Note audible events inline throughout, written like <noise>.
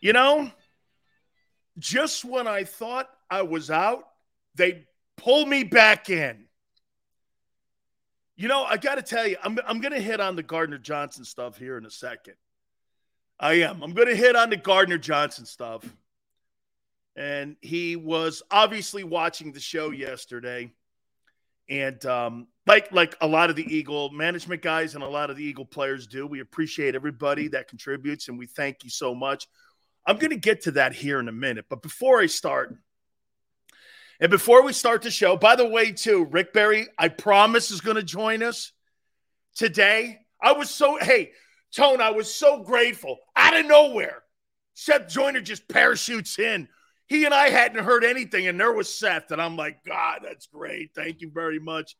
You know, just when I thought I was out, they pull me back in. You know, I got to tell you, I'm, I'm going to hit on the Gardner Johnson stuff here in a second. I am. I'm going to hit on the Gardner Johnson stuff. And he was obviously watching the show yesterday. And um, like like a lot of the Eagle management guys and a lot of the Eagle players do, we appreciate everybody that contributes and we thank you so much. I'm going to get to that here in a minute. But before I start, and before we start the show, by the way, too, Rick Barry, I promise, is going to join us today. I was so, hey, Tone, I was so grateful out of nowhere. Seth Joyner just parachutes in. He and I hadn't heard anything, and there was Seth. And I'm like, God, that's great. Thank you very much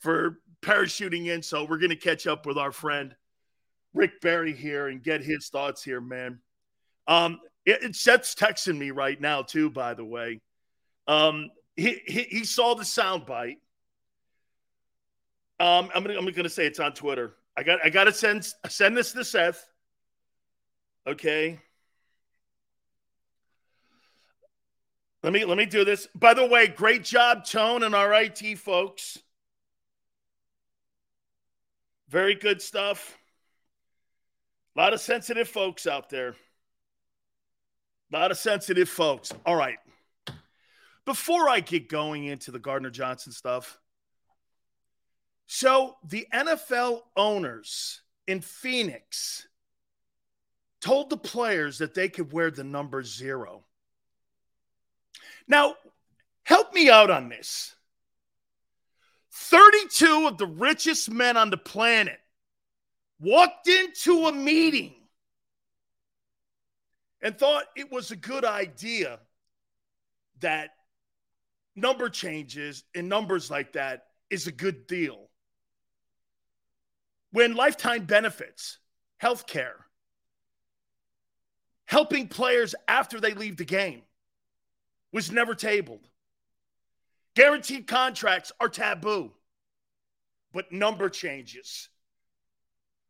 for parachuting in. So we're going to catch up with our friend Rick Barry here and get his thoughts here, man. Um, it, it Seth's texting me right now too. By the way, um, he he, he saw the soundbite. Um, I'm gonna I'm gonna say it's on Twitter. I got I gotta send send this to Seth. Okay. Let me let me do this. By the way, great job, Tone and our IT folks. Very good stuff. A lot of sensitive folks out there. A lot of sensitive folks. All right. Before I get going into the Gardner Johnson stuff, so the NFL owners in Phoenix told the players that they could wear the number zero. Now, help me out on this. 32 of the richest men on the planet walked into a meeting and thought it was a good idea that number changes and numbers like that is a good deal. When lifetime benefits, health care, helping players after they leave the game was never tabled. Guaranteed contracts are taboo, but number changes.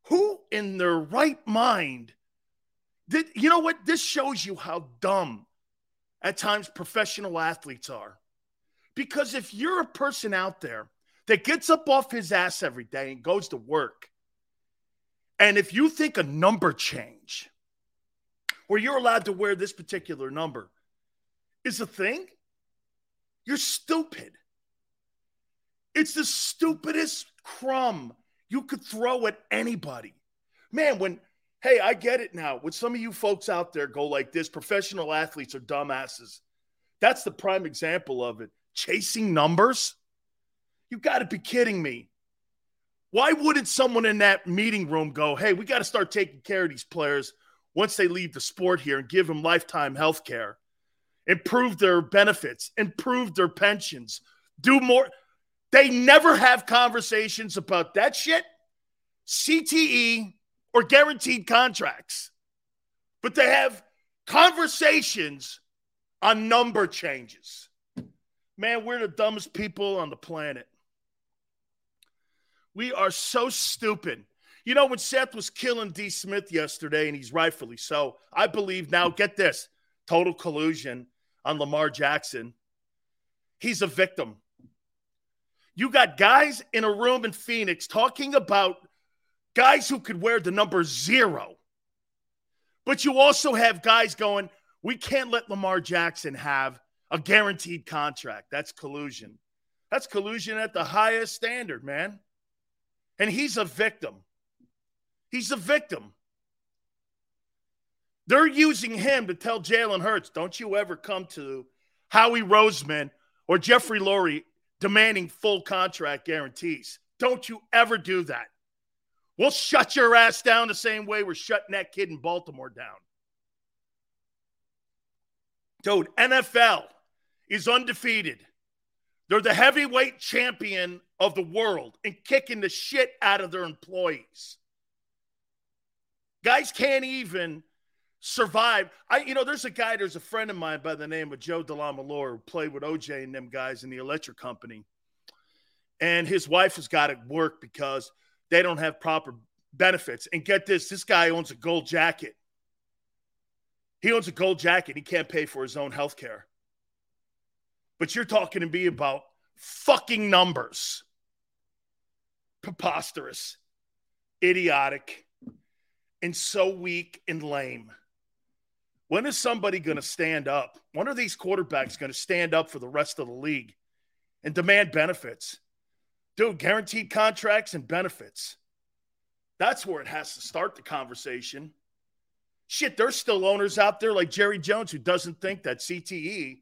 Who in their right mind you know what? This shows you how dumb at times professional athletes are. Because if you're a person out there that gets up off his ass every day and goes to work, and if you think a number change where you're allowed to wear this particular number is a thing, you're stupid. It's the stupidest crumb you could throw at anybody. Man, when Hey, I get it now. When some of you folks out there go like this, professional athletes are dumbasses. That's the prime example of it. Chasing numbers? You got to be kidding me. Why wouldn't someone in that meeting room go, hey, we got to start taking care of these players once they leave the sport here and give them lifetime health care, improve their benefits, improve their pensions, do more? They never have conversations about that shit. CTE or guaranteed contracts, but they have conversations on number changes. Man, we're the dumbest people on the planet. We are so stupid. You know, when Seth was killing D. Smith yesterday, and he's rightfully so, I believe now, get this total collusion on Lamar Jackson. He's a victim. You got guys in a room in Phoenix talking about guys who could wear the number zero. But you also have guys going, we can't let Lamar Jackson have a guaranteed contract. That's collusion. That's collusion at the highest standard, man. And he's a victim. He's a victim. They're using him to tell Jalen Hurts, don't you ever come to Howie Roseman or Jeffrey Lurie demanding full contract guarantees. Don't you ever do that. We'll shut your ass down the same way we're shutting that kid in Baltimore down. Dude, NFL is undefeated. They're the heavyweight champion of the world and kicking the shit out of their employees. Guys can't even survive. I, you know, there's a guy, there's a friend of mine by the name of Joe DeLamielleure who played with OJ and them guys in the electric company. And his wife has got to work because they don't have proper benefits. And get this this guy owns a gold jacket. He owns a gold jacket. He can't pay for his own health care. But you're talking to me about fucking numbers. Preposterous, idiotic, and so weak and lame. When is somebody going to stand up? When are these quarterbacks going to stand up for the rest of the league and demand benefits? Dude, guaranteed contracts and benefits. That's where it has to start the conversation. Shit, there's still owners out there like Jerry Jones who doesn't think that CTE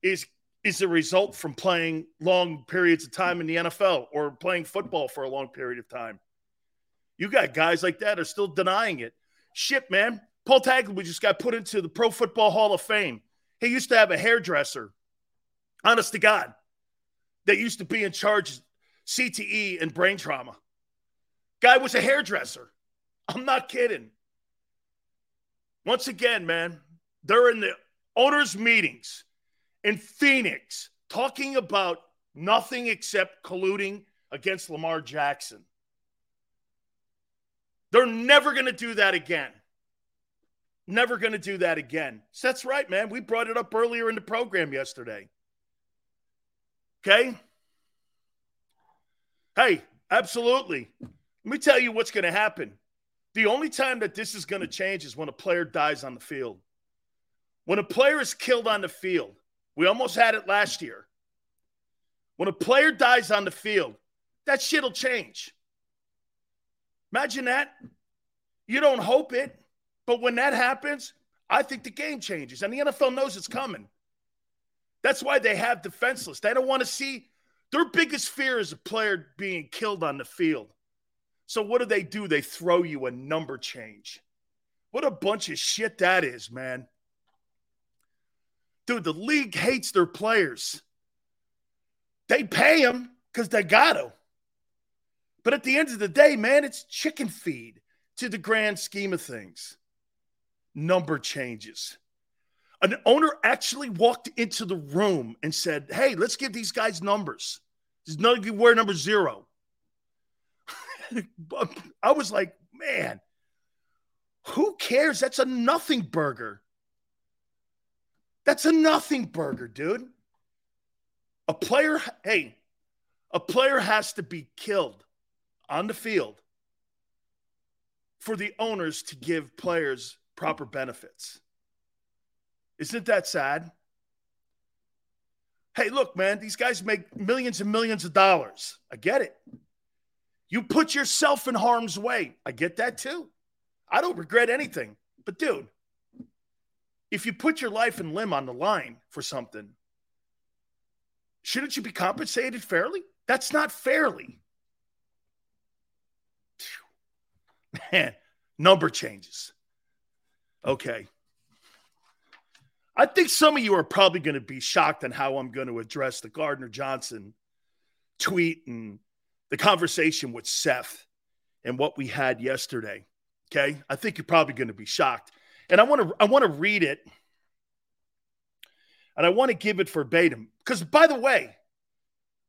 is is a result from playing long periods of time in the NFL or playing football for a long period of time. You got guys like that are still denying it. Shit, man. Paul Tagliabue just got put into the Pro Football Hall of Fame. He used to have a hairdresser, honest to God, that used to be in charge CTE and brain trauma. Guy was a hairdresser. I'm not kidding. Once again, man, they're in the owners' meetings in Phoenix talking about nothing except colluding against Lamar Jackson. They're never going to do that again. Never going to do that again. So that's right, man. We brought it up earlier in the program yesterday. Okay? Hey, absolutely. Let me tell you what's going to happen. The only time that this is going to change is when a player dies on the field. When a player is killed on the field, we almost had it last year. When a player dies on the field, that shit'll change. Imagine that. You don't hope it, but when that happens, I think the game changes. And the NFL knows it's coming. That's why they have defenseless. They don't want to see their biggest fear is a player being killed on the field. So what do they do? They throw you a number change. What a bunch of shit that is, man. Dude, the league hates their players. They pay them because they got to. But at the end of the day, man, it's chicken feed to the grand scheme of things. Number changes. An owner actually walked into the room and said, Hey, let's give these guys numbers. There's of you wear number zero. <laughs> I was like, man, who cares? That's a nothing burger. That's a nothing burger, dude. A player, hey, a player has to be killed on the field for the owners to give players proper benefits. Isn't that sad? Hey, look, man, these guys make millions and millions of dollars. I get it. You put yourself in harm's way. I get that too. I don't regret anything. But, dude, if you put your life and limb on the line for something, shouldn't you be compensated fairly? That's not fairly. Man, number changes. Okay. I think some of you are probably going to be shocked on how I'm going to address the Gardner Johnson tweet and the conversation with Seth and what we had yesterday. Okay. I think you're probably going to be shocked and I want to I want to read it, and I want to give it verbatim. Because by the way,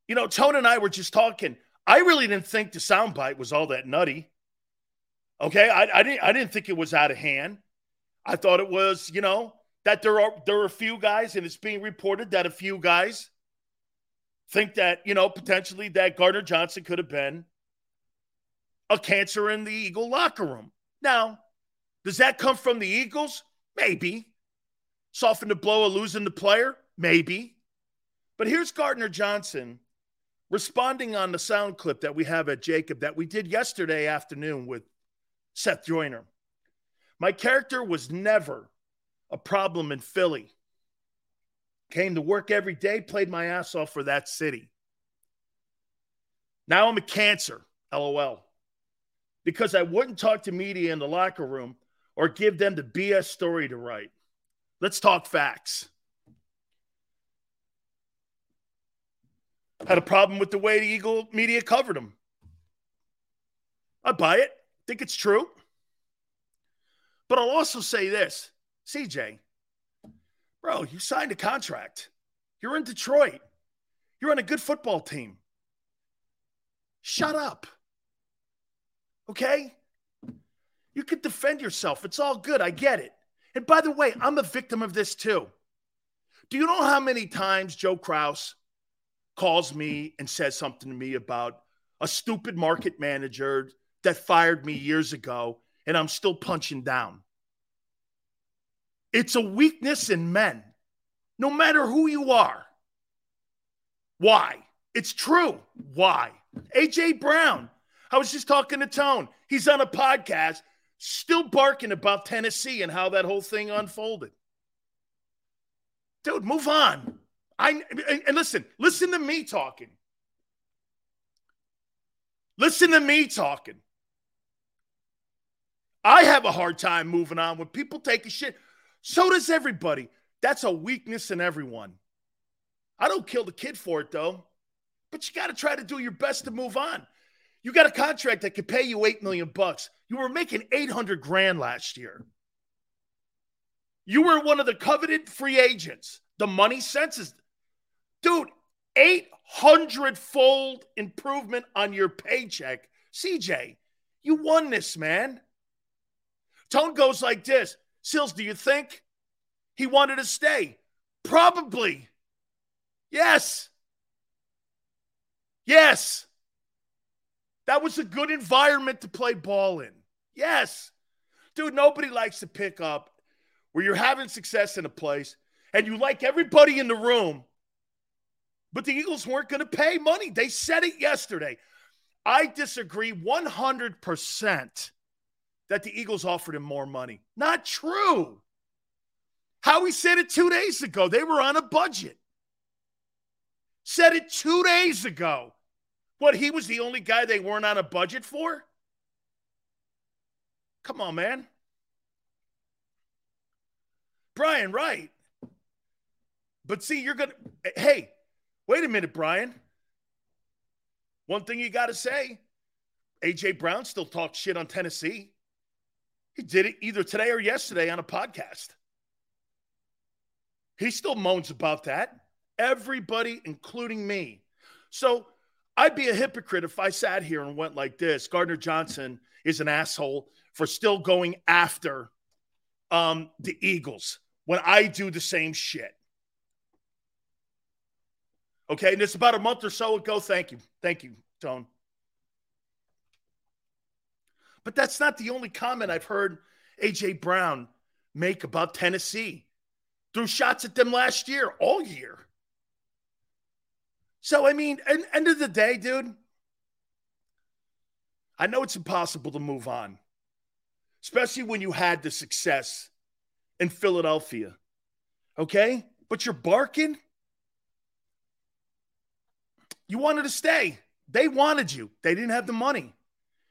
you know, Tone and I were just talking. I really didn't think the soundbite was all that nutty. Okay, I, I didn't I didn't think it was out of hand. I thought it was, you know, that there are there are a few guys, and it's being reported that a few guys think that, you know, potentially that Gardner Johnson could have been a cancer in the Eagle locker room. Now, does that come from the Eagles? Maybe. Soften the blow of losing the player? Maybe. But here's Gardner Johnson responding on the sound clip that we have at JAKIB that we did yesterday afternoon with Seth Joyner. My character was never a problem in Philly. Came to work every day, played my ass off for that city. Now I'm a cancer, lol. Because I wouldn't talk to media in the locker room or give them the BS story to write. Let's talk facts. Had a problem with the way the Eagle media covered him. I buy it. Think it's true. But I'll also say this CJ, bro, you signed a contract. You're in Detroit. You're on a good football team. Shut up. Okay? You could defend yourself. It's all good. I get it. And by the way, I'm a victim of this too. Do you know how many times Joe Kraus calls me and says something to me about a stupid market manager that fired me years ago and I'm still punching down? It's a weakness in men, no matter who you are. Why? It's true. Why? AJ Brown. I was just talking to Tone. He's on a podcast still barking about Tennessee and how that whole thing unfolded. Dude, move on. I and, listen, listen to me talking. Listen to me talking. I have a hard time moving on when people take a shit. So does everybody. That's a weakness in everyone. I don't kill the kid for it though. But you got to try to do your best to move on. You got a contract that could pay you 8 million bucks. You were making 800 grand last year. You were one of the coveted free agents. The money senses. Dude, 800 fold improvement on your paycheck. CJ, you won this, man. Tone goes like this Sills, do you think he wanted to stay? Probably. Yes. Yes. That was a good environment to play ball in. Yes. Dude, nobody likes to pick up where you're having success in a place and you like everybody in the room, but the Eagles weren't going to pay money. They said it yesterday. I disagree 100% that the Eagles offered him more money. Not true. Howie said it two days ago. They were on a budget. Said it two days ago. What, he was the only guy they weren't on a budget for? Come on, man. Brian, right. But see, you're going to, hey, wait a minute, Brian. One thing you got to say AJ Brown still talks shit on Tennessee. He did it either today or yesterday on a podcast. He still moans about that. Everybody, including me. So I'd be a hypocrite if I sat here and went like this Gardner Johnson is an asshole for still going after um, the Eagles when I do the same shit. Okay, and it's about a month or so ago. Thank you. Thank you, Tone. But that's not the only comment I've heard AJ Brown make about Tennessee. Threw shots at them last year, all year. So, I mean, end of the day, dude, I know it's impossible to move on, especially when you had the success in Philadelphia. Okay? But you're barking. You wanted to stay. They wanted you. They didn't have the money.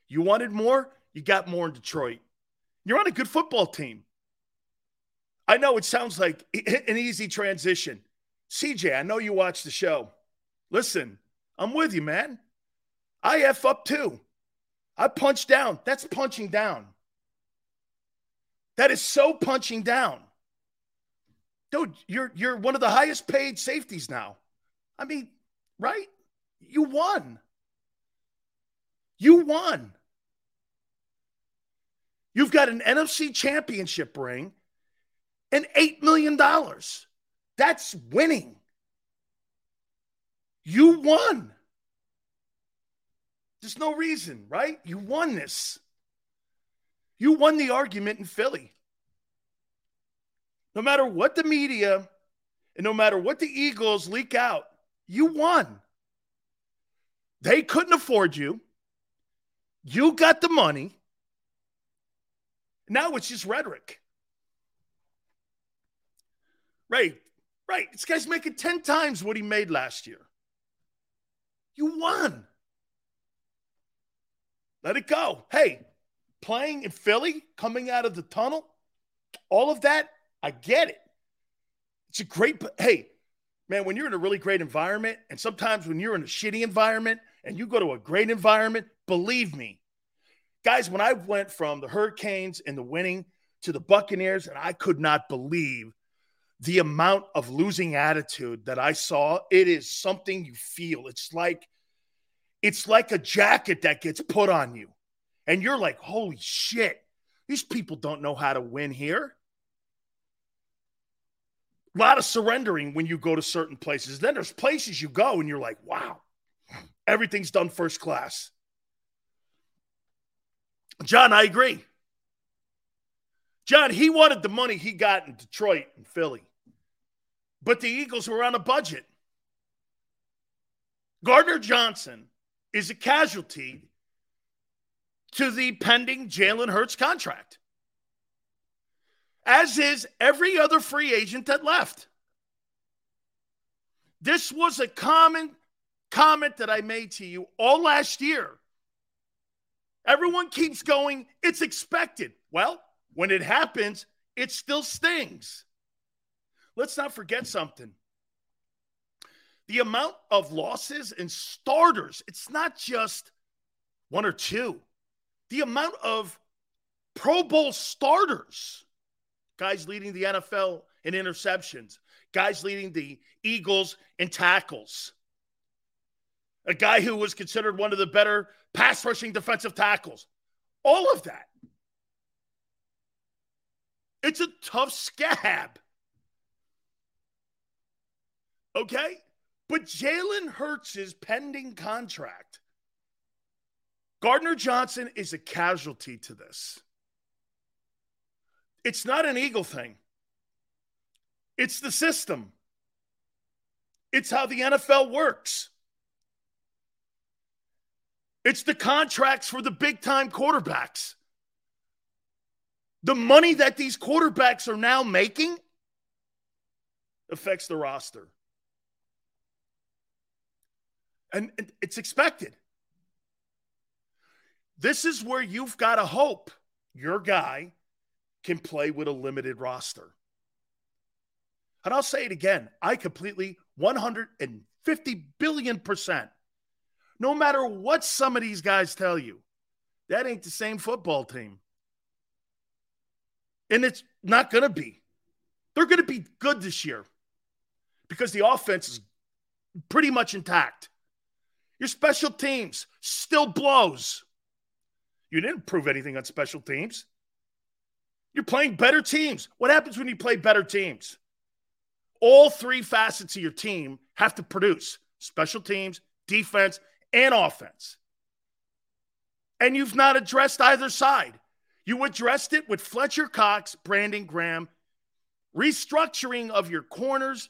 You wanted more. You got more in Detroit. You're on a good football team. I know it sounds like an easy transition. CJ, I know you watch the show. Listen, I'm with you, man. I F up too. I punch down. That's punching down. That is so punching down. Dude, you're you're one of the highest paid safeties now. I mean, right? You won. You won. You've got an NFC championship ring and $8 million. That's winning. You won. There's no reason, right? You won this. You won the argument in Philly. No matter what the media and no matter what the Eagles leak out, you won. They couldn't afford you. You got the money. Now it's just rhetoric. Right, right. This guy's making 10 times what he made last year. You won. Let it go. Hey, playing in Philly, coming out of the tunnel, all of that, I get it. It's a great, hey, man, when you're in a really great environment, and sometimes when you're in a shitty environment and you go to a great environment, believe me, guys, when I went from the Hurricanes and the winning to the Buccaneers, and I could not believe the amount of losing attitude that I saw, it is something you feel. It's like, it's like a jacket that gets put on you. And you're like, holy shit, these people don't know how to win here. A lot of surrendering when you go to certain places. Then there's places you go and you're like, wow, everything's done first class. John, I agree. John, he wanted the money he got in Detroit and Philly, but the Eagles were on a budget. Gardner Johnson is a casualty to the pending Jalen Hurts contract, as is every other free agent that left. This was a common comment that I made to you all last year. Everyone keeps going, it's expected. Well, when it happens, it still stings. Let's not forget something. The amount of losses and starters, it's not just one or two the amount of Pro Bowl starters, guys leading the NFL in interceptions, guys leading the Eagles in tackles, a guy who was considered one of the better pass rushing defensive tackles, all of that. It's a tough scab. Okay? But Jalen Hurts' pending contract Gardner Johnson is a casualty to this. It's not an Eagle thing, it's the system, it's how the NFL works. It's the contracts for the big time quarterbacks. The money that these quarterbacks are now making affects the roster. And it's expected. This is where you've got to hope your guy can play with a limited roster. And I'll say it again I completely 150 billion percent, no matter what some of these guys tell you, that ain't the same football team. And it's not going to be. They're going to be good this year because the offense is pretty much intact. Your special teams still blows. You didn't prove anything on special teams. You're playing better teams. What happens when you play better teams? All three facets of your team have to produce special teams, defense, and offense. And you've not addressed either side. You addressed it with Fletcher Cox, Brandon Graham, restructuring of your corners,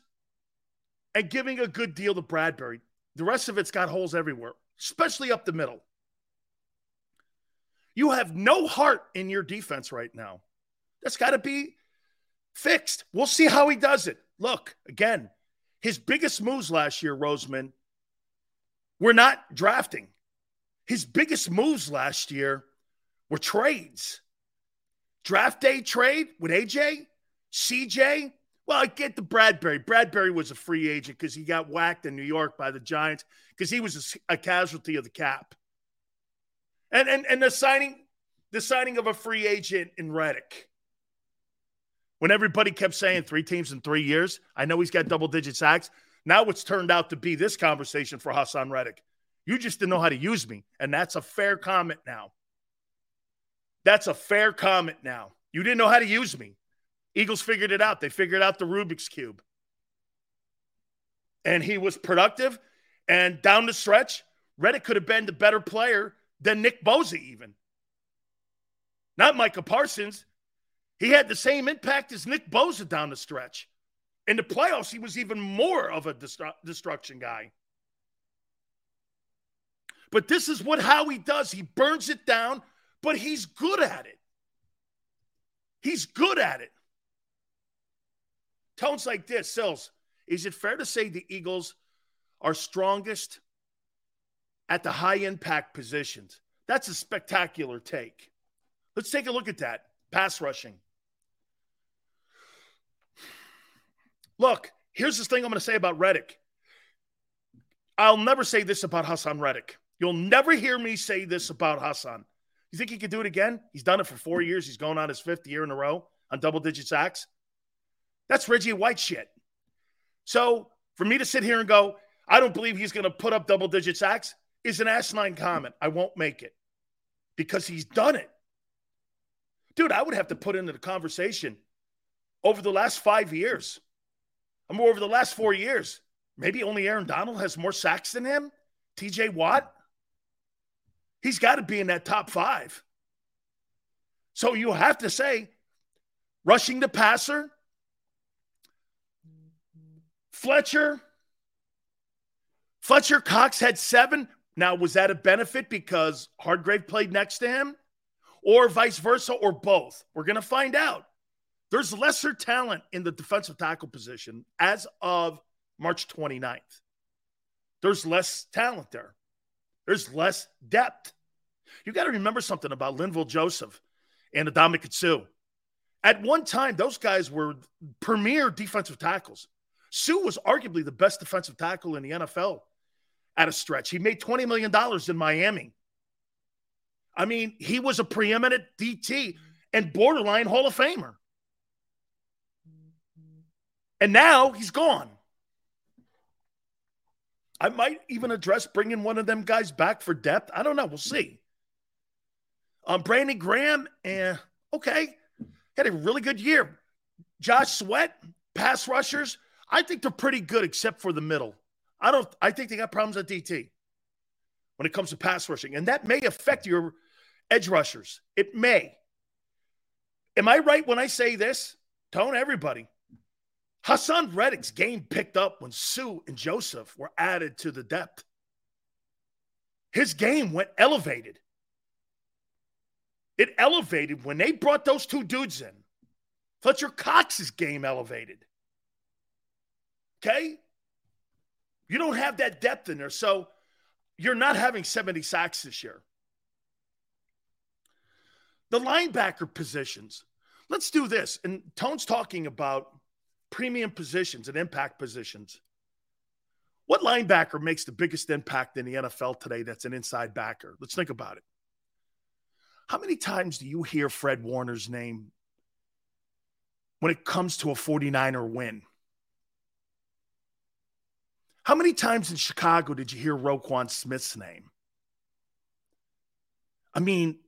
and giving a good deal to Bradberry. The rest of it's got holes everywhere, especially up the middle. You have no heart in your defense right now. That's got to be fixed. We'll see how he does it. Look, again, his biggest moves last year, Roseman, were not drafting. His biggest moves last year were trades. Draft day trade with AJ, CJ. Well, I get the Bradberry. Bradberry was a free agent because he got whacked in New York by the Giants because he was a, a casualty of the cap. And and and the signing, the signing of a free agent in Reddick. When everybody kept saying three teams in three years, I know he's got double digit sacks. Now it's turned out to be this conversation for Haason Reddick. You just didn't know how to use me. And that's a fair comment now. That's a fair comment now. You didn't know how to use me. Eagles figured it out. They figured out the Rubik's Cube. And he was productive. And down the stretch, Reddick could have been the better player than Nick Bosa, even. Not Micah Parsons. He had the same impact as Nick Bosa down the stretch. In the playoffs, he was even more of a destru- destruction guy. But this is what how he does. He burns it down, but he's good at it. He's good at it. Tones like this, Sills. Is it fair to say the Eagles are strongest at the high impact positions? That's a spectacular take. Let's take a look at that. Pass rushing. Look, here's this thing I'm going to say about Reddick. I'll never say this about Haason Reddick. You'll never hear me say this about Haason. You think he could do it again? He's done it for four years. He's going on his fifth year in a row on double digit sacks. That's Reggie White shit. So for me to sit here and go, I don't believe he's going to put up double digit sacks is an asinine comment. I won't make it because he's done it. Dude, I would have to put into the conversation over the last five years. I mean, over the last four years, maybe only Aaron Donald has more sacks than him. TJ Watt, he's got to be in that top five. So you have to say, rushing the passer, Fletcher, Fletcher Cox had seven. Now, was that a benefit because Hargrave played next to him? Or vice versa, or both? We're going to find out. There's lesser talent in the defensive tackle position as of March 29th. There's less talent there. There's less depth. You got to remember something about Linval Joseph and Ndamukong Suh. At one time, those guys were premier defensive tackles. Suh was arguably the best defensive tackle in the NFL at a stretch. He made $20 million in Miami. I mean, he was a preeminent DT and borderline Hall of Famer. And now he's gone. I might even address bringing one of them guys back for depth. I don't know. We'll see. Um, Brandon Graham, eh, okay, had a really good year. Josh Sweat, pass rushers, I think they're pretty good except for the middle. I don't. I think they got problems at DT when it comes to pass rushing, and that may affect your edge rushers. It may. Am I right when I say this? Tone everybody. Haason Reddick's game picked up when Suh and Joseph were added to the depth. His game went elevated. It elevated when they brought those two dudes in. Fletcher Cox's game elevated. Okay? You don't have that depth in there. So you're not having 70 sacks this year. The linebacker positions. Let's do this. And Tone's talking about premium positions and impact positions. What linebacker makes the biggest impact in the NFL today that's an inside backer? Let's think about it. How many times do you hear Fred Warner's name when it comes to a 49er win? How many times in Chicago did you hear Roquan Smith's name? I mean,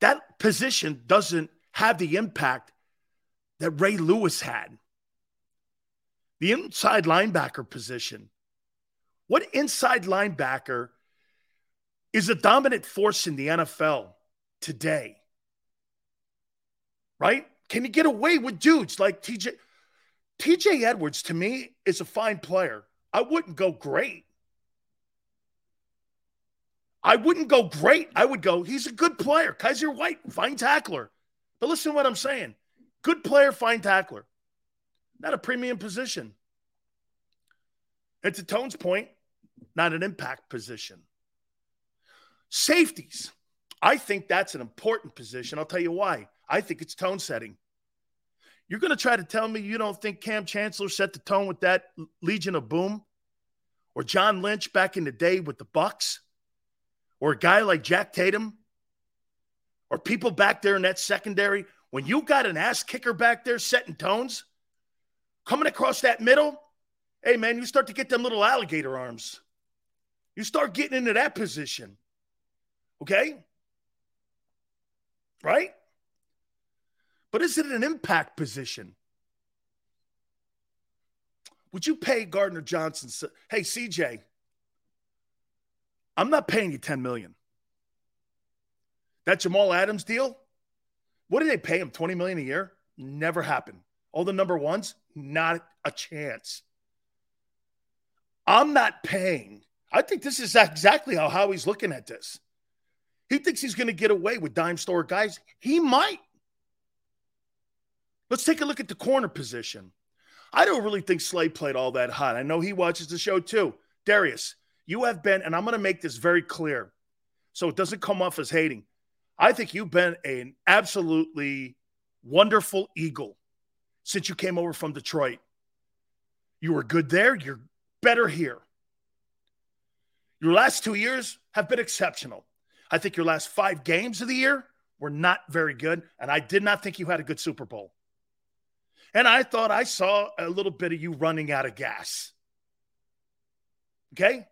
that position doesn't have the impact that Ray Lewis had. The inside linebacker position. What inside linebacker is a dominant force in the NFL today? Right? Can you get away with dudes like TJ? TJ Edwards, to me, is a fine player. I wouldn't go great. I wouldn't go great. I would go, he's a good player. Kyzir White, fine tackler. But listen to what I'm saying. Good player, fine tackler. Not a premium position. And to Tone's point, not an impact position. Safeties. I think that's an important position. I'll tell you why. I think it's tone setting. You're going to try to tell me you don't think Kam Chancellor set the tone with that Legion of Boom, or John Lynch back in the day with the Bucs, or a guy like Jack Tatum, or people back there in that secondary. When you got an ass kicker back there setting tones, coming across that middle, hey man, you start to get them little alligator arms. You start getting into that position. Okay? Right? But is it an impact position? Would you pay Gardner Johnson? Hey, CJ, I'm not paying you 10 million. That Jamal Adams deal, what did they pay him? 20 million a year? Never happened. All the number ones, not a chance. I'm not paying. I think this is exactly how Howie's looking at this. He thinks he's going to get away with dime store guys. He might. Let's take a look at the corner position. I don't really think Slay played all that hot. I know he watches the show too. Darius, you have been, and I'm going to make this very clear so it doesn't come off as hating. I think you've been an absolutely wonderful Eagle since you came over from Detroit. You were good there. You're better here. Your last two years have been exceptional. I think your last five games of the year were not very good. And I did not think you had a good Super Bowl. And I thought I saw a little bit of you running out of gas. Okay?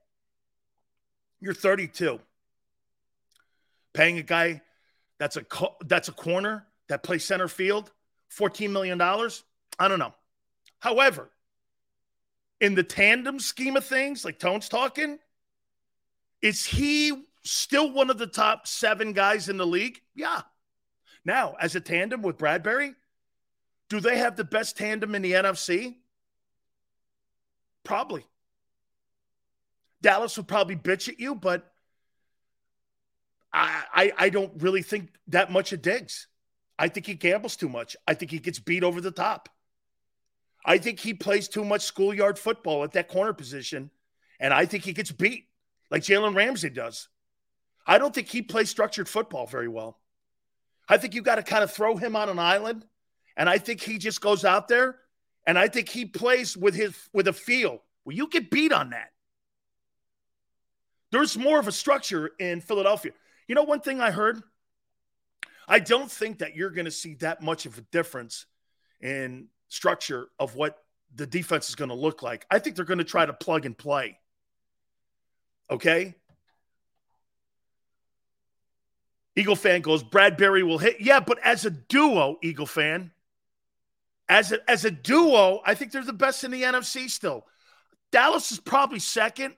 You're 32. Paying a guy that's a that's a corner that plays center field, $14 million. I don't know. However, in the tandem scheme of things, like Tone's talking, is he still one of the top seven guys in the league? Yeah. Now, as a tandem with Bradberry, do they have the best tandem in the NFC? Probably. Dallas would probably bitch at you, but I, I, I don't really think that much of Diggs. I think he gambles too much. I think he gets beat over the top. I think he plays too much schoolyard football at that corner position, and I think he gets beat like Jalen Ramsey does. I don't think he plays structured football very well. I think you got to kind of throw him on an island, and I think he just goes out there, and I think he plays with his with a feel. Well, you get beat on that. There's more of a structure in Philadelphia. You know, one thing I heard I don't think that you're going to see that much of a difference in structure of what the defense is going to look like. I think they're going to try to plug and play. Okay. Eagle fan goes, Bradberry will hit. Yeah, but as a duo, Eagle fan, as a, as a duo, I think they're the best in the NFC still. Dallas is probably second.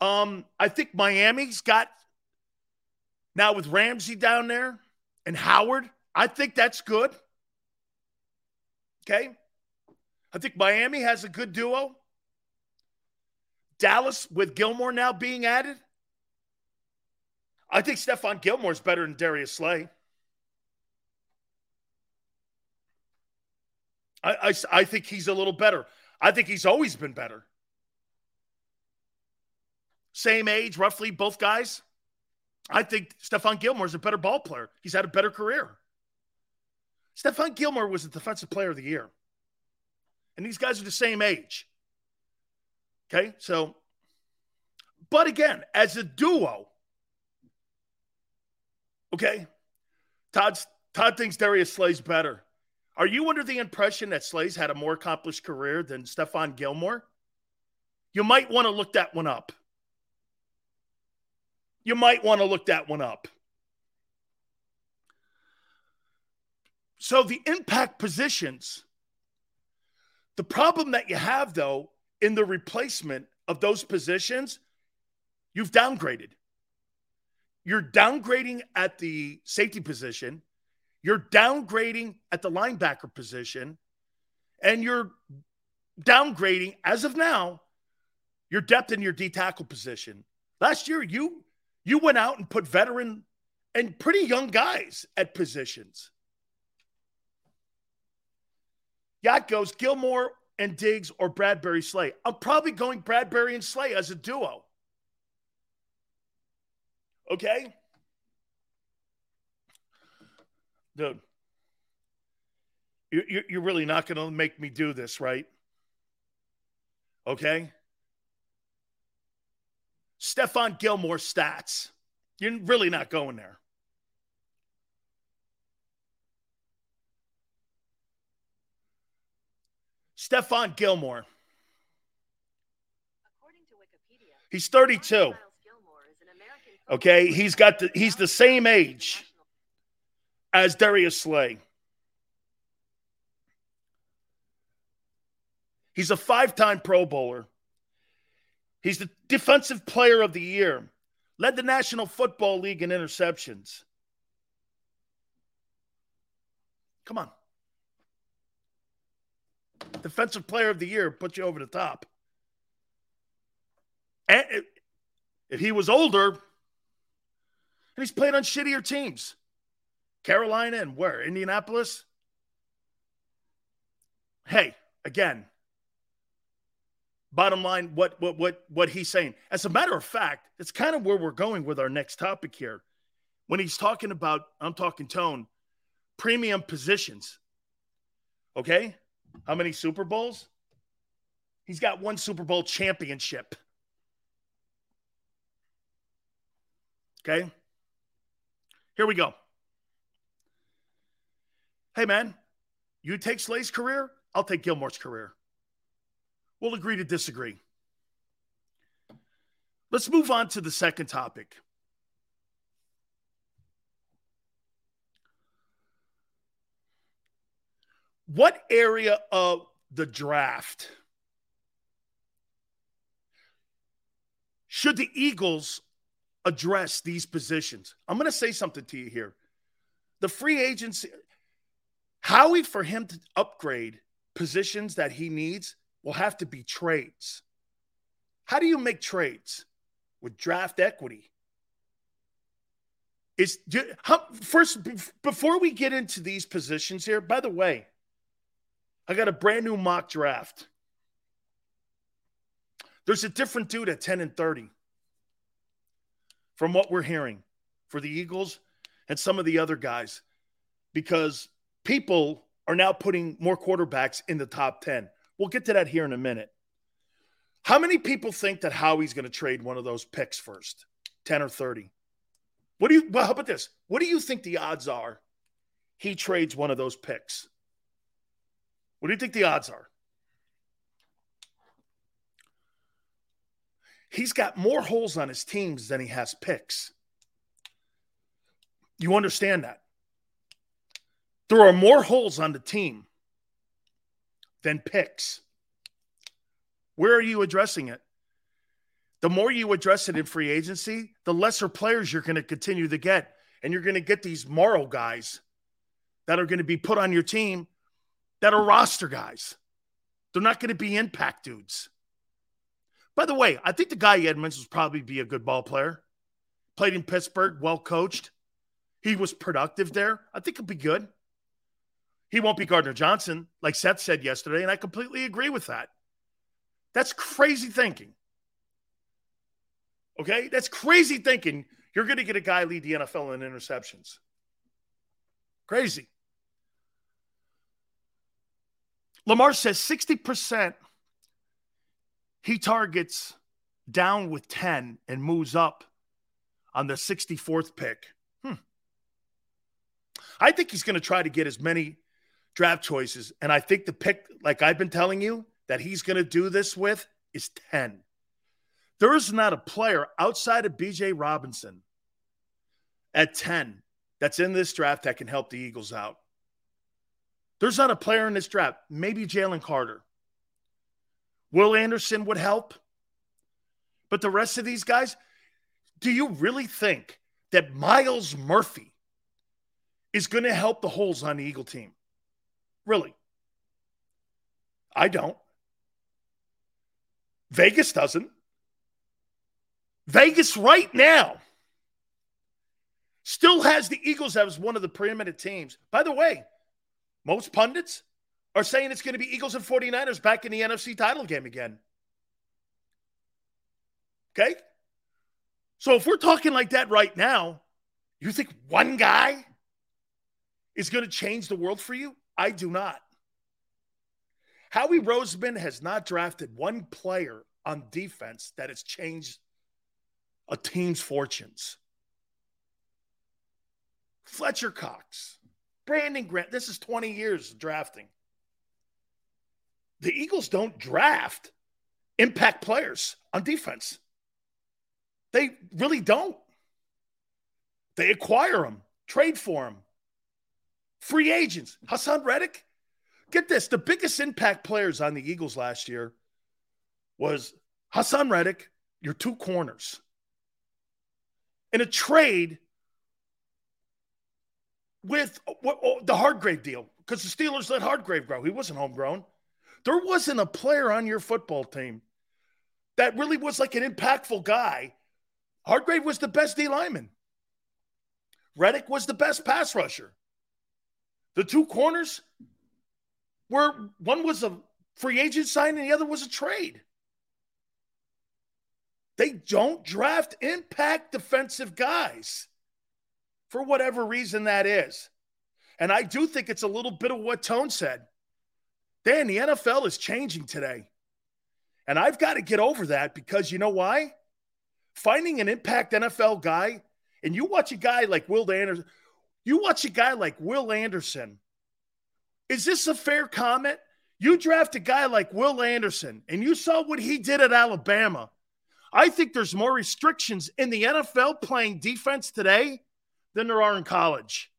Um, I think Miami's got now with Ramsey down there and Howard, I think that's good. Okay. I think Miami has a good duo. Dallas with Gilmore now being added. I think Stephon Gilmore is better than Darius Slay. I, I, I think he's a little better. I think he's always been better. Same age, roughly, both guys. I think Stephon Gilmore is a better ball player. He's had a better career. Stephon Gilmore was the defensive player of the year. And these guys are the same age. Okay, so, but again, as a duo, okay, Todd's, Todd thinks Darius Slay's better. Are you under the impression that Slay's had a more accomplished career than Stephon Gilmore? You might want to look that one up you might want to look that one up. So the impact positions, the problem that you have though in the replacement of those positions, you've downgraded. You're downgrading at the safety position, you're downgrading at the linebacker position, and you're downgrading as of now your depth in your D tackle position. Last year, you you went out and put veteran and pretty young guys at positions. Yacht goes Gilmore and Diggs or Bradberry Slay. I'm probably going Bradberry and Slay as a duo. Okay? Dude, you're really not going to make me do this, right? Okay? Stephon Gilmore stats. You're really not going there. Stephon Gilmore. He's 32. Okay, he's got the he's the same age as Darius Slay. He's a five-time Pro Bowler. He's the defensive player of the year, led the National Football League in interceptions. Come on. Defensive player of the year put you over the top. And if he was older, and he's played on shittier teams, Carolina and where? Indianapolis? Hey, again, bottom line, what what what what he's saying. As a matter of fact, it's kind of where we're going with our next topic here. When he's talking about, I'm talking tone, premium positions. Okay? How many Super Bowls? He's got one Super Bowl championship. Okay? Here we go. Hey, man, you take Slay's career, I'll take Gilmore's career. We'll agree to disagree. Let's move on to the second topic. What area of the draft should the Eagles address these positions? I'm going to say something to you here. The free agency, Howie, for him to upgrade positions that he needs, will have to be trades. How do you make trades with draft equity? Is how, first before we get into these positions here. By the way, I got a brand new mock draft. There's a different dude at 10 and 30 from what we're hearing for the Eagles and some of the other guys because people are now putting more quarterbacks in the top 10. We'll get to that here in a minute. How many people think that Howie's going to trade one of those picks first, 10 or 30? What do you, well, how about this? What do you think the odds are he trades one of those picks? What do you think the odds are? He's got more holes on his teams than he has picks. You understand that? There are more holes on the team than picks. Where are you addressing it? The more you address it in free agency, the lesser players you're going to continue to get. And you're going to get these moral guys that are going to be put on your team that are roster guys. They're not going to be impact dudes. By the way, I think the guy Edmunds will probably be a good ball player. Played in Pittsburgh, well coached. He was productive there. I think he'll be good. He won't be Gardner Johnson, like Seth said yesterday, and I completely agree with that. That's crazy thinking. Okay? That's crazy thinking. You're going to get a guy lead the NFL in interceptions. Crazy. Lamar says 60% he targets down with 10 and moves up on the 64th pick. Hmm. I think he's going to try to get as many draft choices. And I think the pick, like I've been telling you, that he's going to do this with is 10. There is not a player outside of Bijan Robinson at 10 that's in this draft that can help the Eagles out. There's not a player in this draft, maybe Jalen Carter. Will Anderson would help. But the rest of these guys, do you really think that Myles Murphy is going to help the holes on the Eagle team? Really? I don't. Vegas doesn't. Vegas right now still has the Eagles as one of the preeminent teams. By the way, most pundits are saying it's going to be Eagles and 49ers back in the NFC title game again. Okay? So if we're talking like that right now, you think one guy is going to change the world for you? I do not. Howie Roseman has not drafted one player on defense that has changed a team's fortunes. Fletcher Cox, Brandon Graham, this is 20 years of drafting the Eagles don't draft impact players on defense. They really don't. They acquire them, trade for them. Free agents. Haason Reddick. Get this the biggest impact players on the Eagles last year was Haason Reddick, your two corners. In a trade with oh, the Hargrave deal, because the Steelers let Hargrave grow. He wasn't homegrown. There wasn't a player on your football team that really was like an impactful guy. Hargrave was the best D lineman. Reddick was the best pass rusher. The two corners were one was a free agent sign and the other was a trade. They don't draft impact defensive guys for whatever reason that is. And I do think it's a little bit of what Tone said. Dan, the NFL is changing today. And I've got to get over that because you know why? Finding an impact NFL guy, and you watch a guy like Will Anderson, you watch a guy like Will Anderson. Is this a fair comment? You draft a guy like Will Anderson, and you saw what he did at Alabama. I think there's more restrictions in the NFL playing defense today than there are in college.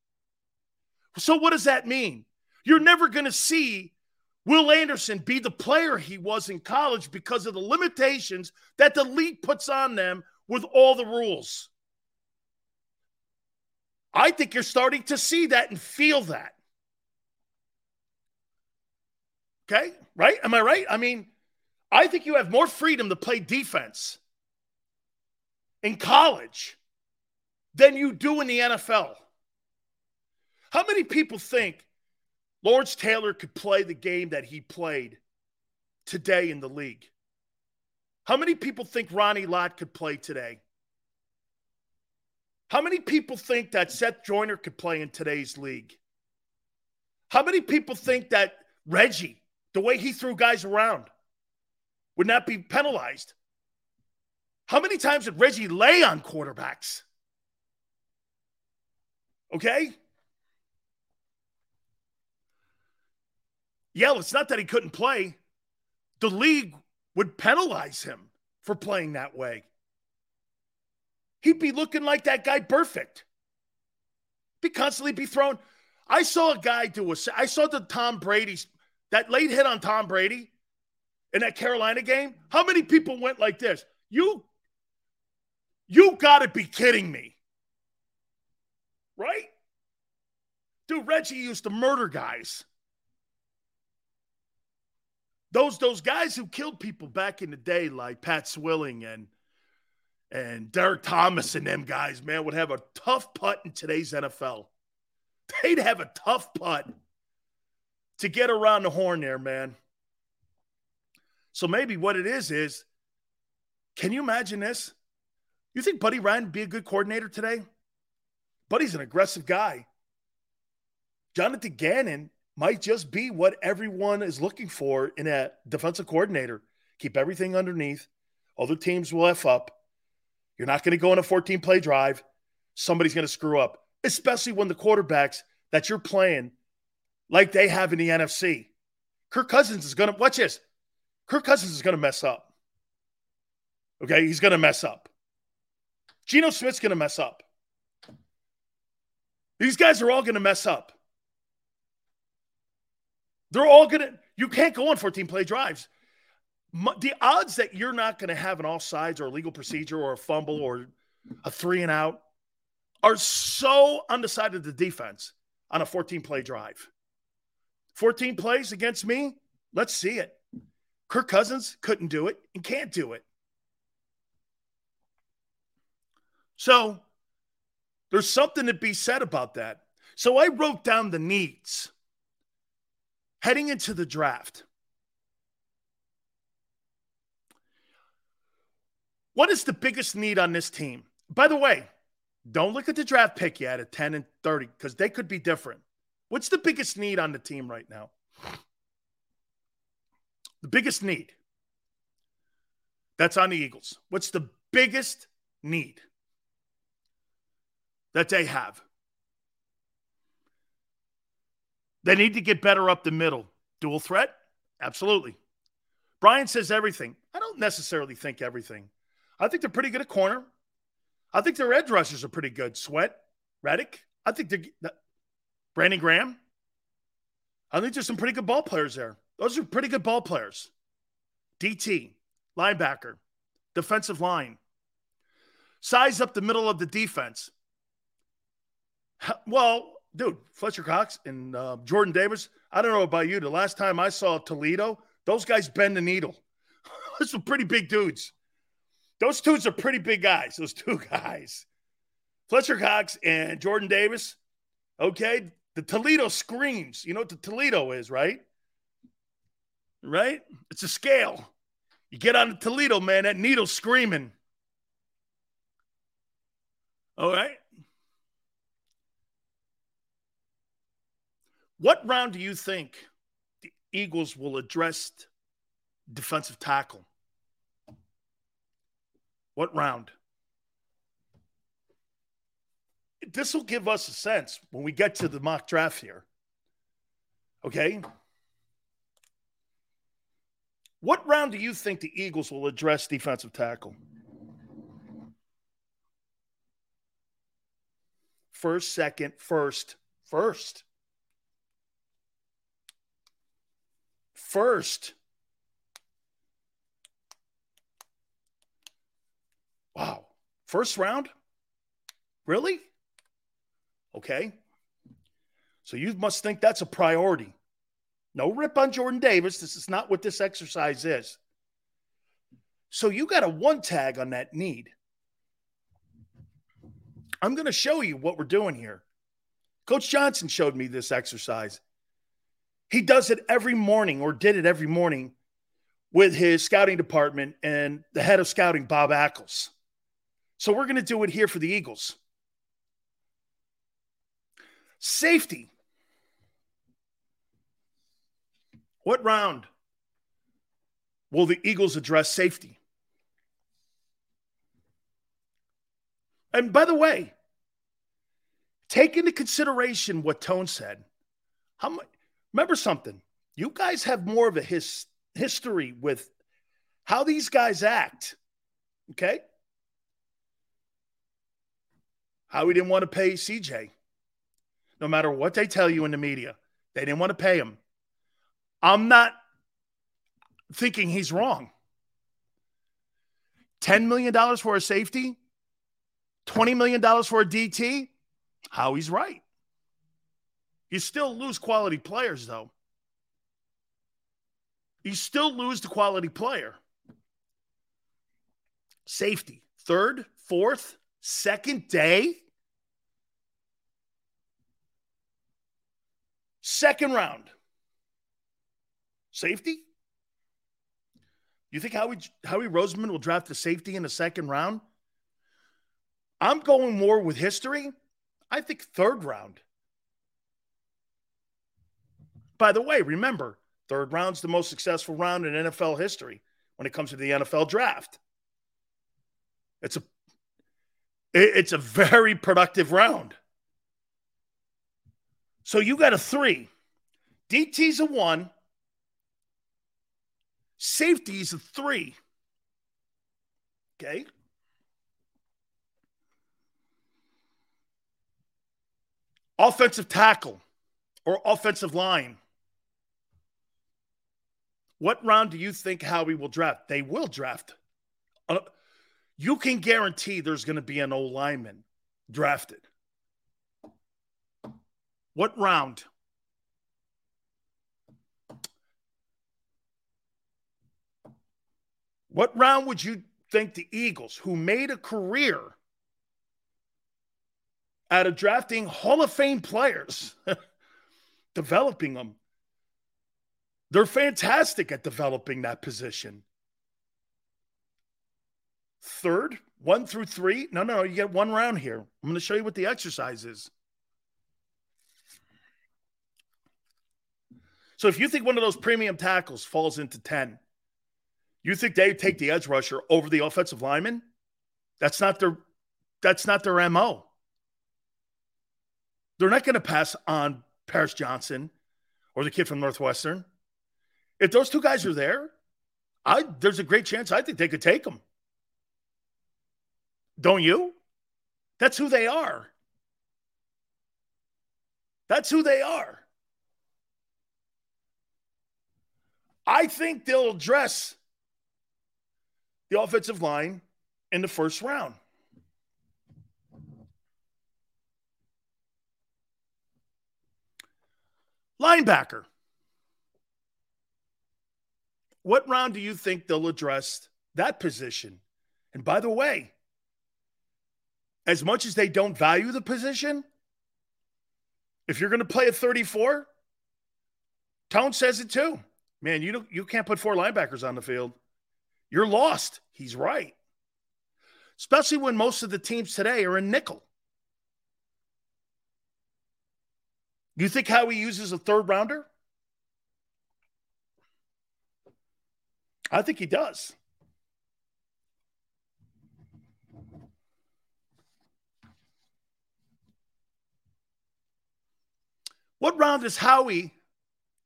So, what does that mean? You're never going to see Will Anderson be the player he was in college because of the limitations that the league puts on them with all the rules. I think you're starting to see that and feel that. Okay, right? Am I right? I mean, I think you have more freedom to play defense in college than you do in the NFL. How many people think Lawrence Taylor could play the game that he played today in the league? How many people think Ronnie Lott could play today? How many people think that Seth Joyner could play in today's league? How many people think that Reggie, the way he threw guys around, would not be penalized? How many times did Reggie lay on quarterbacks? Okay? Yeah, it's not that he couldn't play. The league would penalize him for playing that way. He'd be looking like that guy perfect. Be constantly be thrown. I saw a guy do a I saw the Tom Brady's that late hit on Tom Brady in that Carolina game. How many people went like this? You you got to be kidding me. Right? Dude, Reggie used to murder guys. Those those guys who killed people back in the day, like Pat Swilling and and Derrick Thomas and them guys, man, would have a tough putt in today's NFL. They'd have a tough putt to get around the horn there, man. So maybe what it is is, can you imagine this? You think Buddy Ryan would be a good coordinator today? Buddy's an aggressive guy. Jonathan Gannon might just be what everyone is looking for in a defensive coordinator. Keep everything underneath. Other teams will F up. You're not going to go on a 14 play drive. Somebody's going to screw up, especially when the quarterbacks that you're playing, like they have in the NFC. Kirk Cousins is going to, watch this. Kirk Cousins is going to mess up. Okay. He's going to mess up. Geno Smith's going to mess up. These guys are all going to mess up. They're all going to, you can't go on 14 play drives. The odds that you're not going to have an offsides or a legal procedure or a fumble or a three and out are so undecided the defense on a 14 play drive. 14 plays against me, let's see it. Kirk Cousins couldn't do it and can't do it. So there's something to be said about that. So I wrote down the needs heading into the draft. What is the biggest need on this team? By the way, don't look at the draft pick yet at 10 and 30 because they could be different. What's the biggest need on the team right now? The biggest need. That's on the Eagles. What's the biggest need? that they have. They need to get better up the middle. Dual threat? Absolutely. Brian says everything. I don't necessarily think everything. I think they're pretty good at corner. I think their edge rushers are pretty good. Sweat, Reddick. I think they're Brandon Graham. I think there's some pretty good ball players there. Those are pretty good ball players. DT, linebacker, defensive line. Size up the middle of the defense. Well, dude, Fletcher Cox and uh, Jordan Davis. I don't know about you. The last time I saw Toledo, those guys bend the needle. <laughs> those are pretty big dudes. Those dudes are pretty big guys. Those two <laughs> guys, Fletcher Cox and Jordan Davis. Okay, the Toledo screams. You know what the Toledo is, right? Right? It's a scale. You get on the Toledo, man, that needle's screaming. All right. What round do you think the Eagles will address defensive tackle? What round? This will give us a sense when we get to the mock draft here. Okay. What round do you think the Eagles will address defensive tackle? First, second, first, first. First. Wow. First round? Really? Okay. So you must think that's a priority. No rip on Jordan Davis. This is not what this exercise is. So you got a one tag on that need. I'm going to show you what we're doing here. Coach Johnson showed me this exercise. He does it every morning or did it every morning with his scouting department and the head of scouting, Bob Ackles. So we're going to do it here for the Eagles. Safety. What round will the Eagles address safety? And by the way, take into consideration what Tone said. How much? Remember something. You guys have more of a his, history with how these guys act. Okay. How he didn't want to pay CJ. No matter what they tell you in the media, they didn't want to pay him. I'm not thinking he's wrong. $10 million for a safety, $20 million for a DT. Howie's right. You still lose quality players, though. You still lose the quality player. Safety, third, fourth, second day. Second round. Safety? You think Howie, Howie Roseman will draft a safety in the second round? I'm going more with history. I think third round. By the way, remember, third round's the most successful round in NFL history when it comes to the NFL draft. It's a it's a very productive round. So you got a three. DT's a one. Safety's a three. Okay. Offensive tackle or offensive line. What round do you think Howie will draft? They will draft. You can guarantee there's going to be an old lineman drafted. What round? What round would you think the Eagles, who made a career out of drafting Hall of Fame players, <laughs> developing them. They're fantastic at developing that position. Third, one through three. No, no, no. you get one round here. I'm going to show you what the exercise is. So if you think one of those premium tackles falls into 10, you think they take the edge rusher over the offensive lineman? That's not their that's not their MO. They're not going to pass on Paris Johnson or the kid from Northwestern. If those two guys are there, I there's a great chance I think they could take them. Don't you? That's who they are. That's who they are. I think they'll address the offensive line in the first round. Linebacker. What round do you think they'll address that position? And by the way, as much as they don't value the position, if you're going to play at 34, Tone says it too. Man, you you can't put four linebackers on the field. You're lost. He's right. Especially when most of the teams today are in nickel. You think how he uses a third rounder? I think he does. What round does Howie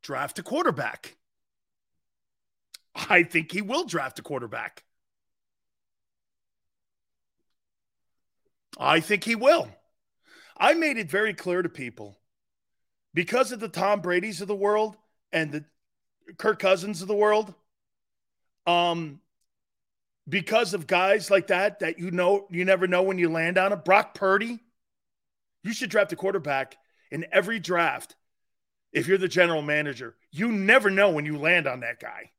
draft a quarterback? I think he will draft a quarterback. I think he will. I made it very clear to people because of the Tom Brady's of the world and the Kirk Cousins of the world, um, because of guys like that that you know you never know when you land on it. Brock Purdy, you should draft a quarterback in every draft. If you're the general manager, you never know when you land on that guy.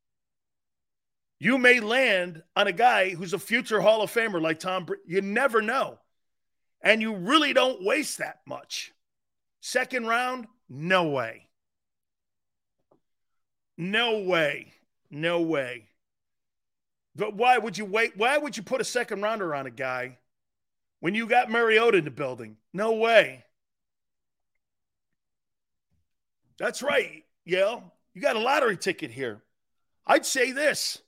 You may land on a guy who's a future Hall of Famer like Tom. Brady. You never know, and you really don't waste that much. Second round, no way. No way. No way. But why would you wait? Why would you put a second rounder on a guy when you got Mariota in the building? No way. That's right, Yale. You got a lottery ticket here. I'd say this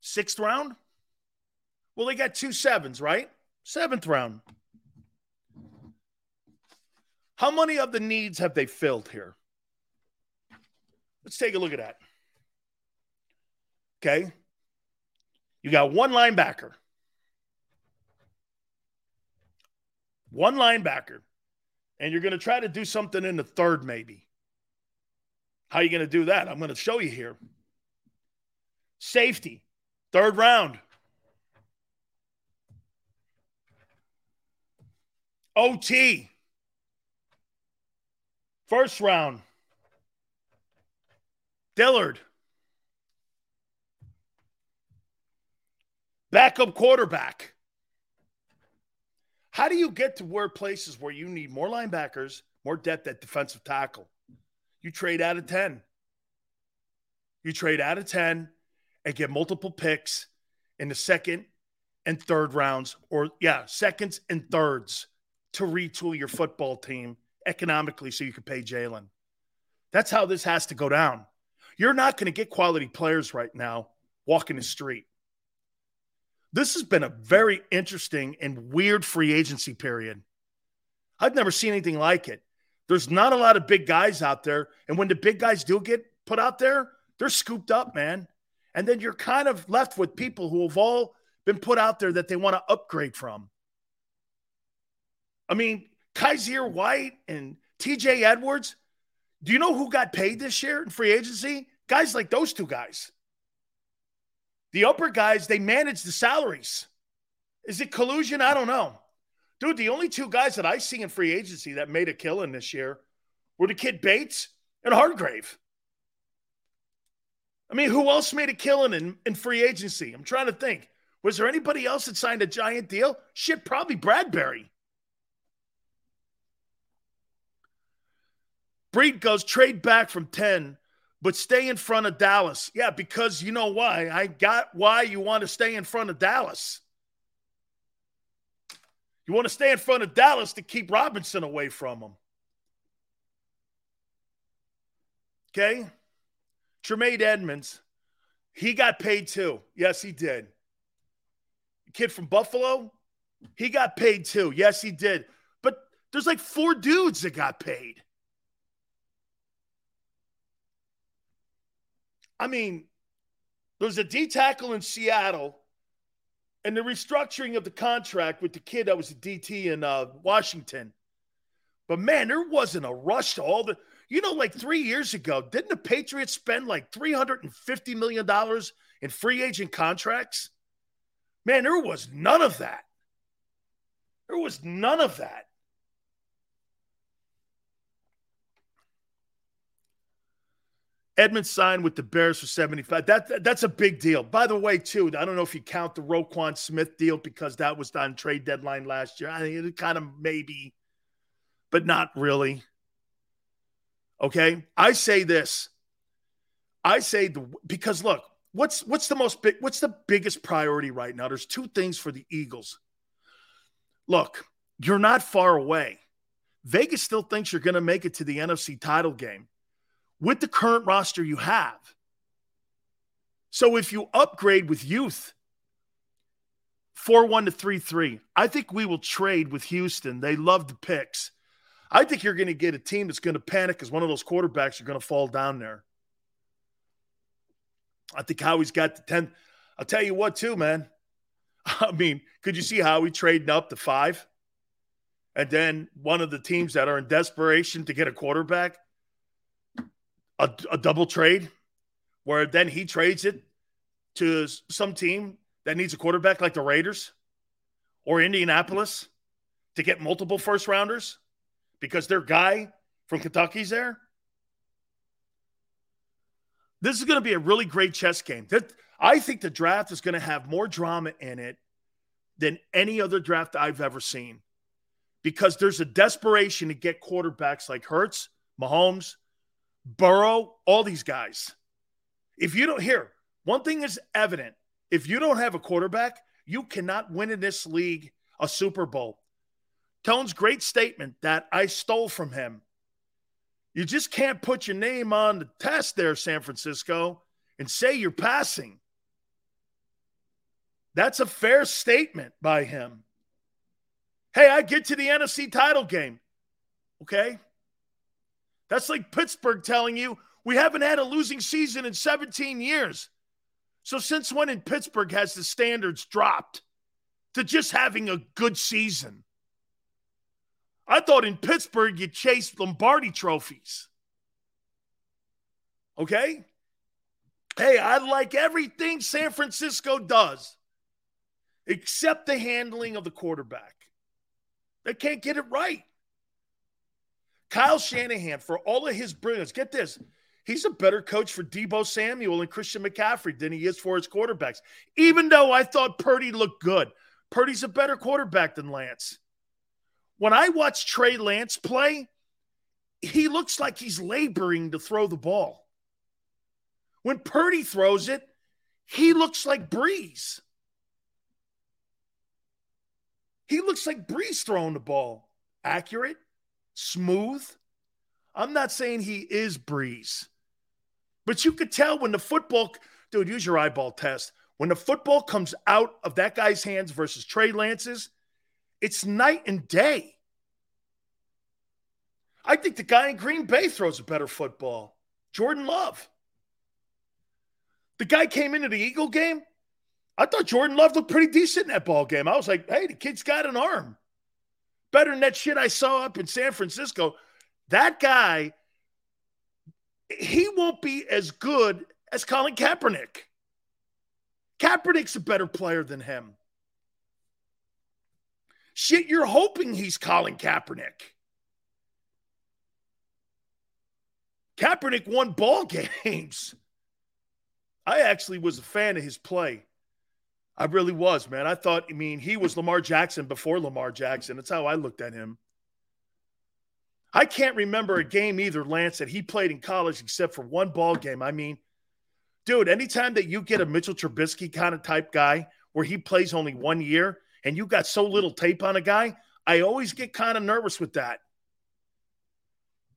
sixth round. Well, they got two sevens, right? Seventh round. How many of the needs have they filled here? Let's take a look at that. Okay. You got one linebacker. One linebacker. And you're going to try to do something in the third, maybe. How are you going to do that? I'm going to show you here. Safety, third round. OT, First round, Dillard. Backup quarterback. How do you get to where places where you need more linebackers, more depth at defensive tackle? You trade out of 10. You trade out of 10 and get multiple picks in the second and third rounds, or yeah, seconds and thirds to retool your football team economically so you can pay Jalen. That's how this has to go down. You're not going to get quality players right now walking the street. This has been a very interesting and weird free agency period. I've never seen anything like it. There's not a lot of big guys out there. And when the big guys do get put out there, they're scooped up, man. And then you're kind of left with people who have all been put out there that they want to upgrade from. I mean, Kyzir White and TJ Edwards. Do you know who got paid this year in free agency? Guys like those two guys. The upper guys, they manage the salaries. Is it collusion? I don't know. Dude, the only two guys that I see in free agency that made a killing this year were the kid Bates and Hargrave. I mean, who else made a killing in, in free agency? I'm trying to think. Was there anybody else that signed a giant deal? Shit, probably Bradberry. Breed goes trade back from 10, but stay in front of Dallas. Yeah, because you know why? I got why you want to stay in front of Dallas. You want to stay in front of Dallas to keep Robinson away from him. Okay? Tremaine Edmunds, he got paid too. Yes, he did. Kid from Buffalo, he got paid too. Yes, he did. But there's like four dudes that got paid. I mean, there's a D tackle in Seattle and the restructuring of the contract with the kid that was a DT in uh, Washington. But man, there wasn't a rush to all the. You know, like three years ago, didn't the Patriots spend like $350 million in free agent contracts, man, there was none of that. There was none of that. Edmunds signed with the Bears for 75. That, that, that's a big deal. By the way, too, I don't know if you count the Roquan Smith deal because that was on trade deadline last year. I mean, it kind of maybe, but not really. Okay? I say this. I say the because look, what's what's the most big what's the biggest priority right now? There's two things for the Eagles. Look, you're not far away. Vegas still thinks you're going to make it to the NFC title game with the current roster you have. So if you upgrade with youth, 4 1 to 3 3, I think we will trade with Houston. They love the picks. I think you're going to get a team that's going to panic because one of those quarterbacks are going to fall down there. I think Howie's got the 10. I'll tell you what, too, man. <laughs> I mean, could you see Howie trading up to five? And then one of the teams that are in desperation to get a quarterback a, a double trade where then he trades it to some team that needs a quarterback like the Raiders or Indianapolis to get multiple first rounders because their guy from Kentucky's there. This is going to be a really great chess game. I think the draft is going to have more drama in it than any other draft I've ever seen because there's a desperation to get quarterbacks like Hurts, Mahomes, Burrow, all these guys. If you don't hear, one thing is evident. If you don't have a quarterback, you cannot win in this league a Super Bowl. Tone's great statement that I stole from him. You just can't put your name on the test there, San Francisco, and say you're passing. That's a fair statement by him. Hey, I get to the NFC title game. Okay. That's like Pittsburgh telling you we haven't had a losing season in 17 years. So, since when in Pittsburgh has the standards dropped to just having a good season? I thought in Pittsburgh you chased Lombardi trophies. Okay? Hey, I like everything San Francisco does except the handling of the quarterback. They can't get it right. Kyle Shanahan, for all of his brilliance, get this. He's a better coach for Deebo Samuel and Christian McCaffrey than he is for his quarterbacks. Even though I thought Purdy looked good, Purdy's a better quarterback than Lance. When I watch Trey Lance play, he looks like he's laboring to throw the ball. When Purdy throws it, he looks like Brees. He looks like Brees throwing the ball. Accurate, smooth. I'm not saying he is Brees, but you could tell when the football, dude, use your eyeball test. When the football comes out of that guy's hands versus Trey Lance's, it's night and day. I think the guy in Green Bay throws a better football. Jordan Love. The guy came into the Eagle game. I thought Jordan Love looked pretty decent in that ball game. I was like, hey, the kid's got an arm better than that shit I saw up in San Francisco. That guy, he won't be as good as Colin Kaepernick. Kaepernick's a better player than him. Shit, you're hoping he's Colin Kaepernick. Kaepernick won ball <laughs> games. I actually was a fan of his play. I really was, man. I thought, I mean, he was Lamar Jackson before Lamar Jackson. That's how I looked at him. I can't remember a game either, Lance, that he played in college except for one ball game. I mean, dude, anytime that you get a Mitchell Trubisky kind of type guy where he plays only one year and you got so little tape on a guy, I always get kind of nervous with that.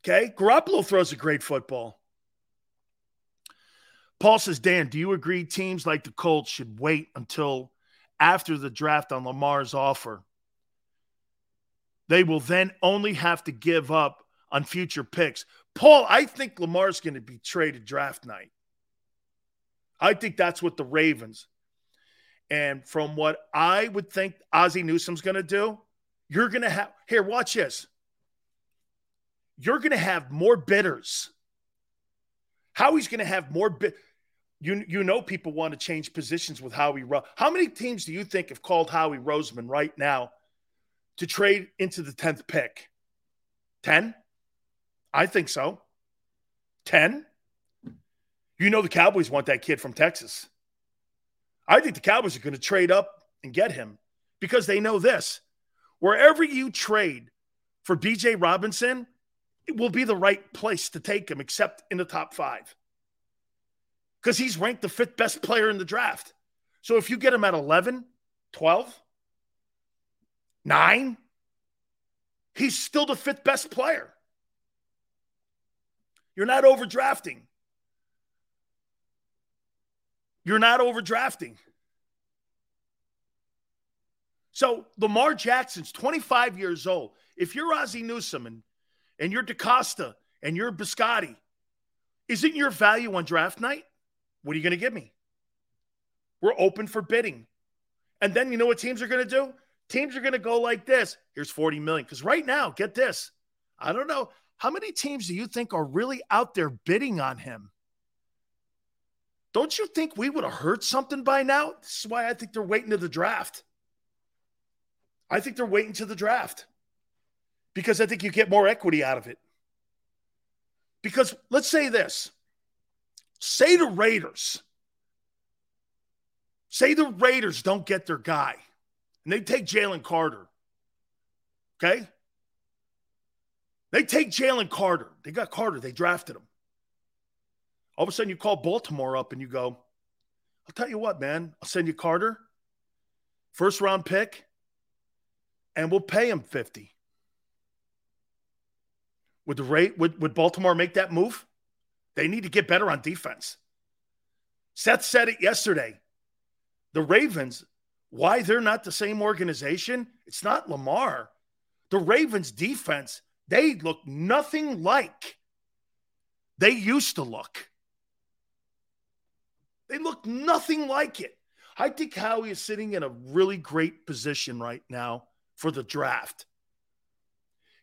Okay. Garoppolo throws a great football. Paul says, Dan, do you agree teams like the Colts should wait until after the draft on Lamar's offer? They will then only have to give up on future picks. Paul, I think Lamar's going to be traded draft night. I think that's what the Ravens. And from what I would think Ozzie Newsome's going to do, you're going to have here, watch this. You're going to have more bidders. How he's going to have more bid you you know people want to change positions with Howie. Ro- How many teams do you think have called Howie Roseman right now to trade into the tenth pick? Ten, I think so. Ten. You know the Cowboys want that kid from Texas. I think the Cowboys are going to trade up and get him because they know this: wherever you trade for Bijan Robinson, it will be the right place to take him, except in the top five because he's ranked the fifth best player in the draft. So if you get him at 11, 12, 9, he's still the fifth best player. You're not overdrafting. You're not overdrafting. So Lamar Jackson's 25 years old. If you're Ozzie Newsome and, and you're DeCosta and you're Bisciotti, isn't your value on draft night? What are you going to give me? We're open for bidding. And then you know what teams are going to do? Teams are going to go like this. Here's 40 million. Because right now, get this. I don't know. How many teams do you think are really out there bidding on him? Don't you think we would have heard something by now? This is why I think they're waiting to the draft. I think they're waiting to the draft because I think you get more equity out of it. Because let's say this Say the Raiders, say the Raiders don't get their guy and they take Jalen Carter. Okay? They take Jalen Carter. They got Carter. They drafted him. All of a sudden, you call Baltimore up and you go, I'll tell you what, man, I'll send you Carter, first round pick, and we'll pay him 50. Would the rate would, would Baltimore make that move? They need to get better on defense. Seth said it yesterday. The Ravens, why they're not the same organization, it's not Lamar. The Ravens defense, they look nothing like they used to look. They look nothing like it. I think Howie is sitting in a really great position right now for the draft.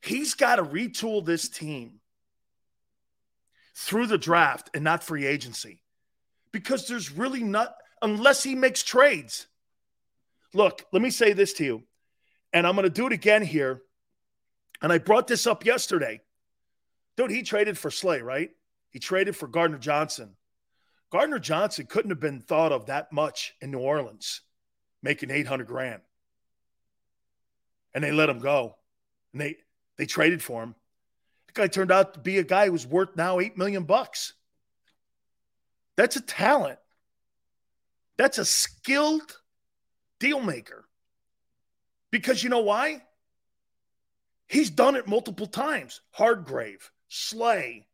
He's got to retool this team through the draft and not free agency because there's really not, unless he makes trades. Look, let me say this to you, and I'm going to do it again here. And I brought this up yesterday. Dude, he traded for Slay, right? He traded for Gardner Johnson. Gardner Johnson couldn't have been thought of that much in New Orleans, making 800 grand. And they let him go. And they they traded for him. The guy turned out to be a guy who's worth now 8 million bucks. That's a talent. That's a skilled deal maker. Because you know why? He's done it multiple times. Hargrave, Slay,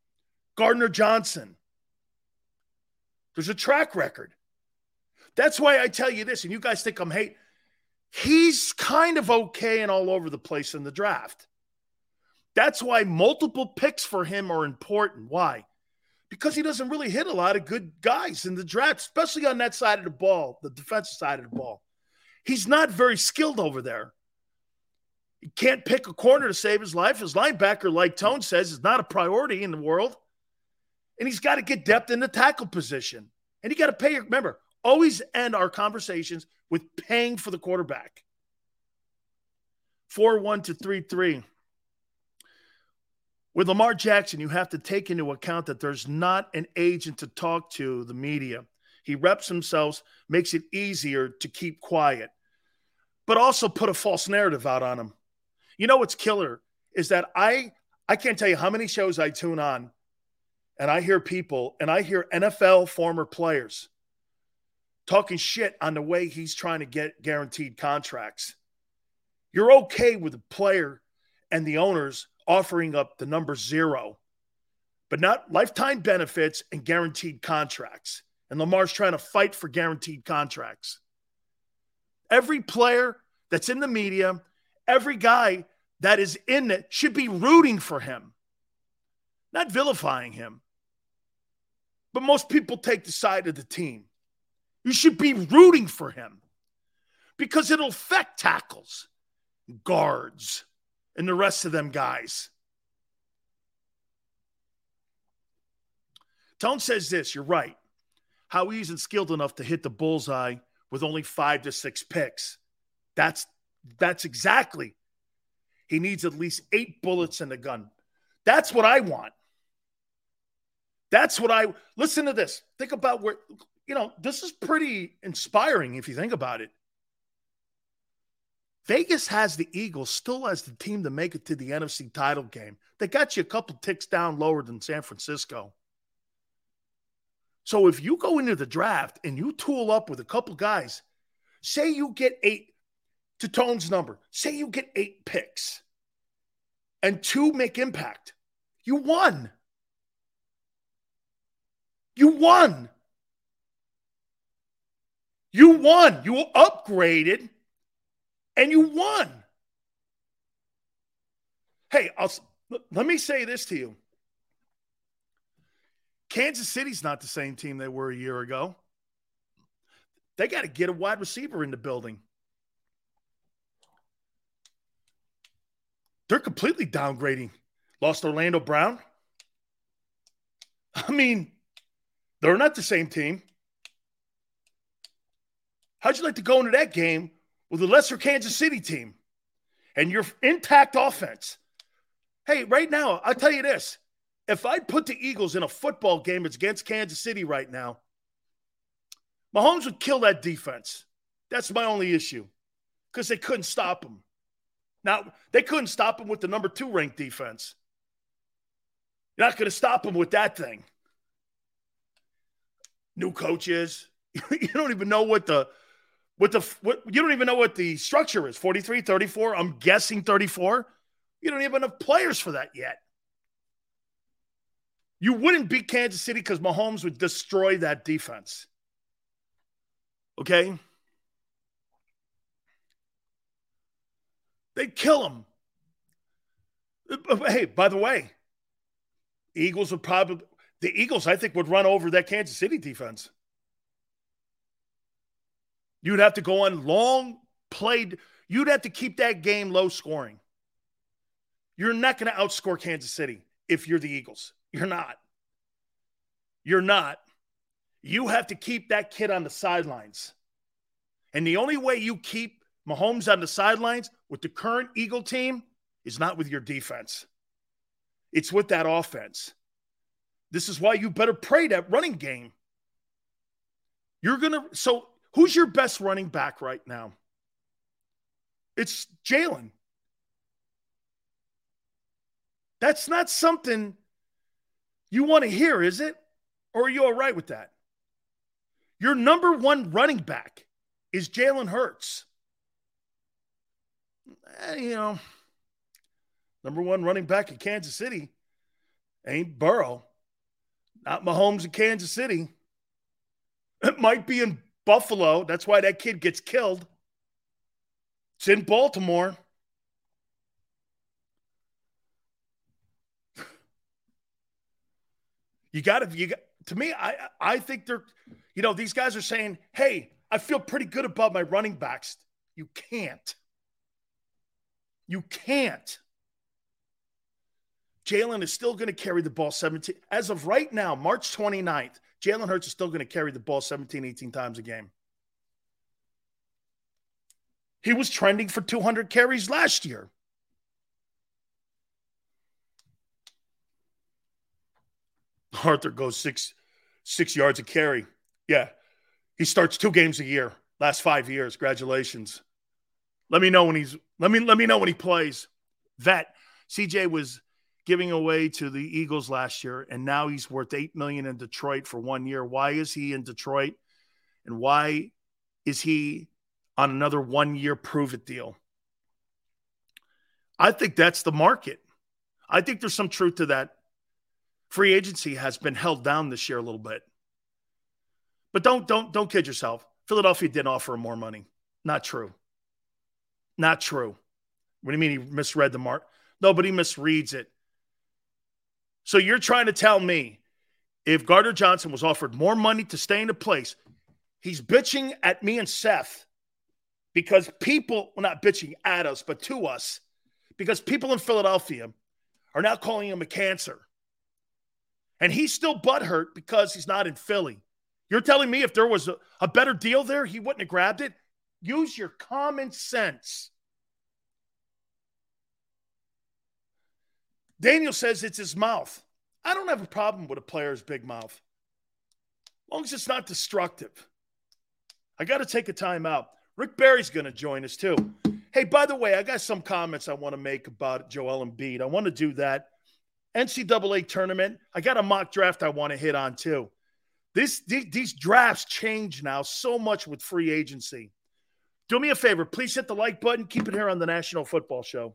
Gardner Johnson. There's a track record. That's why I tell you this, and you guys think I'm hate. He's kind of okay and all over the place in the draft. That's why multiple picks for him are important. Why? Because he doesn't really hit a lot of good guys in the draft, especially on that side of the ball, the defensive side of the ball. He's not very skilled over there. He can't pick a corner to save his life. His linebacker, like Tone says, is not a priority in the world. And he's got to get depth in the tackle position. And he got to pay. Remember, always end our conversations with paying for the quarterback. 4 1 to 3 3. With Lamar Jackson, you have to take into account that there's not an agent to talk to the media. He reps himself, makes it easier to keep quiet, but also put a false narrative out on him. You know what's killer is that I I can't tell you how many shows I tune on and I hear people and I hear NFL former players talking shit on the way he's trying to get guaranteed contracts. You're okay with the player and the owners offering up the number zero, but not lifetime benefits and guaranteed contracts. And Lamar's trying to fight for guaranteed contracts. Every player that's in the media, every guy that is in it should be rooting for him, not vilifying him. But most people take the side of the team. You should be rooting for him because it'll affect tackles, guards, and the rest of them guys. Tone says this, you're right. how he isn't skilled enough to hit the bullseye with only five to six picks. That's that's exactly. He needs at least eight bullets in the gun. That's what I want. That's what I listen to this. Think about where you know, this is pretty inspiring if you think about it. Vegas has the Eagles still as the team to make it to the NFC title game. They got you a couple ticks down lower than San Francisco. So if you go into the draft and you tool up with a couple guys, say you get eight to Tone's number, say you get eight picks and two make impact, you won. You won. You won. You upgraded and you won. Hey, I'll, let me say this to you. Kansas City's not the same team they were a year ago. They got to get a wide receiver in the building. They're completely downgrading. Lost Orlando Brown. I mean, they're not the same team. How'd you like to go into that game with a lesser Kansas City team and your intact offense? Hey, right now, I'll tell you this. If I put the Eagles in a football game that's against Kansas City right now, Mahomes would kill that defense. That's my only issue because they couldn't stop him. Now, they couldn't stop him with the number two ranked defense. You're not going to stop him with that thing. New coaches. <laughs> you don't even know what the what the what you don't even know what the structure is. 43 34 i'm guessing 34 you don't even have enough players for that yet. You wouldn't beat kansas city because mahomes would destroy that defense. Okay? They'd kill him. Hey by the way eagles would probably the eagles i think would run over that kansas city defense You'd have to go on long played. You'd have to keep that game low scoring. You're not going to outscore Kansas City if you're the Eagles. You're not. You're not. You have to keep that kid on the sidelines. And the only way you keep Mahomes on the sidelines with the current Eagle team is not with your defense. It's with that offense. This is why you better pray that running game. You're going to, so Who's your best running back right now? It's Jalen. That's not something you want to hear, is it? Or are you all right with that? Your number one running back is Jalen Hurts. Eh, you know, number one running back in Kansas City ain't Burrow, not Mahomes in Kansas City. It might be in Buffalo. That's why that kid gets killed. It's in Baltimore. You got to, you got, to me, I, I think they're, you know, these guys are saying, hey, I feel pretty good about my running backs. You can't. You can't. Jalen is still going to carry the ball 17. As of right now, March 29th, Jalen Hurts is still going to carry the ball 17, 18 times a game. He was trending for 200 carries last year. Arthur goes six six yards a carry. Yeah. He starts two games a year. Last five years. Congratulations. Let me know when he's let me let me know when he plays. Vet. CJ was giving away to the Eagles last year, and now he's worth eight million in Detroit for one year. Why is he in Detroit? And why is he on another one year prove it deal? I think that's the market. I think there's some truth to that. Free agency has been held down this year a little bit. But don't don't don't kid yourself. Philadelphia didn't offer him more money. Not true. Not true. What do you mean he misread the mark? Nobody misreads it. So you're trying to tell me if Gardner Johnson was offered more money to stay in the place, he's bitching at me and Seth because people, well, not bitching at us, but to us, because people in Philadelphia are now calling him a cancer. And he's still butthurt because he's not in Philly. You're telling me if there was a, a better deal there, he wouldn't have grabbed it? Use your common sense. Daniel says it's his mouth. I don't have a problem with a player's big mouth, as long as it's not destructive. I got to take a time out. Rick Barry's going to join us too. Hey, by the way, I got some comments I want to make about Joel Embiid. I want to do that. NCAA tournament. I got a mock draft I want to hit on too. This these drafts change now so much with free agency. Do me a favor, please hit the like button. Keep it here on the National Football Show.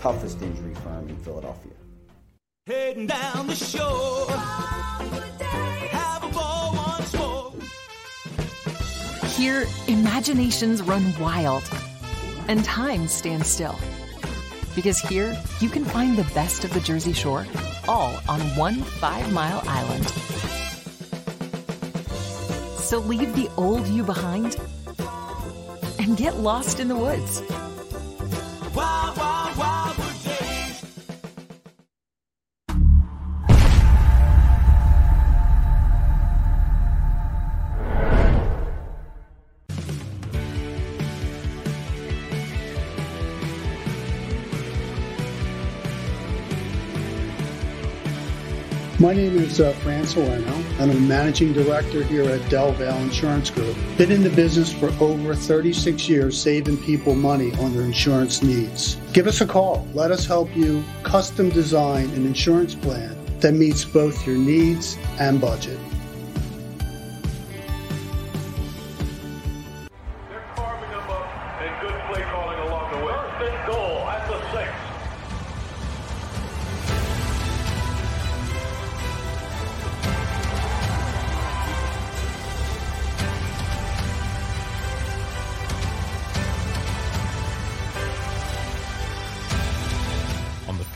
toughest injury firm in Philadelphia. Heading down the shore. Have a ball once more. Here, imaginations run wild and time stands still. Because here, you can find the best of the Jersey Shore, all on one five mile island. So leave the old you behind and get lost in the woods. Wild, My name is uh, Fran and I'm a managing director here at Del Valle Insurance Group. Been in the business for over 36 years, saving people money on their insurance needs. Give us a call. Let us help you custom design an insurance plan that meets both your needs and budget.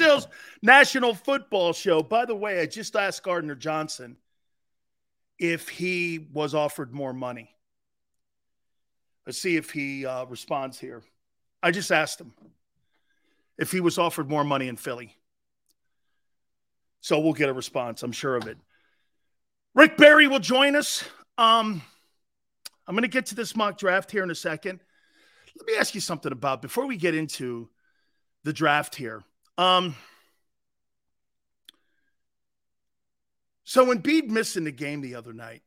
Sales National Football Show. By the way, I just asked Gardner Johnson if he was offered more money. Let's see if he uh, responds here. I just asked him if he was offered more money in Philly. So we'll get a response, I'm sure of it. Rick Barry will join us. Um, I'm going to get to this mock draft here in a second. Let me ask you something about before we get into the draft here. Um, so when Embiid missing the game the other night,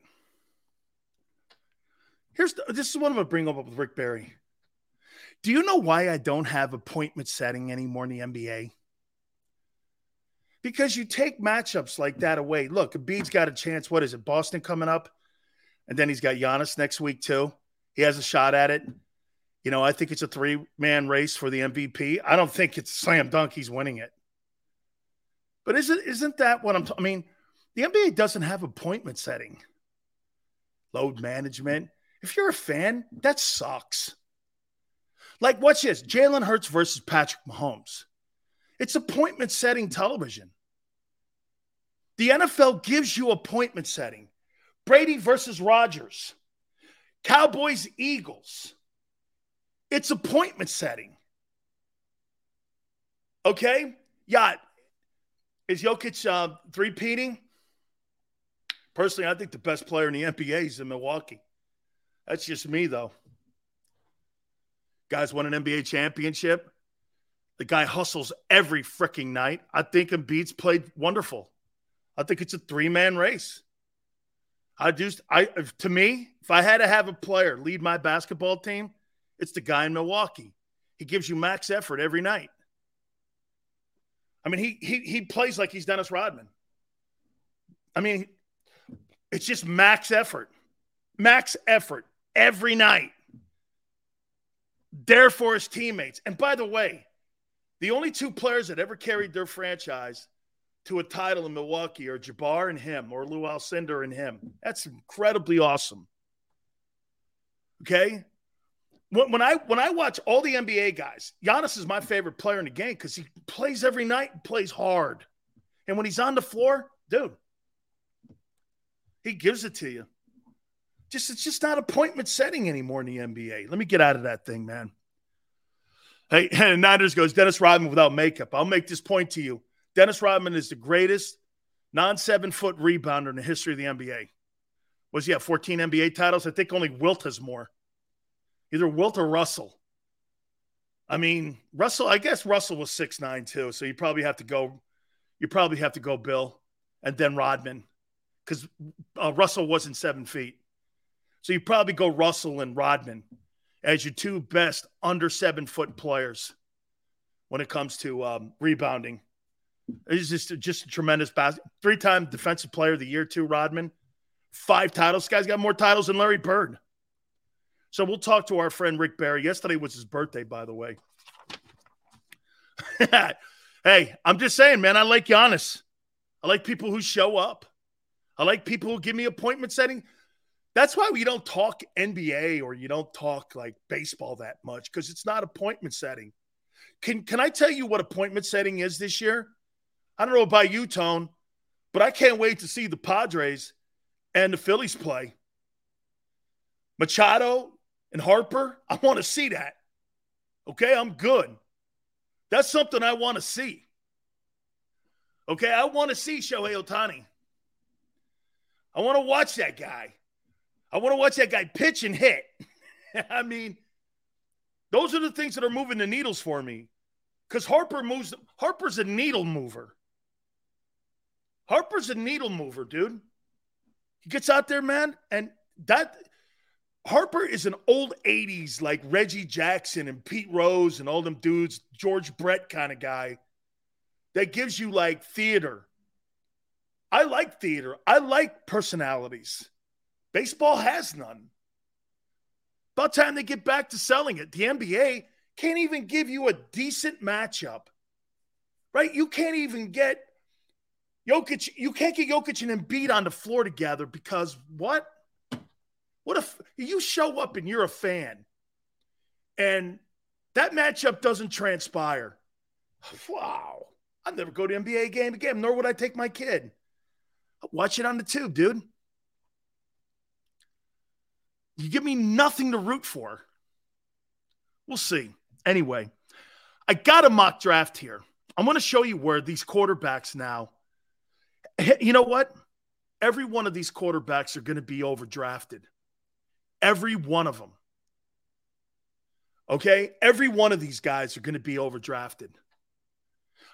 here's the, this is what I'm to bring up with Rick Barry. Do you know why I don't have appointment setting anymore in the NBA? Because you take matchups like that away. Look, Embiid's got a chance. What is it? Boston coming up, and then he's got Giannis next week too. He has a shot at it. You know, I think it's a three man race for the MVP. I don't think it's slam dunk. He's winning it. But isn't isn't that what I'm? T- I mean, the NBA doesn't have appointment setting, load management. If you're a fan, that sucks. Like, what's this? Jalen Hurts versus Patrick Mahomes. It's appointment setting television. The NFL gives you appointment setting. Brady versus Rodgers, Cowboys, Eagles. It's appointment setting. Okay? Yeah. Is Jokic uh, three-peating? Personally, I think the best player in the NBA is in Milwaukee. That's just me, though. Guys won an NBA championship. The guy hustles every freaking night. I think Embiid's played wonderful. I think it's a three-man race. I just, I to me, if I had to have a player lead my basketball team, it's the guy in Milwaukee. He gives you max effort every night. I mean, he he he plays like he's Dennis Rodman. I mean, it's just max effort, max effort every night. There for his teammates. And by the way, the only two players that ever carried their franchise to a title in Milwaukee are Jabbar and him, or Lou Alcindor and him. That's incredibly awesome. Okay, when, when I when I watch all the NBA guys, Giannis is my favorite player in the game because he plays every night and plays hard. And when he's on the floor, dude, he gives it to you. Just it's just not appointment setting anymore in the NBA. Let me get out of that thing, man. Hey, <laughs> and Niners goes Dennis Rodman without makeup. I'll make this point to you. Dennis Rodman is the greatest non seven foot rebounder in the history of the NBA. Was he have 14 NBA titles? I think only Wilt has more either Wilt or Russell. I mean, Russell, I guess Russell was six nine too, so you probably have to go, you probably have to go Bill and then Rodman because uh, Russell wasn't seven feet. So you probably go Russell and Rodman as your two best under seven foot players when it comes to um, rebounding. It's just just a tremendous basket. Three time defensive player of the year, too, Rodman. Five titles. This guy's got more titles than Larry Bird. So we'll talk to our friend Rick Barry. Yesterday was his birthday, by the way. <laughs> hey, I'm just saying, man, I like Giannis. I like people who show up. I like people who give me appointment setting. That's why we don't talk NBA or you don't talk like baseball that much because it's not appointment setting. Can can I tell you what appointment setting is this year? I don't know about you, Tone, but I can't wait to see the Padres and the Phillies play. Machado and Harper, I want to see that. Okay, I'm good. That's something I want to see. Okay, I want to see Shohei Ohtani. I want to watch that guy. I want to watch that guy pitch and hit. <laughs> I mean, those are the things that are moving the needles for me. Because Harper moves, Harper's a needle mover. Harper's a needle mover, dude. He gets out there, man, and that Harper is an old 80s like Reggie Jackson and Pete Rose and all them dudes, George Brett kind of guy that gives you like theater. I like theater. I like personalities. Baseball has none. About time they get back to selling it. The NBA can't even give you a decent matchup. Right? You can't even get Jokic, you can't get Jokic and Embiid on the floor together because what? What if you show up and you're a fan and that matchup doesn't transpire? Wow. I'd never go to NBA game again, nor would I take my kid. Watch it on the tube, dude. You give me nothing to root for. We'll see. Anyway, I got a mock draft here. I'm going to show you where these quarterbacks now. You know what? Every one of these quarterbacks are going to be overdrafted. Every one of them. Okay? Every one of these guys are going to be overdrafted.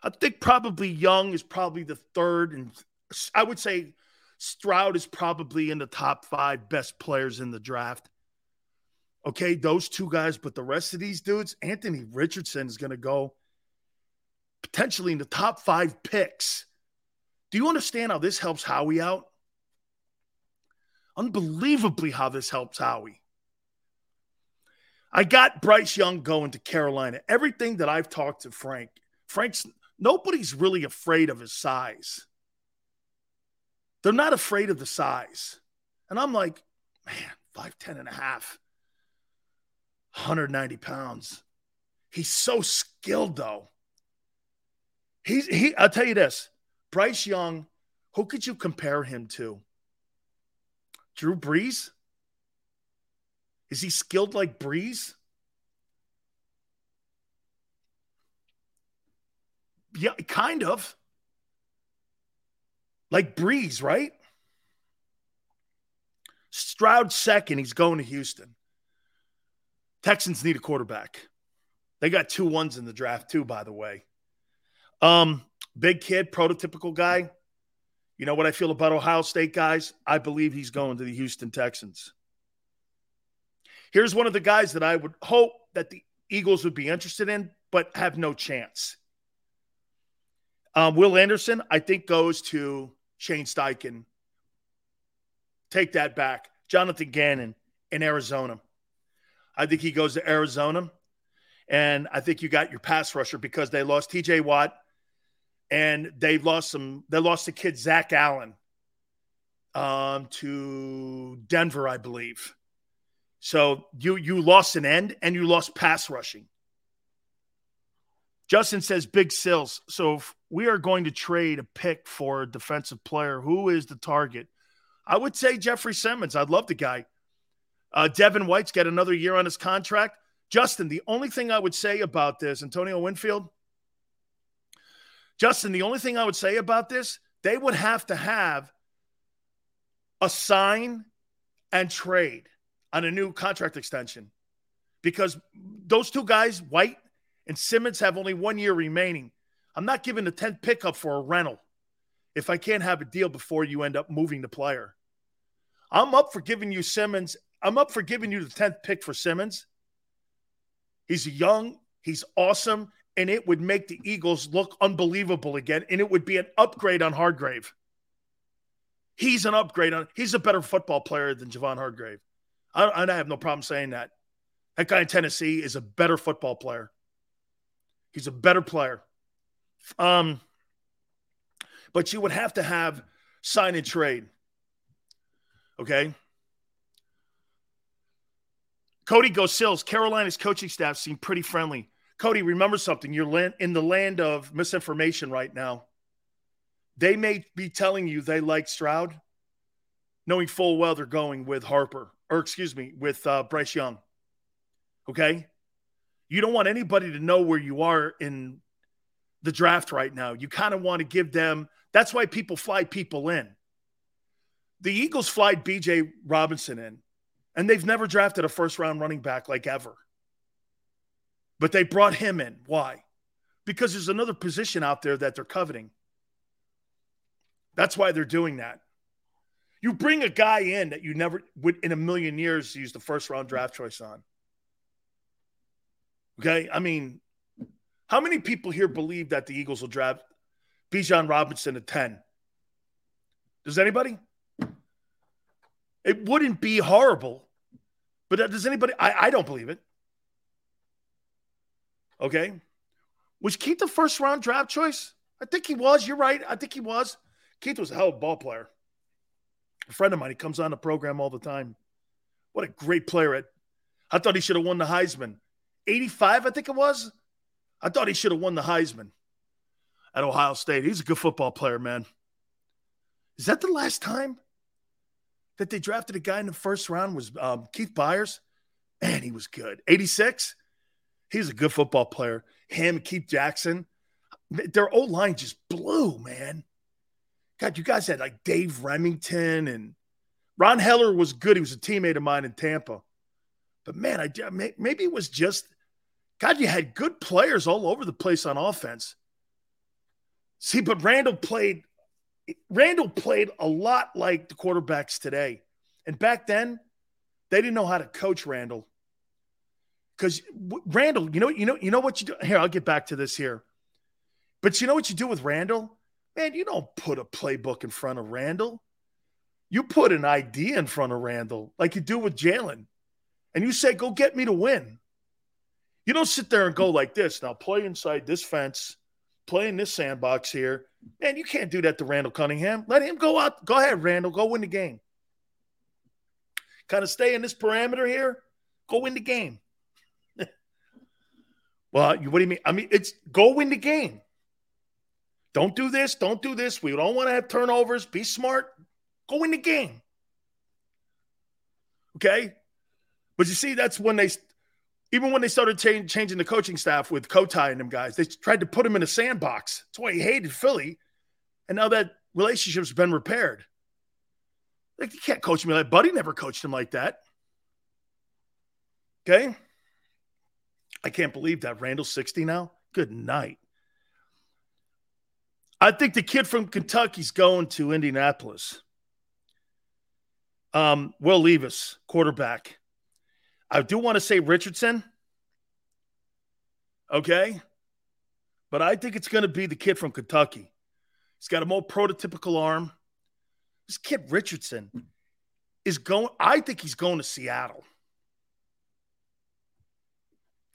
I think probably Young is probably the third, and I would say Stroud is probably in the top five best players in the draft. Okay, those two guys, but the rest of these dudes, Anthony Richardson is going to go potentially in the top five picks. Do you understand how this helps Howie out? Unbelievably, how this helps Howie. I got Bryce Young going to Carolina. Everything that I've talked to Frank, Frank's nobody's really afraid of his size. They're not afraid of the size. And I'm like, man, 5'10 and a half, 190 pounds. He's so skilled, though. He's he. I'll tell you this: Bryce Young. Who could you compare him to? Drew Brees. Is he skilled like Brees? Yeah, kind of. Like Brees, right? Stroud second. He's going to Houston. Texans need a quarterback. They got two ones in the draft, too, by the way. Um, big kid, prototypical guy. You know what I feel about Ohio State guys? I believe he's going to the Houston Texans. Here's one of the guys that I would hope that the Eagles would be interested in, but have no chance. Um, Will Anderson, I think, goes to Shane Steichen. Take that back. Jonathan Gannon in Arizona. I think he goes to Arizona. And I think you got your pass rusher because they lost TJ Watt and they lost some, they lost the kid Zach Allen um, to Denver, I believe. So you you lost an end and you lost pass rushing. Justin says big sills. So if we are going to trade a pick for a defensive player, who is the target? I would say Jeffrey Simmons. I'd love the guy. Uh, Devin White's got another year on his contract. Justin, the only thing I would say about this, Antonio Winfield, Justin, the only thing I would say about this, they would have to have a sign and trade on a new contract extension because those two guys, White and Simmons, have only one year remaining. I'm not giving the 10th pickup for a rental if I can't have a deal before you end up moving the player. I'm up for giving you Simmons. I'm up for giving you the 10th pick for Simmons. He's young, he's awesome, and it would make the Eagles look unbelievable again, and it would be an upgrade on Hargrave. He's an upgrade on. He's a better football player than Javon Hargrave. I, I have no problem saying that. That guy in Tennessee is a better football player. He's a better player. Um, but you would have to have sign and trade. Okay. Cody Gosills, Carolina's coaching staff seem pretty friendly. Cody, remember something. You're in the land of misinformation right now. They may be telling you they like Stroud, knowing full well they're going with Harper, or excuse me, with uh, Bryce Young. Okay? You don't want anybody to know where you are in the draft right now. You kind of want to give them that's why people fly people in. The Eagles fly Bijan Robinson in, and they've never drafted a first round running back like ever. But they brought him in. Why? Because there's another position out there that they're coveting. That's why they're doing that. You bring a guy in that you never would in a million years use the first round draft choice on. Okay. I mean, how many people here believe that the Eagles will draft Bijan Robinson at 10? Does anybody? It wouldn't be horrible, but does anybody? I, I don't believe it. Okay. Was Keith the first round draft choice? I think he was. You're right. I think he was. Keith was a hell of a ball player. A friend of mine, he comes on the program all the time. What a great player. At, I thought he should have won the Heisman. 85, I think it was. I thought he should have won the Heisman at Ohio State. He's a good football player, man. Is that the last time that they drafted a guy in the first round was um, Keith Byars? Man, he was good. 86. He's a good football player. Him, Keith Jackson. Their old line just blew, man. God, you guys had like Dave Rimington and Ron Heller was good. He was a teammate of mine in Tampa. But man, I maybe it was just God. You had good players all over the place on offense. See, but Randall played. Randall played a lot like the quarterbacks today, and back then, they didn't know how to coach Randall. Because Randall, you know, you know, you know what you do. Here, I'll get back to this here. But you know what you do with Randall? Man, you don't put a playbook in front of Randall. You put an idea in front of Randall, like you do with Jalen. And you say, go get me to win. You don't sit there and go like this. Now play inside this fence, play in this sandbox here. Man, you can't do that to Randall Cunningham. Let him go out. Go ahead, Randall. Go win the game. Kind of stay in this parameter here. Go win the game. Well, what do you mean? I mean, it's go win the game. Don't do this. Don't do this. We don't want to have turnovers. Be smart. Go in the game. Okay. But you see, that's when they, even when they started changing the coaching staff with Kotite and them guys, they tried to put him in a sandbox. That's why he hated Philly. And now that relationship's been repaired. Like, you can't coach me like Buddy never coached him like that. Okay. I can't believe that. Randall's 60 now. Good night. I think the kid from Kentucky's going to Indianapolis. Um, Will Levis, quarterback. I do want to say Richardson. Okay. But I think it's going to be the kid from Kentucky. He's got a more prototypical arm. This kid Richardson is going, I think he's going to Seattle.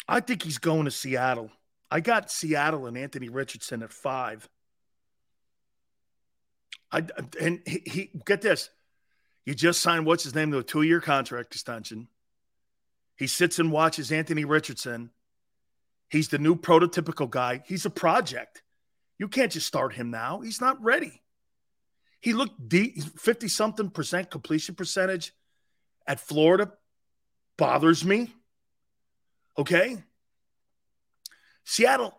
I think he's going to Seattle. I got Seattle and Anthony Richardson at five. I and he, he get this. You just signed what's his name to a two-year contract extension. He sits and watches Anthony Richardson. He's the new prototypical guy. He's a project. You can't just start him now. He's not ready. He looked 50 something percent completion percentage at Florida. Bothers me. Okay. Seattle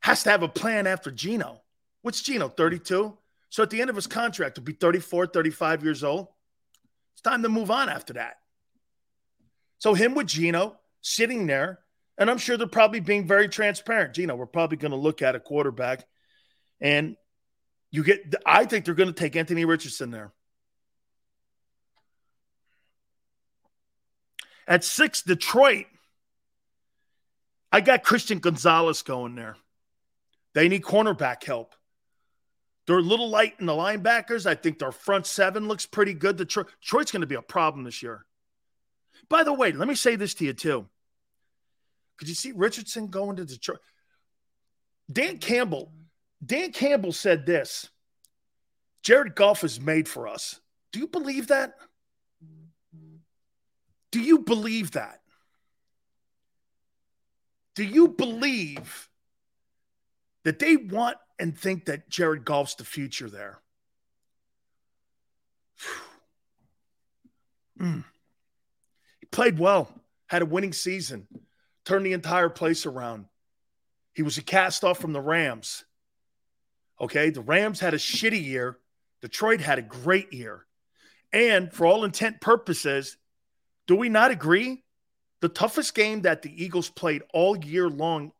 has to have a plan after Geno. What's Geno, 32? So at the end of his contract, he'll be 34, 35 years old. It's time to move on after that. So him with Geno sitting there, and I'm sure they're probably being very transparent. Geno, we're probably going to look at a quarterback, and you get. I think they're going to take Anthony Richardson there. At six, Detroit. I got Christian Gonzalez going there. They need cornerback help. They're a little light in the linebackers. I think their front seven looks pretty good. Detroit, Detroit's going to be a problem this year. By the way, let me say this to you too. Could you see Richardson going to Detroit? Dan Campbell, Dan Campbell said this. Jared Goff is made for us. Do you believe that? Do you believe that? Do you believe that they want and think that Jared Goff's the future there? <sighs> mm. He played well, had a winning season, turned the entire place around. He was a cast off from the Rams. Okay, the Rams had a shitty year. Detroit had a great year. And for all intent purposes, do we not agree the toughest game that the Eagles played all year long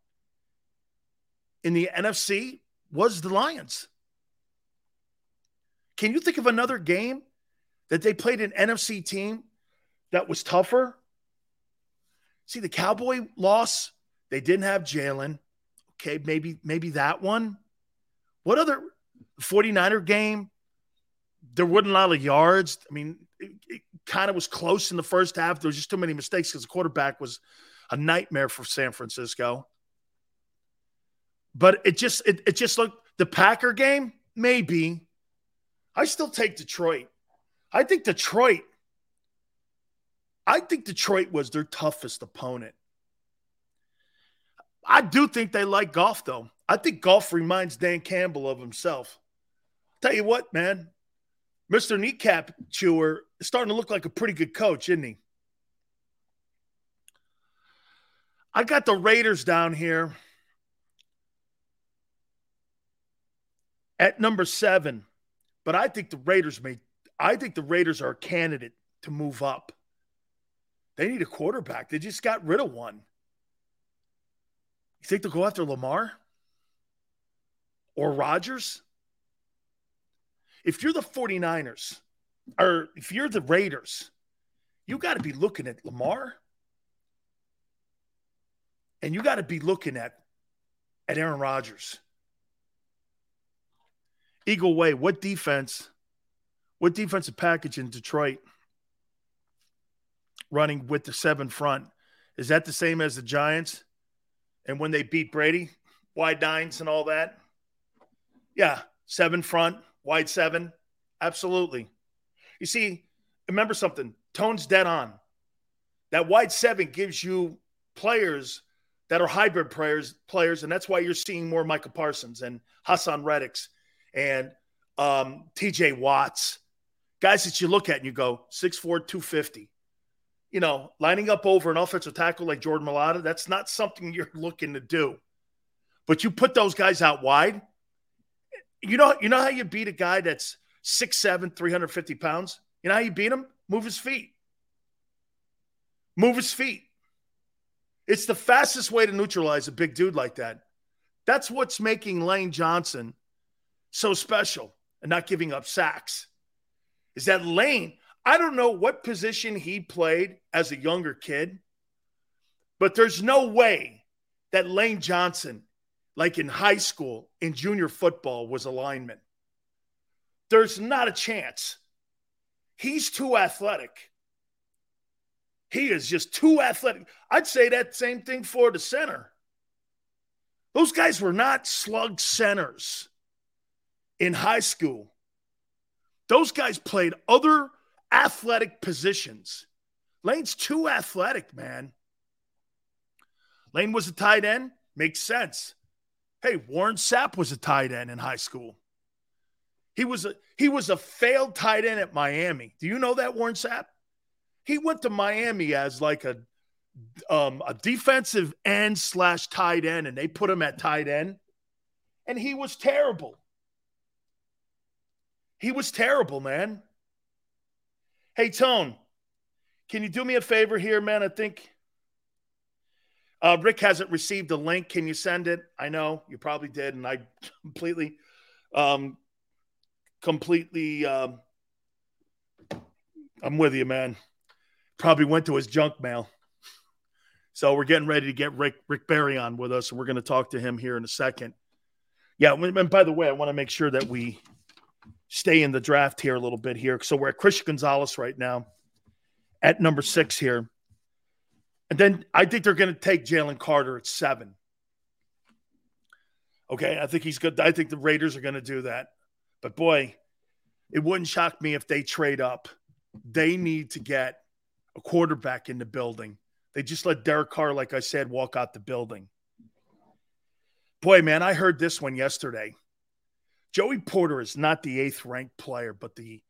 in the NFC was the Lions. Can you think of another game that they played an NFC team that was tougher? See, the Cowboy loss, they didn't have Jalen. Okay, maybe maybe that one. What other 49er game? There wasn't a lot of yards. I mean, kind of was close in the first half. There was just too many mistakes because the quarterback was a nightmare for San Francisco. But it just it, it just looked the Packer game, maybe. I still take Detroit. I think Detroit. I think Detroit was their toughest opponent. I do think they like Goff, though. I think Goff reminds Dan Campbell of himself. Tell you what, man, Mr. Kneecap Chewer is starting to look like a pretty good coach, isn't he? I got the Raiders down here at number seven, but I think the Raiders may. I think the Raiders are a candidate to move up. They need a quarterback. They just got rid of one. You think they'll go after Lamar or Rodgers? If you're the 49ers or if you're the Raiders, you got to be looking at Lamar and you got to be looking at at Aaron Rodgers. Eagle Way, what defense? What defensive package in Detroit running with the seven front? Is that the same as the Giants? And when they beat Brady, wide nines and all that? Yeah, seven front, wide seven? Absolutely. You see, remember something Tone's dead on. That wide seven gives you players that are hybrid players, players, and that's why you're seeing more Micah Parsons and Haason Reddicks and um, TJ Watts, guys that you look at and you go 6'4, 250. You know, lining up over an offensive tackle like Jordan Mailata, that's not something <laughs> you're looking to do. But you put those guys out wide. You know, you know how you beat a guy that's 6'7, 350 pounds? You know how you beat him? Move his feet. Move his feet. It's the fastest way to neutralize a big dude like that. That's what's making Lane Johnson so special and not giving up sacks. Is that Lane? I don't know what position he played as a younger kid, but there's no way that Lane Johnson, like in high school, in junior football, was a lineman. There's not a chance. He's too athletic. He is just too athletic. I'd say that same thing for the center. Those guys were not slug centers in high school. Those guys played other athletic positions. Lane's too athletic, man. Lane was a tight end. Makes sense. Hey, Warren Sapp was a tight end in high school. He was a he was a failed tight end at Miami. Do you know that Warren Sapp? He went to Miami as like a um, a defensive end slash tight end, and they put him at tight end, and he was terrible. He was terrible, man. Hey, Tone, can you do me a favor here, man? I think uh, Rick hasn't received the link. Can you send it? I know you probably did, and I <laughs> completely, um, completely, um, I'm with you, man probably went to his junk mail. So we're getting ready to get Rick Rick Barry on with us, and we're going to talk to him here in a second. Yeah, and by the way, I want to make sure that we stay in the draft here a little bit here. So we're at Christian Gonzalez right now at number six here. And then I think they're going to take Jalen Carter at seven. Okay, I think he's good. I think the Raiders are going to do that. But boy, it wouldn't shock me if they trade up. They need to get a quarterback in the building. They just let Derek Carr, like I said, walk out the building. Boy, man, I heard this one yesterday. Joey Porter is not the eighth ranked player, but the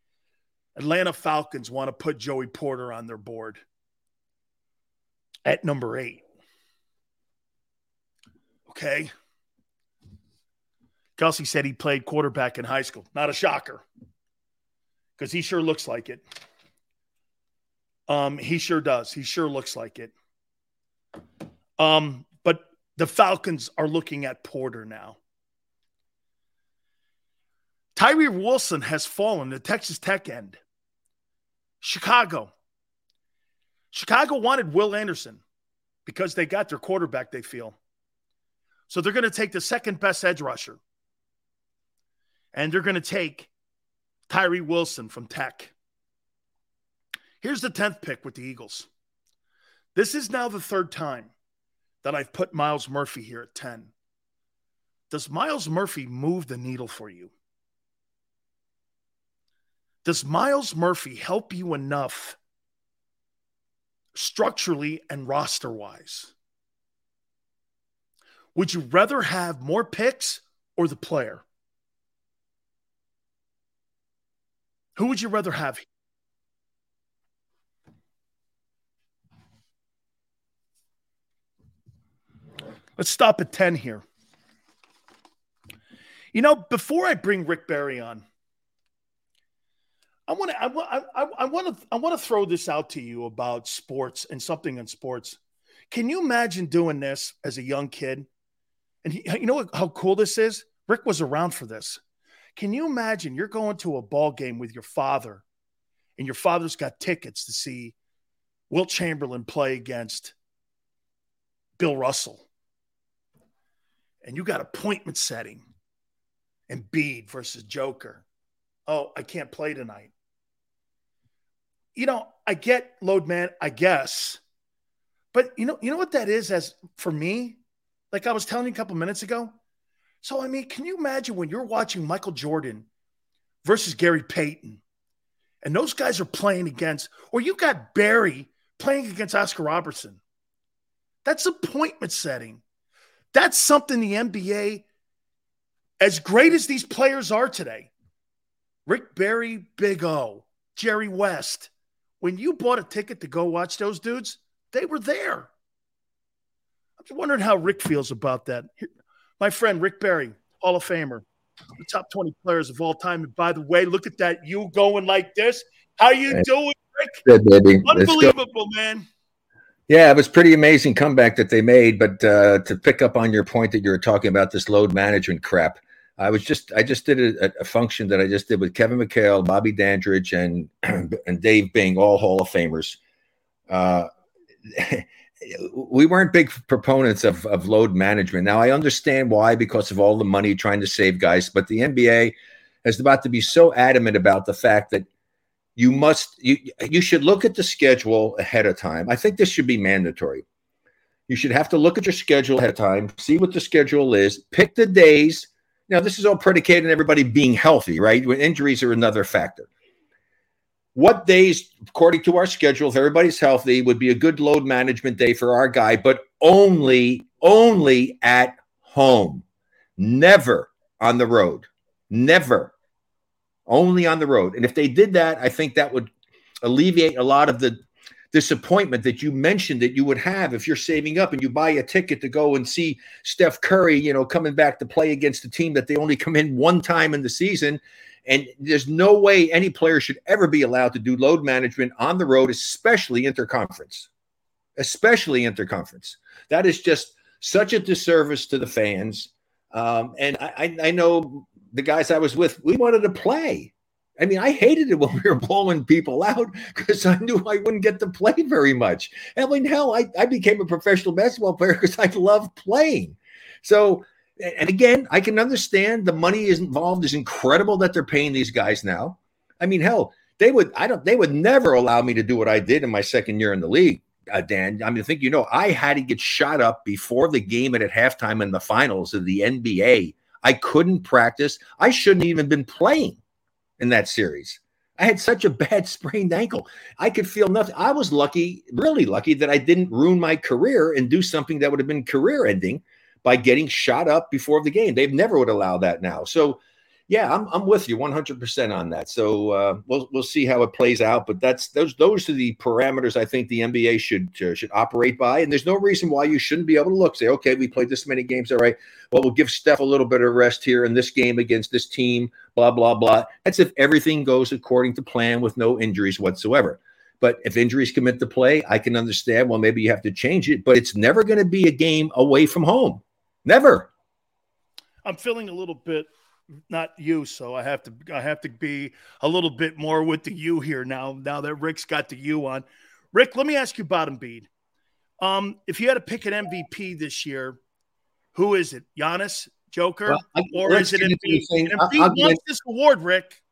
Atlanta Falcons want to put Joey Porter on their board at number eight. Okay. Kelsey said he played quarterback in high school. Not a shocker because he sure looks like it. Um, he sure does. He sure looks like it. Um, but the Falcons are looking at Porter now. Tyree Wilson has fallen, the Texas Tech end. Chicago. Chicago wanted Will Anderson because they got their quarterback, they feel. So they're going to take the second best edge rusher. And they're going to take Tyree Wilson from Tech. Here's the 10th pick with the Eagles. This is now the third time that I've put Myles Murphy here at 10. Does Myles Murphy move the needle for you? Does Myles Murphy help you enough structurally and roster wise? Would you rather have more picks or the player? Who would you rather have? Let's stop at 10 here. You know, before I bring Rick Barry on, I want to I, want to I want to throw this out to you about sports and something in sports. Can you imagine doing this as a young kid? And he, you know how cool this is? Rick was around for this. Can you imagine you're going to a ball game with your father and your father's got tickets to see Wilt Chamberlain play against Bill Russell? and you got appointment setting and Bede versus Joker. Oh, I can't play tonight. You know, I get load man, I guess. But you know, you know what that is as for me? Like I was telling you a couple minutes ago. So I mean, can you imagine when you're watching Michael Jordan versus Gary Payton, and those guys are playing against, or you got Barry playing against Oscar Robertson? That's appointment setting. That's something the NBA, as great as these players are today, Rick Barry, Big O, Jerry West, when you bought a ticket to go watch those dudes, they were there. I'm just wondering how Rick feels about that. My friend Rick Barry, Hall of Famer, the top 20 players of all time. And by the way, look at that. You going like this. How you doing, Rick? Good. Unbelievable, man. Yeah, it was pretty amazing comeback that they made. But uh, to pick up on your point that you were talking about this load management crap, I was just I just did a, a function that I just did with Kevin McHale, Bobby Dandridge, and <clears throat> and Dave Bing, all Hall of Famers. Uh, <laughs> we weren't big proponents of, of load management. Now I understand why, because of all the money trying to save guys, but the NBA is about to be so adamant about the fact that you must you you should look at the schedule ahead of time. I think this should be mandatory. You should have to look at your schedule ahead of time, see what the schedule is, pick the days. Now, this is all predicated on everybody being healthy, right? When injuries are another factor what days, according to our schedule, if everybody's healthy, would be a good load management day for our guy, but only, only at home, never on the road, never, only on the road. And if they did that, I think that would alleviate a lot of the disappointment that you mentioned that you would have if you're saving up and you buy a ticket to go and see Steph Curry, you know, coming back to play against a team that they only come in one time in the season and there's no way any player should ever be allowed to do load management on the road, especially interconference, especially interconference. That is just such a disservice to the fans. Um, and I, I know the guys I was with, we wanted to play. I mean, I hated it when we were blowing people out because I knew I wouldn't get to play very much. I mean, hell, I, I became a professional basketball player because I love playing. So and again, I can understand the money is involved is incredible that they're paying these guys now. I mean, hell, they would I don't they would never allow me to do what I did in my second year in the league, uh, Dan. I mean, I think you know I had to get shot up before the game and at halftime in the finals of the NBA. I couldn't practice. I shouldn't even have been playing in that series. I had such a <laughs> bad sprained ankle. I could feel nothing. I was lucky, really lucky, that I didn't ruin my career and do something that would have been career ending by getting shot up before the game. They've never would allow that now. So, yeah, I'm, I'm with you 100% on that. So uh, we'll we'll see how it plays out. But that's those those are the parameters I think the NBA should uh, should operate by. And there's no reason why you shouldn't be able to look say, okay, we played this many games, all right. Well, we'll give Steph a little bit of rest here in this game against this team. Blah blah blah. That's if everything goes according to plan with no injuries whatsoever. But if injuries come into play, I can understand. Well, maybe you have to change it, but it's never going to be a game away from home. Never. I'm feeling a little bit not you, so I have to I have to be a little bit more with the you here now. Now that Rick's got the you on, Rick, let me ask you about Embiid. Um, if you had to pick an MVP this year, who is it? Giannis, Joker, well, I, or is it Embiid? Embiid wants this award, Rick.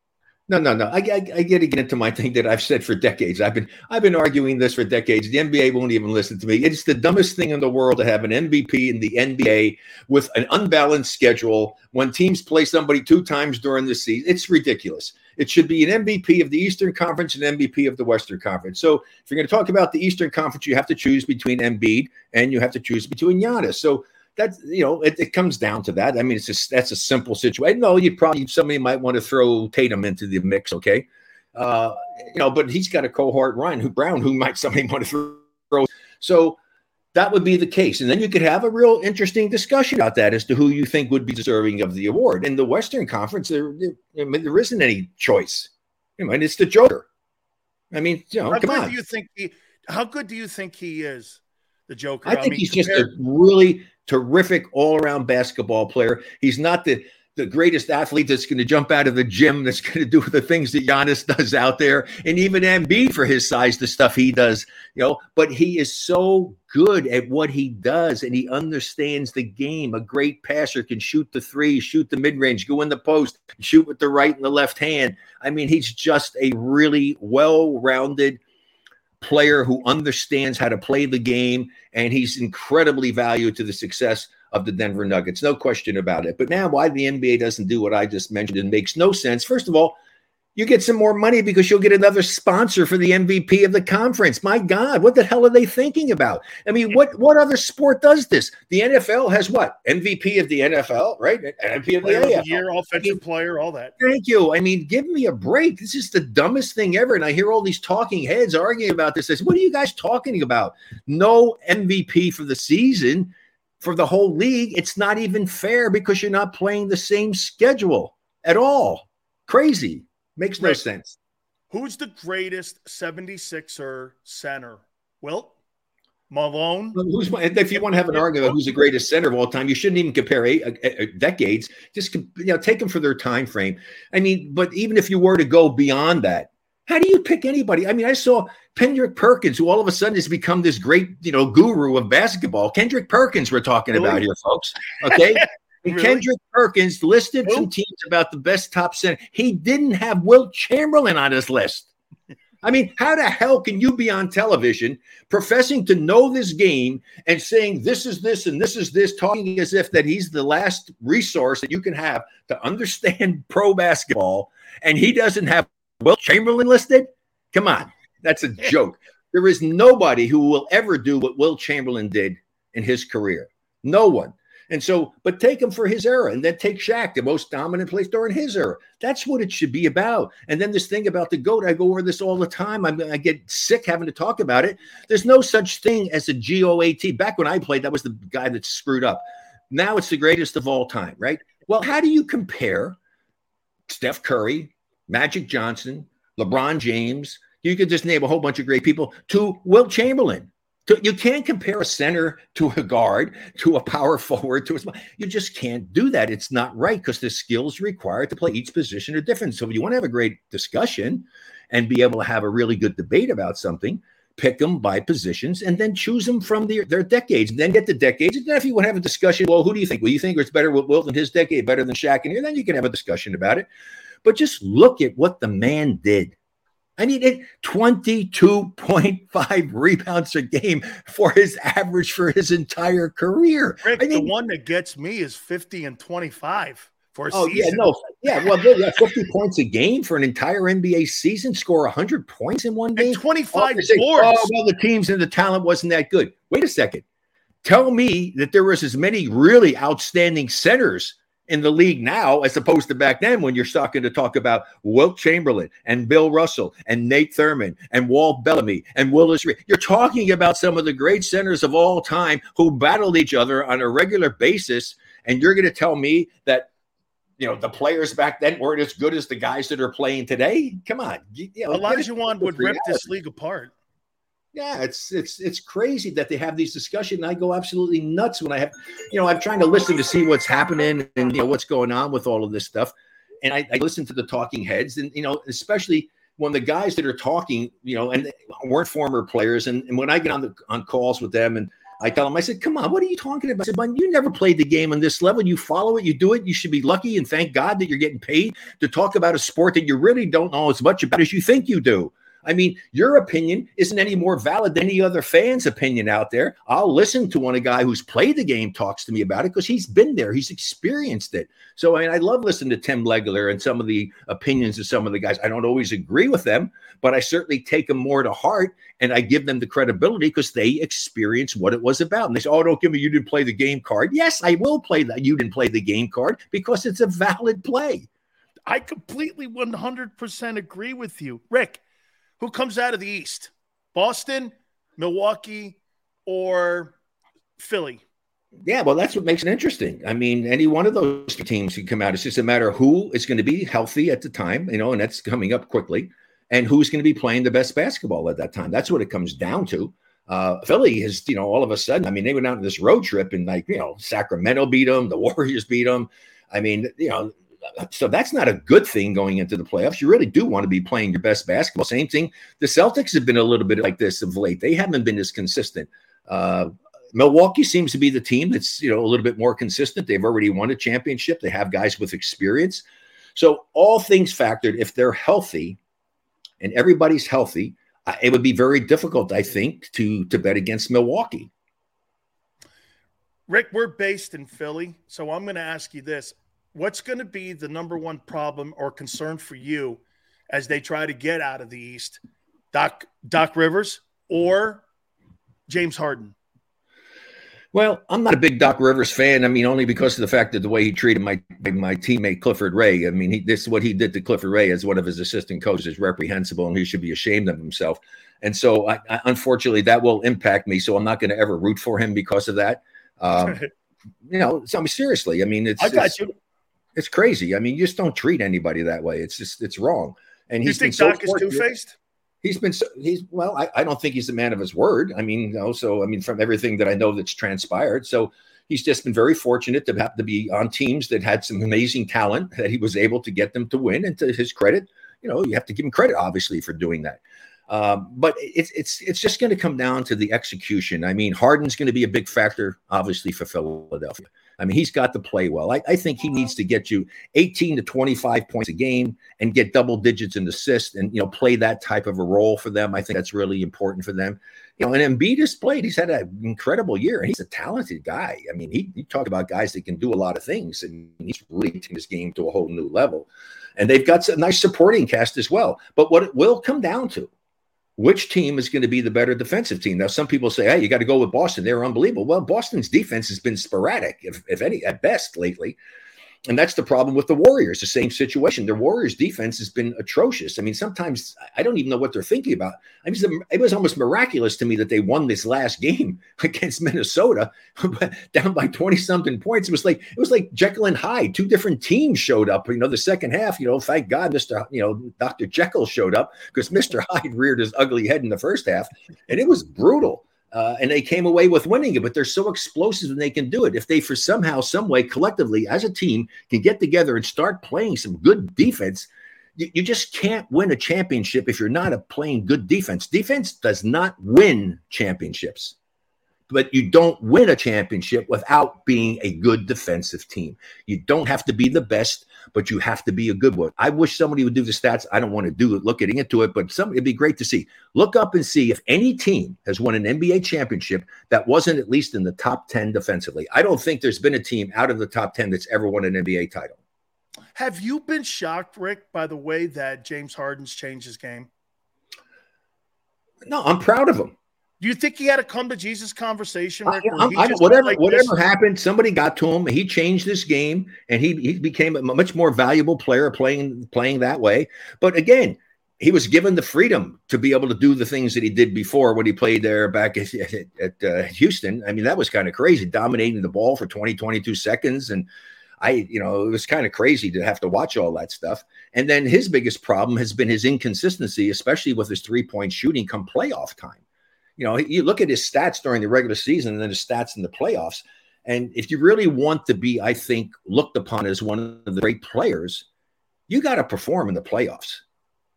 No, no, no. I, I, I get to get into my thing that I've said for decades. I've been I've been arguing this for decades. The NBA won't even listen to me. It's the dumbest thing in the world to have an MVP in the NBA with an unbalanced schedule when teams play somebody two times during the season. It's ridiculous. It should be an MVP of the Eastern Conference and MVP of the Western Conference. So if you're going to talk about the Eastern Conference, you have to choose between Embiid and you have to choose between Giannis. So that's you know it, it, comes down to that. I mean, it's just that's a simple situation. No, you probably somebody might want to throw Tatum into the mix, okay? Uh, you know, but he's got a cohort Ryan who Brown who might somebody <laughs> want to throw. So that would be the case, and then you could have a real interesting discussion about that as to who you think would be deserving of the award. In the Western Conference, there, I mean, there isn't any choice. I mean, it's the Joker. I mean, you know, how come good on. Do you think he? How good do you think he is? The Joker. I think I mean, he's compared- just a really terrific all-around basketball player. He's not the the greatest athlete that's going to jump out of the gym, that's going to do the things that Giannis <laughs> does out there, and even Embiid for his size, the stuff he does, you know. But he is so good at what he does, and he understands the game. A great passer can shoot the three, shoot the mid range, go in the post, shoot with the right and the left hand. I mean, he's just a really well-rounded player who understands how to play the game, and he's incredibly valued to the success of the Denver Nuggets. No question about it. But now, why the NBA doesn't do what I just mentioned, it makes no sense. First of all, You get some more money because you'll get another sponsor for the MVP of the conference. My God, what the hell are they thinking about? I mean, what what other sport does this? The NFL has what? MVP of the NFL, right? MVP of the, of the year, offensive player, all that. Thank you. I mean, give me a break. This is the dumbest thing ever. And I hear all these talking heads arguing about this. I said, what are you guys talking about? No MVP for the season for the whole league. It's not even fair because you're not playing the same schedule at all. Crazy. Makes no Rick, sense. Who's the greatest 76er center? Wilt? Malone? Who's my, if you want to have an argument about who's the greatest center of all time, you shouldn't even compare eight, uh, decades. Just you know, take them for their time frame. I mean, but even if you were to go beyond that, how do you pick anybody? I mean, I saw Kendrick Perkins, who all of a sudden has become this great, you know, guru of basketball. Kendrick Perkins, we're talking about here, folks. Okay. <laughs> Really? Kendrick Perkins listed some teams about the best top center. He didn't have Wilt Chamberlain on his list. I mean, how the hell can you be on television professing to know this game and saying this is this and this is this, talking as if that he's the last resource that you can have to understand <laughs> pro basketball, and he doesn't have Wilt Chamberlain listed? Come on, that's a <laughs> joke. There is nobody who will ever do what Wilt Chamberlain did in his career. No one. And so, but take him for his era and then take Shaq, the most dominant place during his era. That's what it should be about. And then this thing about the GOAT, I go over this all the time. I, I get sick having to talk about it. There's no such thing as a GOAT. Back when I played, that was the guy that screwed up. Now it's the greatest of all time, right? Well, how do you compare Steph Curry, Magic Johnson, LeBron James? You could just name a whole bunch of great people to Wilt Chamberlain. You can't compare a center to a guard, to a power forward, to a. You just can't do that. It's not right because the skills required to play each position are different. So if you want to have a great discussion and be able to have a really good debate about something, pick them by positions and then choose them from their, their decades. And then get the decades. And then if you want to have a discussion, well, who do you think? Well, you think it's better with Wilt his decade, better than Shaq in here? Then you can have a discussion about it. But just look at what the man did. I mean, it 22.5 rebounds a game for his average for his entire career. Rick, I mean, the one that gets me is 50 and 25 for a oh, yeah, no. Yeah, well, yeah, 50 points a game for an entire NBA season, score 100 points in one game. And 25 Oh, say, boards. oh, well, the teams and the talent wasn't that good. Wait a second. Tell me that there was as many really outstanding centers in the league now as opposed to back then when you're starting to talk about Wilt Chamberlain and Bill Russell and Nate Thurmond and Walt Bellamy and Willis Reed. You're talking about some of the great centers of all time who battled each other on a regular basis. And you're going to tell me that you know the players back then weren't as good as the guys that are playing today. Come on, you, know, get it Olajuwon would rip this league apart. Yeah, it's it's it's crazy that they have these discussions. And I go absolutely nuts when I have, you know, I'm trying to listen to see what's happening and you know what's going on with all of this stuff, and I, I listen to the talking heads, and you know, especially when the guys that are talking, you know, and weren't former players, and, and when I get on the on calls with them, and I tell them, I said, "Come on, what are you talking about?" I said, "Man, you never played the game on this level. You follow it, you do it. You should be lucky and thank God that you're getting paid to talk about a sport that you really don't know as much about as you think you do." I mean, your opinion isn't any more valid than any other fan's opinion out there. I'll listen to when a guy who's played the game talks to me about it because he's been there, he's experienced it. So, I mean, I love listening to Tim Legler and some of the opinions of some of the guys. I don't always agree with them, but I certainly take them more to heart and I give them the credibility because they experience what it was about. And they say, Oh, don't give me you didn't play the game card. Yes, I will play that. You didn't play the game card because it's a valid play. I completely 100% agree with you. Rick, who comes out of the East? Boston, Milwaukee, or Philly? Yeah, well, that's what makes it interesting. I mean, any one of those teams can come out. It's just a matter of who is going to be healthy at the time, you know, and that's coming up quickly, and who's going to be playing the best basketball at that time. That's what it comes down to. Uh, Philly is, you know, all of a sudden, I mean, they went out on this road trip and, like, you know, Sacramento beat them, the Warriors beat them. I mean, you know, so that's not a good thing going into the playoffs. You really do want to be playing your best basketball. Same thing. The Celtics have been a little bit like this of late. They haven't been as consistent. Uh, Milwaukee seems to be the team that's you know a little bit more consistent. They've already won a championship. They have guys with experience. So all things factored, if they're healthy and everybody's healthy, uh, it would be very difficult, I think, to to bet against Milwaukee. Rick, we're based in Philly, so I'm going to ask you this. What's going to be the number one problem or concern for you as they try to get out of the East? Doc Doc Rivers or James Harden? Well, I'm not a big Doc Rivers fan. I mean, only because of the fact that the way he treated my my teammate Clifford Ray. I mean, he, this what he did to Clifford Ray as one of his assistant coaches is reprehensible, and he should be ashamed of himself. And so, I, I, unfortunately, that will impact me. So I'm not going to ever root for him because of that. Um, <laughs> you know, so I mean, seriously, I mean, it's I got it's, you. It's crazy. I mean, you just don't treat anybody that way. It's just it's wrong. And You he's been think so is two faced? He's been so he's well. I, I don't think he's a man of his word. I mean, you know, so I mean, from everything that I know that's transpired, so he's just been very fortunate to have to be on teams that had some amazing talent that he was able to get them to win. And to his credit, you know, you have to give him credit, obviously, for doing that. Um, but it's it's it's just going to come down to the execution. I mean, Harden's going to be a big factor, obviously, for Philadelphia. I mean, he's got to play well. I, I think he needs to get you 18 to 25 points a game and get double digits in assists and you know play that type of a role for them. I think that's really important for them. You know, and Embiid has played. He's had an incredible year, and he's a talented guy. I mean, he you talk about guys that can do a lot of things, and he's really taking his game to a whole new level. And they've got a nice supporting cast as well. But what it will come down to which team is going to be the better defensive team? Now, some people say, hey, you got to go with Boston. They're unbelievable. Well, Boston's defense has been sporadic, if, if any, at best lately. And that's the problem with the Warriors, the same situation. Their Warriors defense has been atrocious. I mean, sometimes I don't even know what they're thinking about. I mean, it was almost miraculous to me that they won this last game <laughs> against Minnesota <laughs> down by 20 something points. It was like it was like Jekyll and Hyde. Two different teams showed up. You know, the second half, you know, thank God Mr. You know, Dr. Jekyll showed up because Mr. Hyde <laughs> reared his ugly head in the first half, and it was brutal. Uh, and they came away with winning it, but they're so explosive and they can do it. If they, for somehow, some way, collectively as a team, can get together and start playing some good defense, you, you just can't win a championship if you're not a playing good defense. Defense does not win championships, but you don't win a championship without being a good defensive team. You don't have to be the best, but you have to be a good one. I wish somebody would do the stats. I don't want to do it, looking into it, but some, it'd be great to see. Look up and see if any team has won an NBA championship that wasn't at least in the top 10 defensively. I don't think there's been a team out of the top 10 that's ever won an NBA title. Have you been shocked, Rick, by the way that James Harden's changed his game? No, I'm proud of him. Do you think he had a come to Jesus conversation? Where I'm- I- whatever like whatever happened, somebody got to him. He changed this game, and he he became a much more valuable player playing playing that way. But again, he was given the freedom to be able to do the things that he did before when he played there back at, <laughs> at, at, uh, Houston. I mean, that was kind of crazy, dominating the ball for 20, 22 seconds. And I, you know, it was kind of crazy to have to watch all that stuff. And then his biggest problem has been his inconsistency, especially with his three point shooting come playoff time. You know, you look at his stats during the regular season and then his stats in the playoffs. And if you really want to be, I think, looked upon as one of the great players, you got to perform in the playoffs.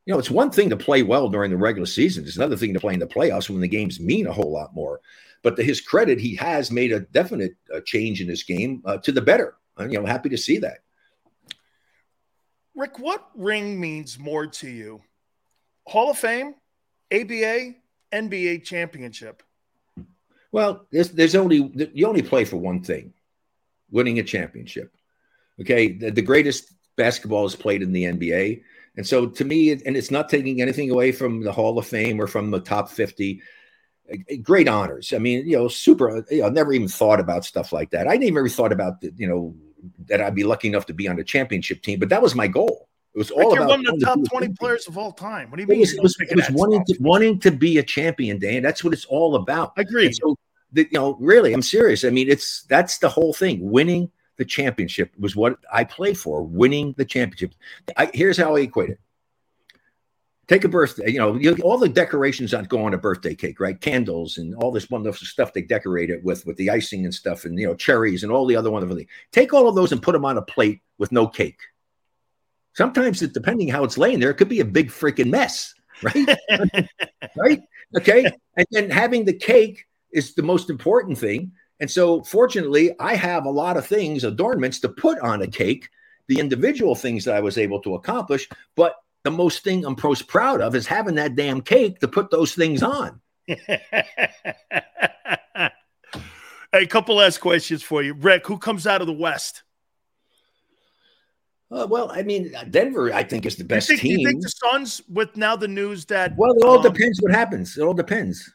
You know, it's one thing to play well during the regular season. It's another thing to play in the playoffs when the games mean a whole lot more. But to his credit, he has made a definite uh, change in his game uh, to the better. I'm, you know, happy to see that. Rick, what ring means more to you? Hall of Fame, ABA, NBA championship. Well, there's, there's only you only play for one thing: winning a championship. Okay, the, the greatest basketball is played in the NBA, and so to me, and it's not taking anything away from the Hall of Fame or from the top fifty. uh, Great honors. I mean, you know, super. You know, never even thought about stuff like that. I never even thought about the, you know that I'd be lucky enough to be on a championship team, but that was my goal. It was all about one of the top 20 players of all time. What do you It mean? was, it was, it was wanting to, wanting to be a champion, Dan. That's what it's all about. Agreed. And so, the, you know, really, I'm serious. I mean, it's that's the whole thing. Winning the championship was what I played for. Winning the championship. I, here's how I equate it. Take a birthday, you know, you, all the decorations that go on a birthday cake, right? Candles and all this wonderful stuff they decorate it with, with the icing and stuff, and you know, cherries and all the other wonderful things. Take all of those and put them on a plate with no cake. Sometimes, it, depending how it's laying there, it could be a big freaking mess, <laughs> right? right? Okay. And then having the cake is the most important thing. And so, fortunately, I have a lot of things, adornments to put on a cake, the individual things that I was able to accomplish. But the most thing I'm most proud of is having that damn cake to put those things on. <laughs> A couple last questions for you. Rick, who comes out of the West? Uh, well, I mean, Denver, I think, is the best you think, team. You think the Suns, with now the news that well, it all um, depends what happens. It all depends.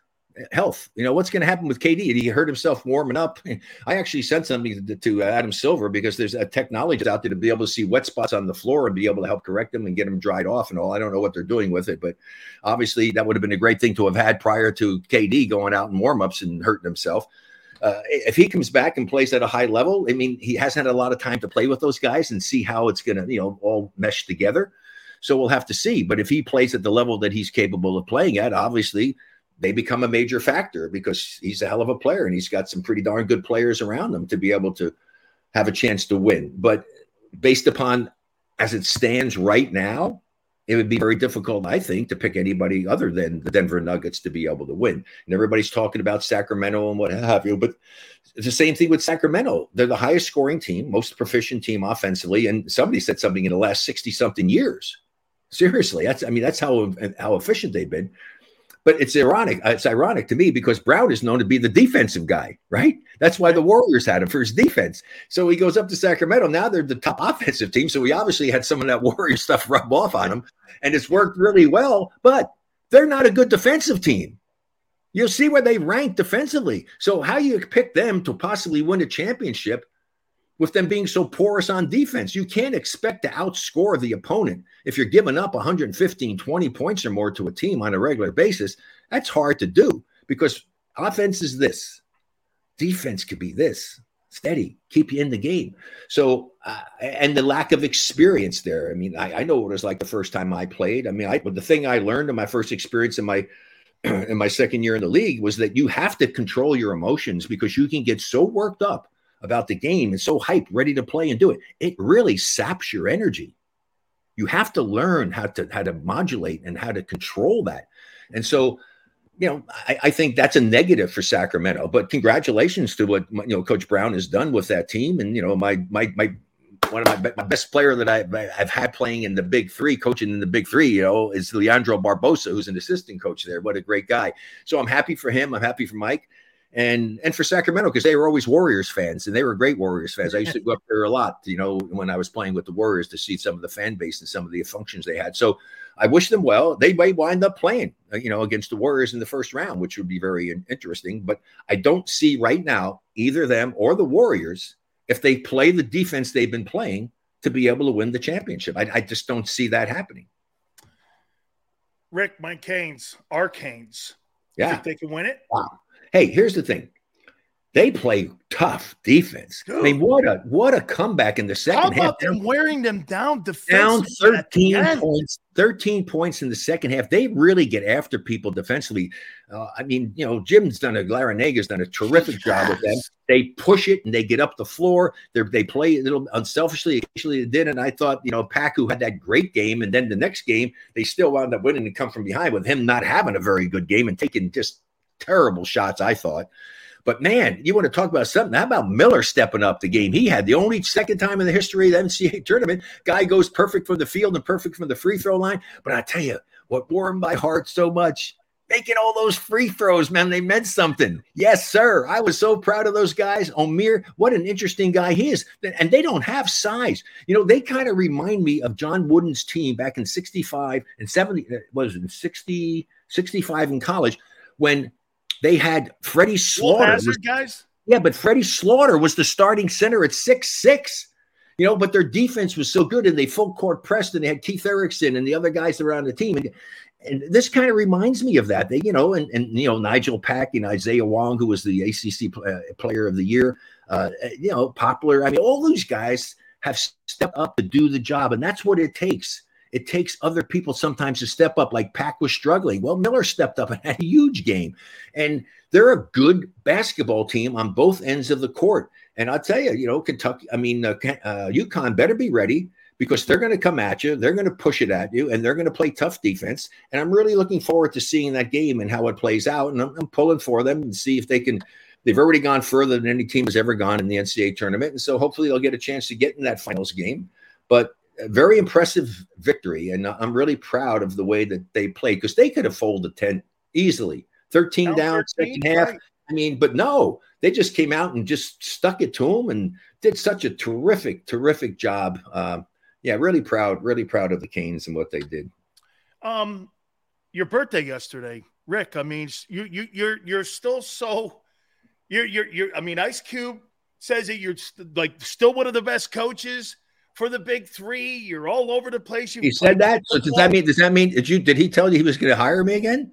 Health, you know, what's going to happen with KD? He hurt himself warming up. <laughs> I actually sent something to, to Adam Silver because there's a technology out there to be able to see wet spots on the floor and be able to help correct them and get them dried off and all. I don't know what they're doing with it, but obviously that would have been a great thing to have had prior to KD going out in warm ups and hurting himself. Uh, if he comes back and plays at a high level, I mean, he hasn't had a lot of time to play with those guys and see how it's going to, you know, all mesh together. So we'll have to see. But if he plays at the level that he's capable of playing at, obviously they become a major factor because he's a hell of a player and he's got some pretty darn good players around him to be able to have a chance to win. But based upon as it stands right now, it would be very difficult, I think, to pick anybody other than the Denver Nuggets to be able to win. And everybody's talking about Sacramento and what have you, but it's the same thing with Sacramento. They're the highest scoring team, most proficient team offensively, and somebody said something in the last sixty something years. Seriously, that's I mean that's how how efficient they've been. But it's ironic. Uh, it's ironic to me because Brown is known to be the defensive guy, right? That's why the Warriors had him for his defense. So he goes up to Sacramento. Now they're the top offensive team. So he obviously had some of that <laughs> Warrior stuff rub off on him, and it's worked really well. But they're not a good defensive team. You'll see where they rank defensively. So how you pick them to possibly win a championship with them being so porous on defense. You can't expect to outscore the opponent if you're giving up 115, 20 points or more to a team on a regular basis. That's hard to do because offense is this, defense could be this steady, keep you in the game. So, uh, and the lack of experience there. I mean, I, I, know what it was like the first time I played. I mean, I, the thing I learned in my first experience in my <clears throat> in my second year in the league was that you have to control your emotions because you can get so worked up about the game and so hyped, ready to play and do it. It really saps your energy. You have to learn how to how to modulate and how to control that. And so, you know, I, I think that's a negative for Sacramento. But congratulations to what you know Coach Brown has done with that team. And you know, my my my one of my, my best player that I've, I've had playing in the big three, coaching in the big three, you know, is Leandro Barbosa, who's an assistant coach there. What a great guy. So I'm happy for him. I'm happy for Mike and and for Sacramento because they were always Warriors fans and they were great Warriors fans. I used to go up there a lot, you know, when I was playing with the Warriors to see some of the fan base and some of the functions they had. So I wish them well. They may wind up playing, uh, you know, against the Warriors in the first round, which would be very interesting. But I don't see right now either them or the Warriors if they play the defense they've been playing to be able to win the championship. I, I just don't see that happening. Rick, my Canes, our Canes. Yeah, think they can win it. Wow. Hey, here's the thing. They play tough defense. Dude. I mean, what a what a comeback in the second How half. about them wearing them down Down defensively? at 13 points, 13 points in the second half. They really get after people defensively. Uh, I mean, you know, Jim's done a Larranaga's done a terrific job with them. They push it and they get up the floor. They they play a little unselfishly. Actually, they did, and I thought, you know, Paku had that great game, and then the next game they still wound up winning and come from behind with him not having a very good game and taking just terrible shots. I thought. But man, you want to talk about something? How about Miller stepping up the game? He had the only second time in the history of the NCAA tournament. Guy goes perfect from the field and perfect from the free throw line. But I tell you, what warmed my heart so much, making all those free throws, man, they meant something. Yes, sir. I was so proud of those guys. Omier, what an interesting guy he is. And they don't have size. You know, they kind of remind me of John Wooden's team back in 65 and 70, uh, was it 60, 65 in college when they had Freddie Slaughter. Hazzard, guys. yeah, but Freddie Slaughter was the starting center at six six. You know, but their defense was so good, and they full court pressed, and they had Keith Erickson and the other guys around the team. And, and this kind of reminds me of that. They, you know, and, and you know Nigel Pack and Isaiah Wong, who was the ACC pl- uh, Player of the Year. Uh, you know, popular. I mean, all these guys have stepped up to do the job, and that's what it takes. It takes other people sometimes to step up, like Pack was struggling. Well, Miller stepped up and had a huge game. And they're a good basketball team on both ends of the court. And I'll tell you, you know, Kentucky, I mean, uh, uh, UConn better be ready because they're going to come at you. They're going to push it at you and they're going to play tough defense. And I'm really looking forward to seeing that game and how it plays out. And I'm, I'm pulling for them and see if they can. They've already gone further than any team has ever gone in the NCAA tournament. And so hopefully they'll get a chance to get in that finals game. But a very impressive victory. And I'm really proud of the way that they played because they could have folded 10 easily. 13 Down down, 13, second half. right. I mean, but no, they just came out and just stuck it to them and did such a terrific, terrific job. Um, yeah, really proud, really proud of the Canes and what they did. Um, your birthday yesterday, Rick. I mean, you you you're you're still so you're you're you're. I mean, Ice Cube says that you're st- like still one of the best coaches for the Big Three. You're all over the place. You've He said that. So does that mean? Does that mean? Did you? Did he tell you he was going to hire me again?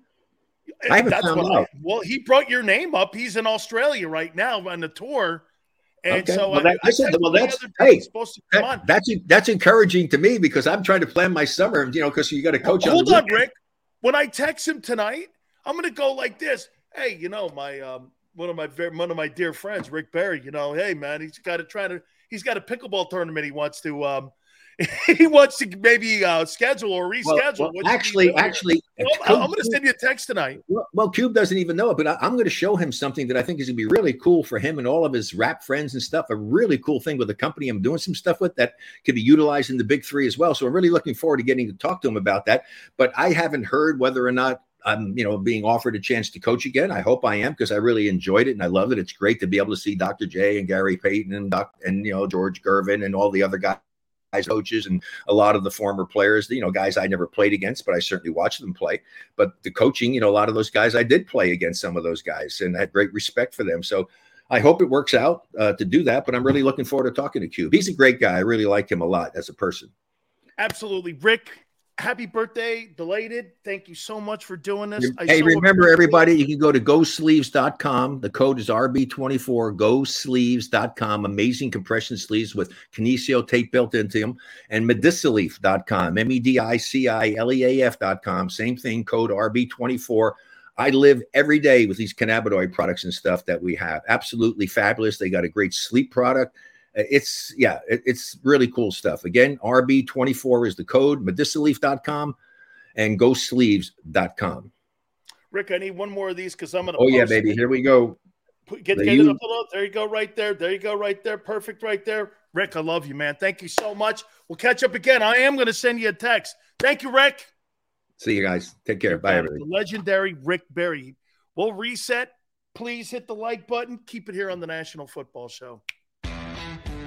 I haven't That's found I- out. well, he brought your name up. He's in Australia right now on the tour, and Okay. so Well, I, that- I listen, texted well, that's- hey, supposed to come That- on. that's that's encouraging to me because I'm trying to plan my summer. You know, because you got a coach. Hold on, on, the Rick. When I text him tonight, I'm going to go like this. Hey, you know, my um, one of my very, one of my dear friends, Rick Barry. You know, hey man, he's got to try to. He's got a pickleball tournament he wants to. um <laughs> He wants to maybe uh, schedule or reschedule. well, he actually, actually, Well, I'm going to send you a text tonight. Well, well, Cube doesn't even know it, but I, I'm going to show him something that I think is going to be really cool for him and all of his rap friends and stuff. A really cool thing with the company I'm doing some stuff with that could be utilized in the big three as well. So I'm really looking forward to getting to talk to him about that. But I haven't heard whether or not I'm, you know, being offered a chance to coach again. I hope I am because I really enjoyed it and I love it. It's great to be able to see Dr. J and Gary Payton and Doc and you know George Gervin and all the other guys coaches and a lot of the former players, you know, guys I never played against, but I certainly watched them play. But the coaching, you know, a lot of those guys I did play against some of those guys and I had great respect for them. So I hope it works out uh, to do that. But I'm really looking forward to talking to Cube. He's a great guy. I really like him a lot as a person. Absolutely, Rick. Happy birthday, belated. Thank you so much for doing this. I Hey, so remember everybody, you can go to GoSleeves.com. The code is RB24, GoSleeves.com. Amazing compression sleeves with kinesio tape built into them. And Medicileaf.com, M E D I C I L E A F.com. Same thing, code RB24. I live every day with these cannabinoid products and stuff that we have. Absolutely fabulous. They got a great sleep product. Uh, It's, yeah, it- it's really cool stuff. Again, RB24 is the code, Medicileaf.com and GoSleeves.com. Rick, I need one more of these because I'm going to. Oh yeah, baby. Here we go. Put, get get it up, up. There you go, right there. There you go, right there. Perfect, right there. Rick, I love you, man. Thank you so much. We'll catch up again. I am going to send you a text. Thank you, Rick. See you guys. Take care. Bye, everybody. The legendary Rick Barry. We'll reset. Please hit the like button. Keep it here on the National Football Show.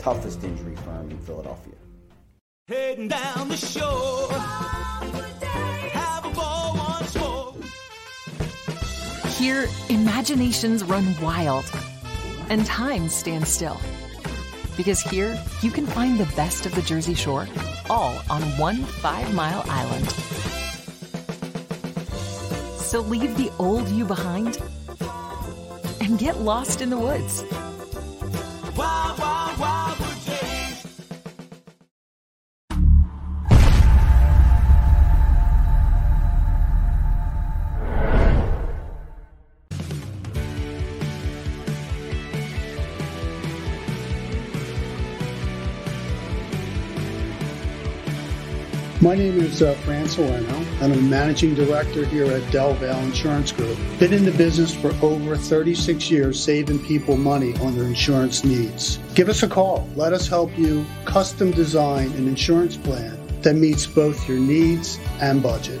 toughest injury firm in Philadelphia. Heading down the shore. Have a ball once more. Here, imaginations run wild and time stands still. Because here, you can find the best of the Jersey Shore all on one five mile island. So leave the old you behind and get lost in the woods. Wild, wild, My name is uh, Fran Salerno, I'm a managing director here at Del Valle Insurance Group. Been in the business for over 36 years, saving people money on their insurance needs. Give us a call. Let us help you custom design an insurance plan that meets both your needs and budget.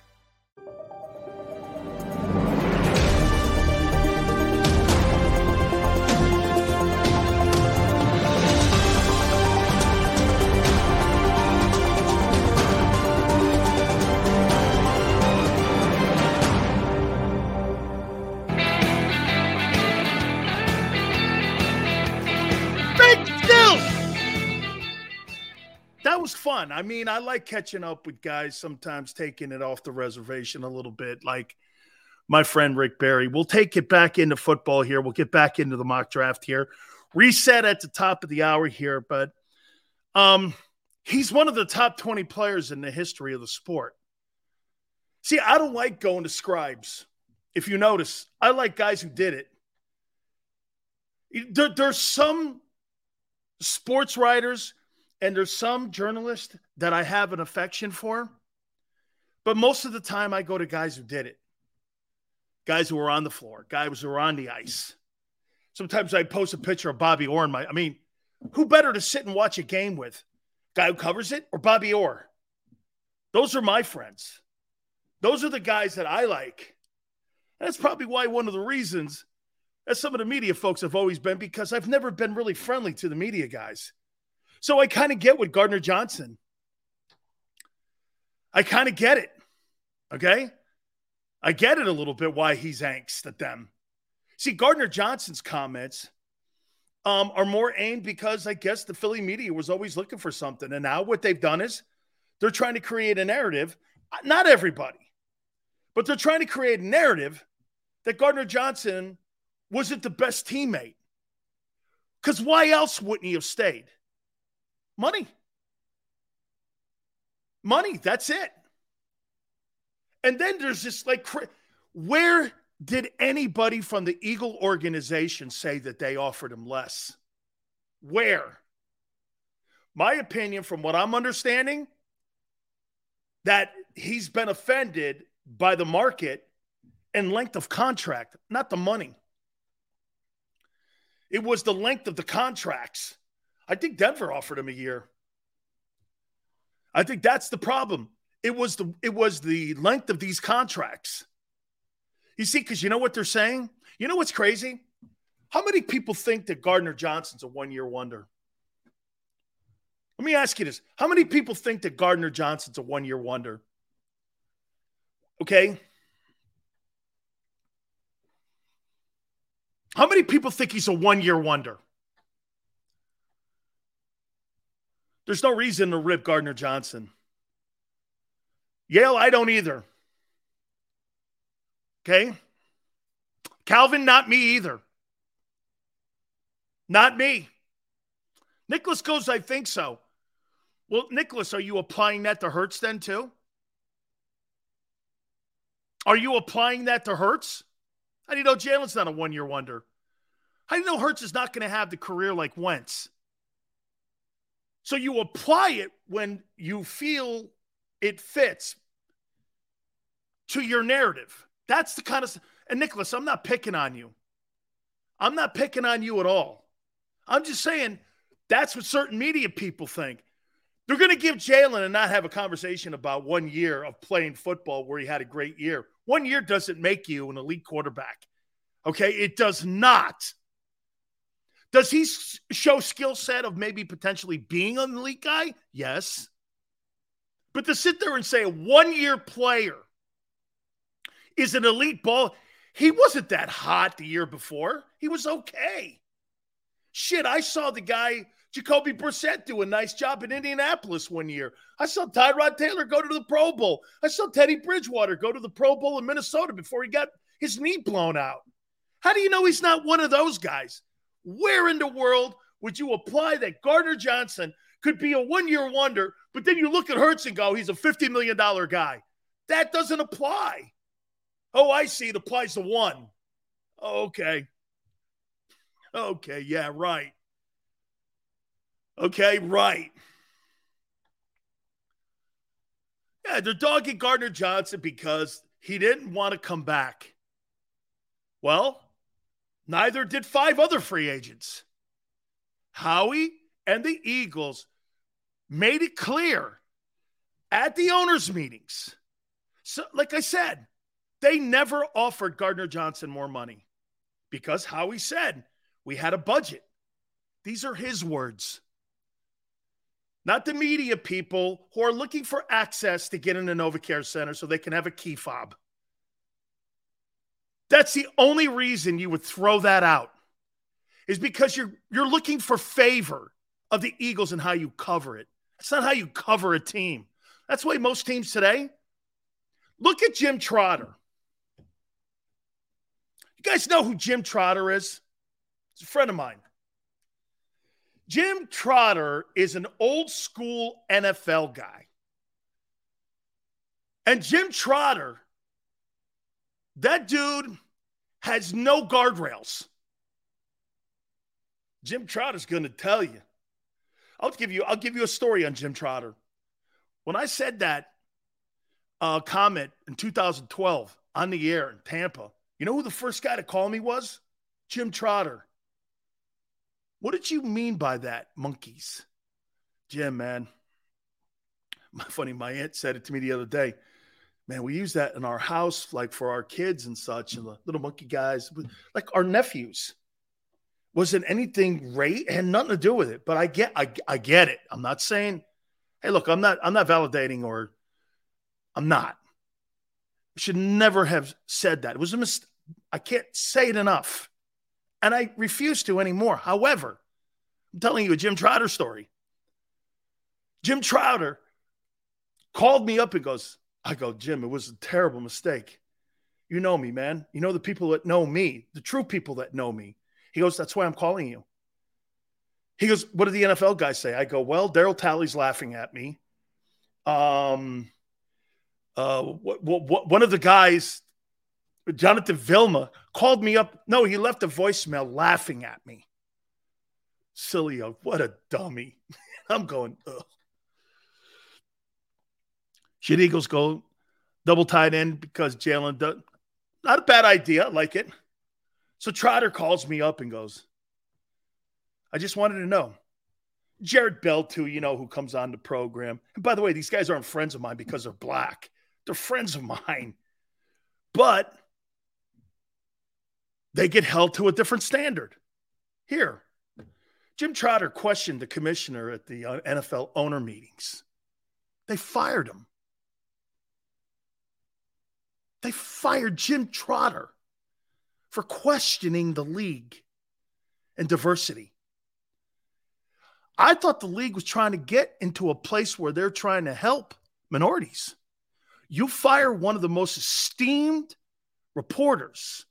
Fun. I mean, I like catching up with guys sometimes taking it off the reservation a little bit, like my friend Rick Barry. We'll take it back into football here. We'll get back into the mock draft here. Reset at the top of the hour here, but um he's one of the top 20 players in the history of the sport. See, I don't like going to scribes. If you notice, I like guys who did it. There, there's some sports writers and there's some journalists that I have an affection for. But most of the time, I go to guys who did it, guys who were on the floor, guys who were on the ice. Sometimes I post a picture of Bobby Orr. In my, I mean, who better to sit and watch a game with? Guy who covers it or Bobby Orr? Those are my friends. Those are the guys that I like. And that's probably why one of the reasons that some of the media folks have always been because I've never been really friendly to the media guys. So I kind of get what Gardner Johnson. I kind of get it. Okay. I get it a little bit why he's angst at them. See, Gardner Johnson's comments um, are more aimed because I guess the Philly media was always looking for something. And now what they've done is they're trying to create a narrative. Not everybody, but they're trying to create a narrative that Gardner Johnson wasn't the best teammate. Because why else wouldn't he have stayed? Money. Money. That's it. And then there's this like, where did anybody from the Eagle organization say that they offered him less? Where? My opinion, from what I'm understanding, that he's been offended by the market and length of contract, not the money. It was the length of the contracts. I think Denver offered him a year. I think that's the problem. It was the it was the length of these contracts. You see, because you know what they're saying? You know what's crazy? How many people think that Gardner Johnson's a one-year wonder? Let me ask you this. How many people think that Gardner Johnson's a one-year wonder? Okay. How many people think he's a one year wonder? There's no reason to rip Gardner Johnson. Yale, I don't either. Okay. Calvin, not me either. Not me. Nicholas goes, I think so. Well, Nicholas, are you applying that to Hurts then too? Are you applying that to Hurts? How do you know Jalen's not a one year wonder? How do you know Hurts is not going to have the career like Wentz? So you apply it when you feel it fits to your narrative. That's the kind of. And Nicholas, I'm not picking on you. I'm not picking on you at all. I'm just saying that's what certain media people think. They're going to give Jalen and not have a conversation about one year of playing football where he had a great year. One year doesn't make you an elite quarterback. Okay. It does not. Does he show skill set of maybe potentially being an elite guy? Yes. But to sit there and say a one year player is an elite ball, he wasn't that hot the year before. He was okay. Shit, I saw the guy, Jacoby Brissett, do a nice job in Indianapolis one year. I saw Tyrod Taylor go to the Pro Bowl. I saw Teddy Bridgewater go to the Pro Bowl in Minnesota before he got his knee blown out. How do you know he's not one of those guys? Where in the world would you apply that Gardner Johnson could be a one year wonder, but then you look at Hurts and go, he's a $50 million guy? That doesn't apply. Oh, I see. It applies to one. Okay. Okay. Yeah, right. Okay, right. Yeah, they're dogging Gardner Johnson because he didn't want to come back. Well, Neither did five other free agents. Howie and the Eagles made it clear at the owners' meetings. So, like I said, they never offered Gardner Johnson more money because Howie said we had a budget. These are his words, not the media people who are looking for access to get in the NovaCare Center so they can have a key fob. That's the only reason you would throw that out is because you're you're looking for favor of the Eagles and how you cover it. That's not how you cover a team. That's why most teams today look at Jim Trotter. You guys know who Jim Trotter is? He's a friend of mine. Jim Trotter is an old school NFL guy. And Jim Trotter, that dude has no guardrails. Jim Trotter's going to tell you. I'll give you I'll give you a story on Jim Trotter. When I said that uh, comment in 2012 on the air in Tampa, you know who the first guy to call me was? Jim Trotter. What did you mean by that, monkeys? Jim, man. My Funny, my aunt said it to me the other day. Man, we use that in our house, like for our kids and such, and the mm-hmm. little monkey guys, like our nephews. Wasn't anything great? It had nothing to do with it, but I get, I, I get it. I'm not saying, hey, look, I'm not, I'm not validating or I'm not. I should never have said that. It was a mistake. I can't say it enough. And I refuse to anymore. However, I'm telling you a Jim Trotter story. Jim Trotter called me up and goes, I go, Jim, it was a terrible mistake. You know me, man. You know the people that know me, the true people that know me. He goes, That's why I'm calling you. He goes, What did the NFL guys say? I go, Well, Darryl Talley's laughing at me. Um, uh, what, what, one of the guys Jonathan Vilma called me up. No, he left a voicemail laughing at me. Silly, what a dummy. <laughs> I'm going, ugh. Should Eagles go double tight end because Jalen does? Not a bad idea. I like it. So Trotter calls me up and goes, I just wanted to know. Jarrett Bell, too, you know, who comes on the program. And by the way, these guys aren't friends of mine because they're black. They're friends of mine. But they get held to a different standard. Here, Jim Trotter questioned the commissioner at the uh, NFL owner meetings. They fired him. They fired Jim Trotter for questioning the league and diversity. I thought the league was trying to get into a place where they're trying to help minorities. You fire one of the most esteemed reporters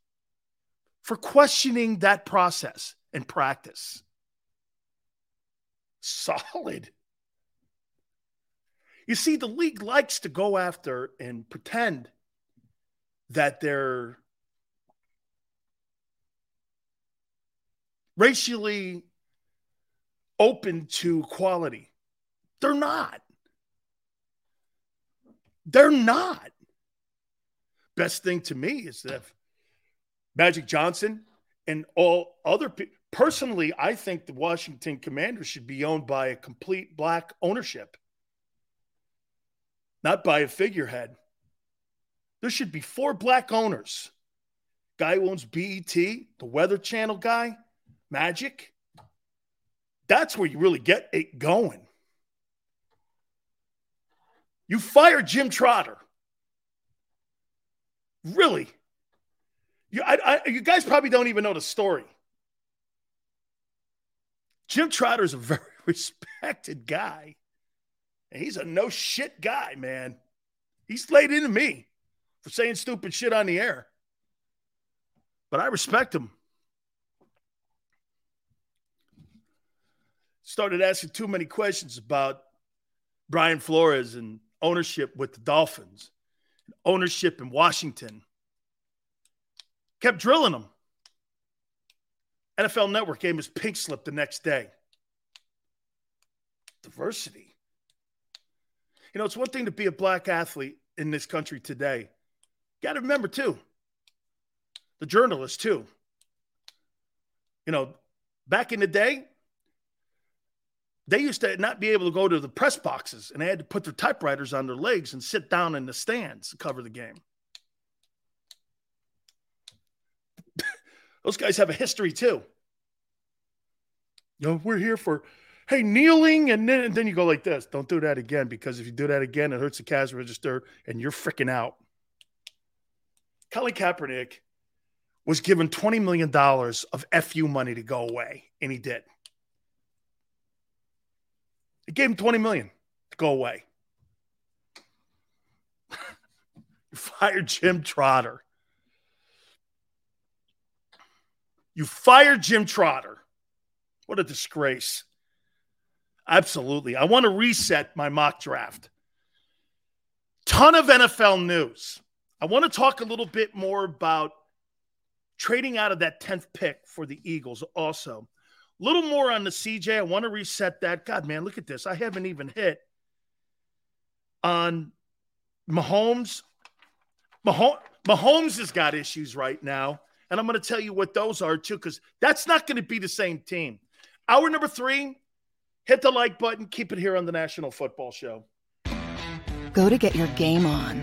for questioning that process and practice. Solid. You see, the league likes to go after and pretend that they're racially open to equality. They're not. They're not. Best thing to me is that Magic Johnson and all other people. Personally, I think the Washington Commanders should be owned by a complete black ownership, not by a figurehead. There should be four black owners. Guy who owns BET, the Weather Channel guy, Magic. That's where you really get it going. You fire Jim Trotter. Really? You, I, I, you guys probably don't even know the story. Jim Trotter is a very <laughs> respected guy. And he's a no shit guy, man. He's laid into me for saying stupid shit on the air. But I respect him. Started asking too many questions about Brian Flores and ownership with the Dolphins, ownership in Washington Kept drilling him. NFL Network gave his pink slip the next day. Diversity. You know, it's one thing to be a black athlete in this country today. Got to remember, too, the journalists, too. You know, back in the day, they used to not be able to go to the press boxes and they had to put their typewriters on their legs and sit down in the stands to cover the game. <laughs> Those guys have a history too. You know, we're here for, hey, kneeling, and then, and then you go like this. Don't do that again because if you do that again, it hurts the cash register and you're freaking out. Colin Kaepernick was given $20 million of FU money to go away, and he did. It gave him 20 million to go away. <laughs> you fired Jim Trotter. You fired Jim Trotter. What a disgrace. Absolutely. I want to reset my mock draft. Ton of NFL news. I want to talk a little bit more about trading out of that 10th pick for the Eagles also. A little more on the CJ. I want to reset that. God, man, look at this. I haven't even hit on Mahomes. Mahomes, Mahomes has got issues right now. And I'm going to tell you what those are too, because that's not going to be the same team. Hour number three, hit the like button. Keep it here on the National Football Show. Go to get your game on.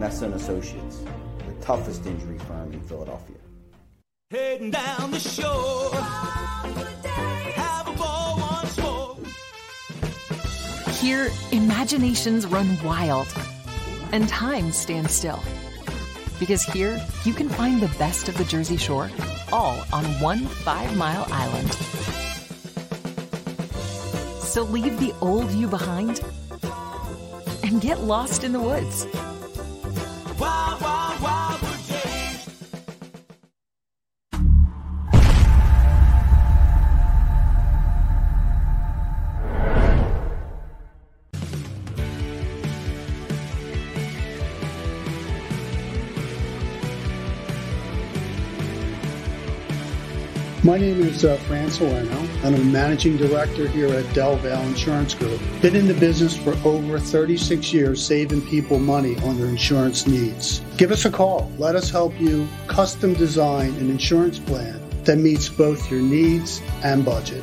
Messa and Associates, the toughest injury firm in Philadelphia. Heading down the shore. Have a ball once more. Here, imaginations run wild and time stands still. Because here, you can find the best of the Jersey Shore, all on one five mile island. So leave the old you behind and get lost in the woods. Wild, wild, My name is uh, Fran Salerno, and I'm a managing director here at Del Valle Insurance Group. Been in the business for over 36 years, saving people money on their insurance needs. Give us a call. Let us help you custom design an insurance plan that meets both your needs and budget.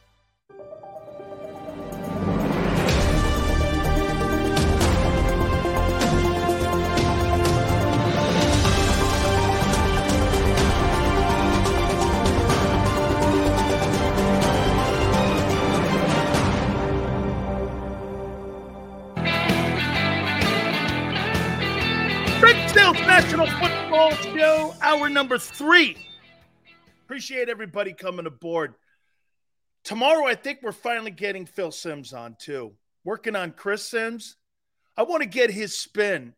Hour number three. Appreciate everybody coming aboard. Tomorrow, I think we're finally getting Phil Simms on too. Working on Chris Simms. I want to get his spin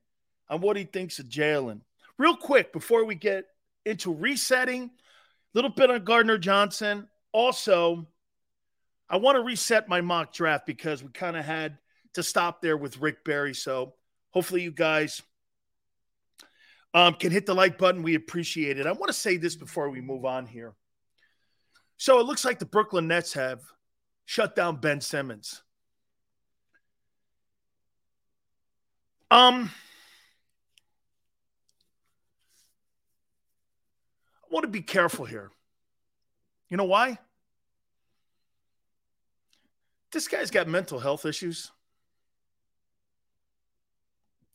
on what he thinks of Jalen. Real quick, before we get into resetting, a little bit on Gardner Johnson. Also, I want to reset my mock draft because we kind of had to stop there with Rick Barry. So hopefully, you guys um, can hit the like button. We appreciate it. I want to say this before we move on here. So it looks like the Brooklyn Nets have shut down Ben Simmons. Um, I want to be careful here. You know why? This guy's got mental health issues.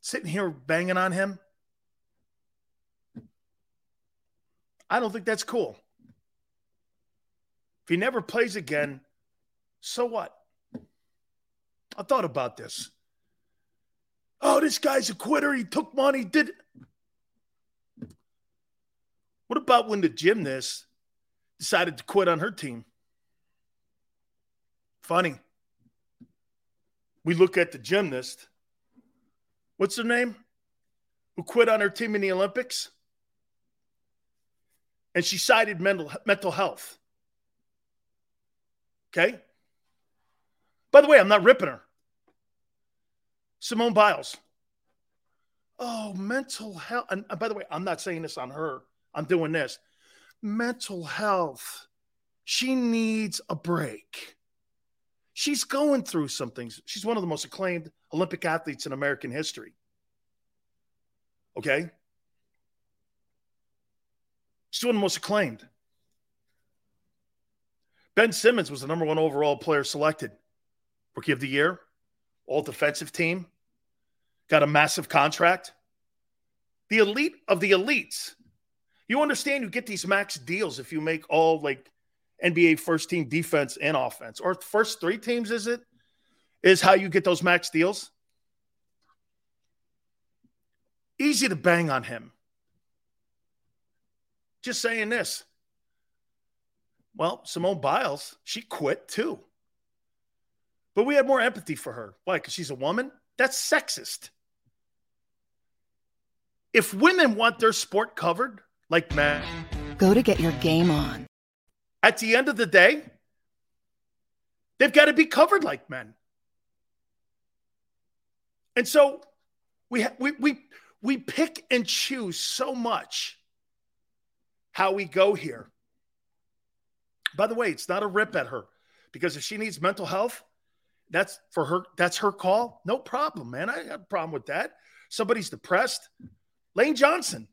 Sitting here banging on him. I don't think that's cool. If he never plays again, so what? I thought about this. Oh, this guy's a quitter. He took money, did. What about when the gymnast decided to quit on her team? Funny. We look at the gymnast. What's her name? Who quit on her team in the Olympics? And she cited mental, mental health. Okay. By the way, I'm not ripping her. Simone Biles. Oh, mental health. And by the way, I'm not saying this on her. I'm doing this. Mental health. She needs a break. She's going through some things. She's one of the most acclaimed Olympic athletes in American history. Okay? She's one of the most acclaimed. Ben Simmons was the number one overall player selected. Rookie of the year, all defensive team, got a massive contract. The elite of the elites. You understand you get these max deals if you make all like NBA first team defense and offense, or first three teams, is it? Is how you get those max deals. Easy to bang on him. Just saying this. Well, Simone Biles, she quit too. But we had more empathy for her. Why? Because she's a woman? That's sexist. If women want their sport covered, like men, go to get your game on. At the end of the day, they've got to be covered like men. And so we, we, we, we pick and choose so much how we go here. By the way, it's not a rip at her because if she needs mental health, that's for her. That's her call. No problem, man. I have a problem with that. Somebody's depressed. Lane Johnson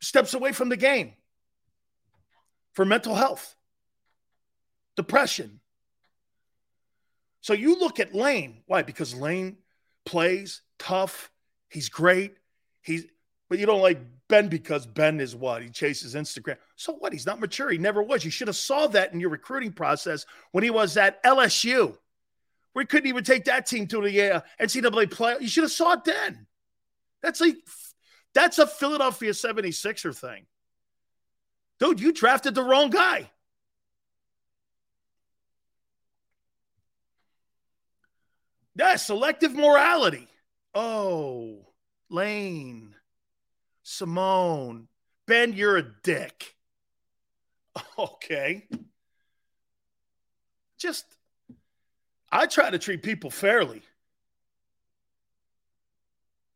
steps away from the game for mental health, depression. So you look at Lane. Why? Because Lane plays tough. He's great. He's but you don't like Ben because Ben is what? He chases Instagram. So what? He's not mature. He never was. You should have saw that in your recruiting process when he was at LSU. We couldn't even take that team to the uh, NCAA play. You should have saw it then. That's like that's a Philadelphia 76er thing. Dude, you drafted the wrong guy. Yeah, selective morality. Oh, Lane. Simone, Ben, you're a dick. <laughs> Okay. Just, I try to treat people fairly.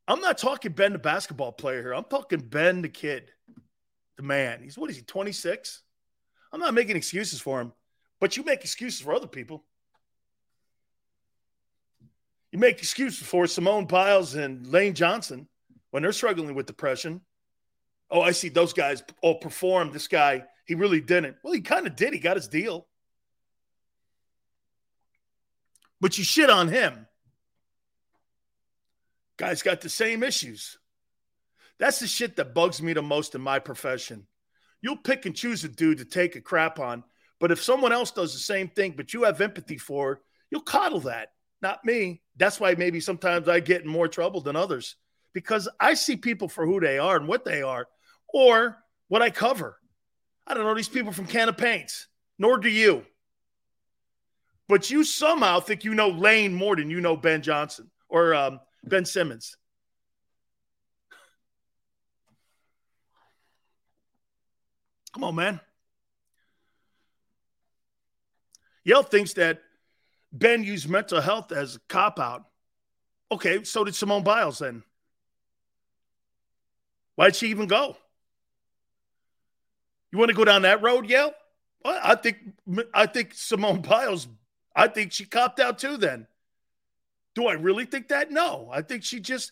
I'm not talking Ben, the basketball player here. I'm talking Ben, the kid, the man. He's what is he, 26? I'm not making excuses for him, but you make excuses for other people. You make excuses for Simone Biles and Lane Johnson when they're struggling with depression. Oh, I see those guys all performed. This guy, he really didn't. Well, he kind of did. He got his deal. But you shit on him. Guy's got the same issues. That's the shit that bugs me the most in my profession. You'll pick and choose a dude to take a crap on, but if someone else does the same thing, but you have empathy for, you'll coddle that. Not me. That's why maybe sometimes I get in more trouble than others because I see people for who they are and what they are, or what I cover. I don't know these people from Can of Paints, nor do you. But you somehow think you know Lane more than you know Ben Johnson or um, Ben Simmons. Come on, man. Yale thinks that Ben used mental health as a cop out. Okay, so did Simone Biles then. Why'd she even go? You want to go down that road, Yale? Well, I think I think Simone Biles. I think she copped out too. Then, do I really think that? No, I think she just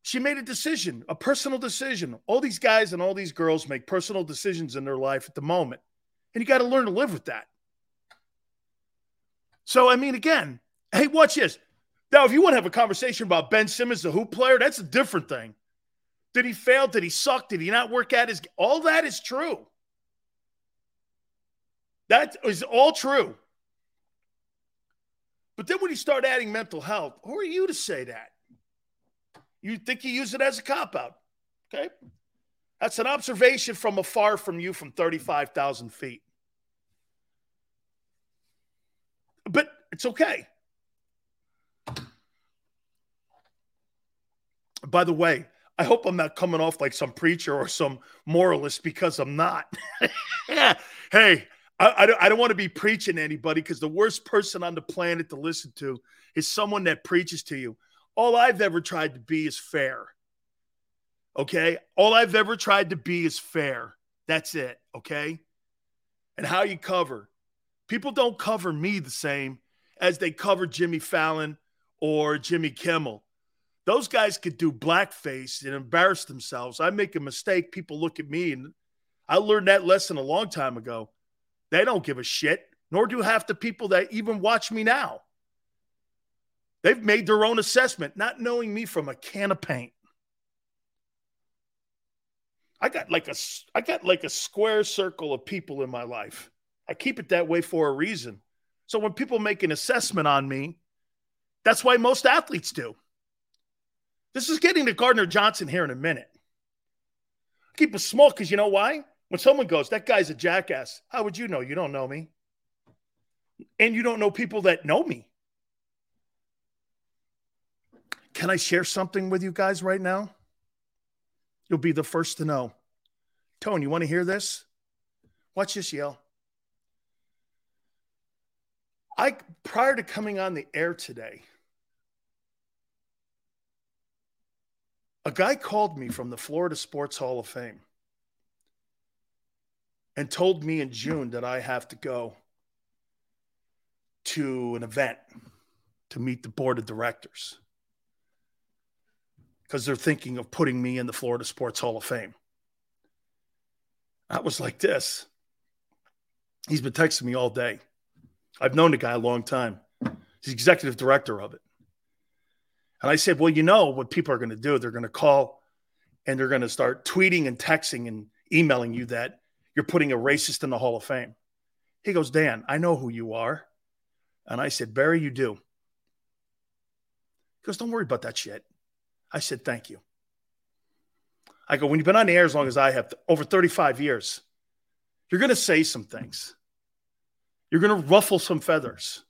she made a decision, a personal decision. All these guys and all these girls make personal decisions in their life at the moment, and you got to learn to live with that. So, I mean, again, hey, watch this. Now, if you want to have a conversation about Ben Simmons, the hoop player, that's a different thing. Did he fail? Did he suck? Did he not work at his? All that is true. That is all true. But then when you start adding mental health, who are you to say that? You think you use it as a cop out. Okay. That's an observation from afar from you from 35,000 feet. But it's okay. By the way, I hope I'm not coming off like some preacher or some moralist because I'm not. <laughs> hey, I, I, don't, I don't want to be preaching to anybody because the worst person on the planet to listen to is someone that preaches to you. All I've ever tried to be is fair. Okay. All I've ever tried to be is fair. That's it. Okay. And how you cover. People don't cover me the same as they cover Jimmy Fallon or Jimmy Kimmel. Those guys could do blackface and embarrass themselves. I make a mistake, people look at me, and I learned that lesson a long time ago. They don't give a shit, nor do half the people that even watch me now. They've made their own assessment, not knowing me from a can of paint. I got like a I got like a square circle of people in my life. I keep it that way for a reason. So when people make an assessment on me, that's why most athletes do. This is getting to Gardner Johnson here in a minute. Keep it small because you know why? When someone goes, that guy's a jackass, how would you know? You don't know me. And you don't know people that know me. Can I share something with you guys right now? You'll be the first to know. Tone, you want to hear this? Watch this, Yale. I prior to coming on the air today, a guy called me from the Florida Sports Hall of Fame and told me in June that I have to go to an event to meet the board of directors because they're thinking of putting me in the Florida Sports Hall of Fame. I was like this. He's been texting me all day. I've known the guy a long time. He's executive director of it. And I said, Well, you know what people are going to do? They're going to call and they're going to start tweeting and texting and emailing you that you're putting a racist in the Hall of Fame. He goes, Dan, I know who you are. And I said, Barry, you do. He goes, Don't worry about that shit. I said, Thank you. I go, When you've been on the air as long as I have, over 35 years, you're going to say some things. You're going to ruffle some feathers.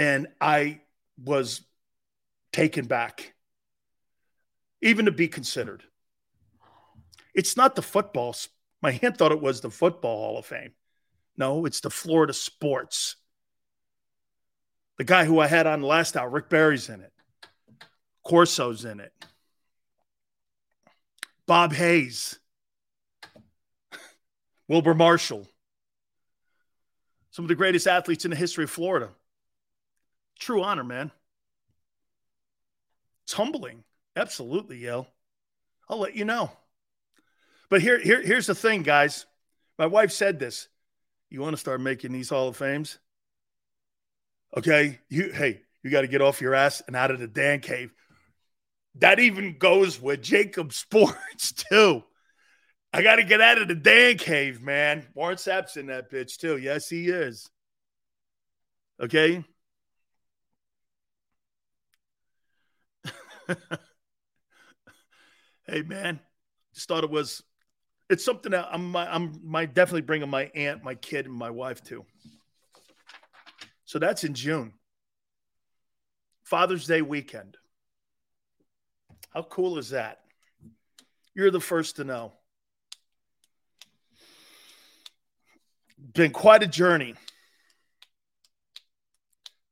And I was taken back even to be considered. It's not the football. My hand thought it was the Football Hall of Fame. No, it's the Florida Sports. The guy who I had on last hour, Rick Barry's in it. Corso's in it. Bob Hayes. <laughs> Wilber Marshall. Some of the greatest athletes in the history of Florida. True honor, man. It's humbling. Absolutely, Yale. I'll let you know. But here, here, here's the thing, guys. My wife said this. You want to start making these Hall of Fames? Okay. You hey, you got to get off your ass and out of the Dan cave. That even goes with JAKIB <laughs> Sports, too. I got to get out of the Dan cave, man. Warren Sapp's in that bitch, too. Yes, he is. Okay. <laughs> hey man, just thought it was. It's something that I'm. I'm. Might definitely bringing my aunt, my kid, and my wife to. So that's in June. Father's Day weekend. How cool is that? You're the first to know. Been quite a journey.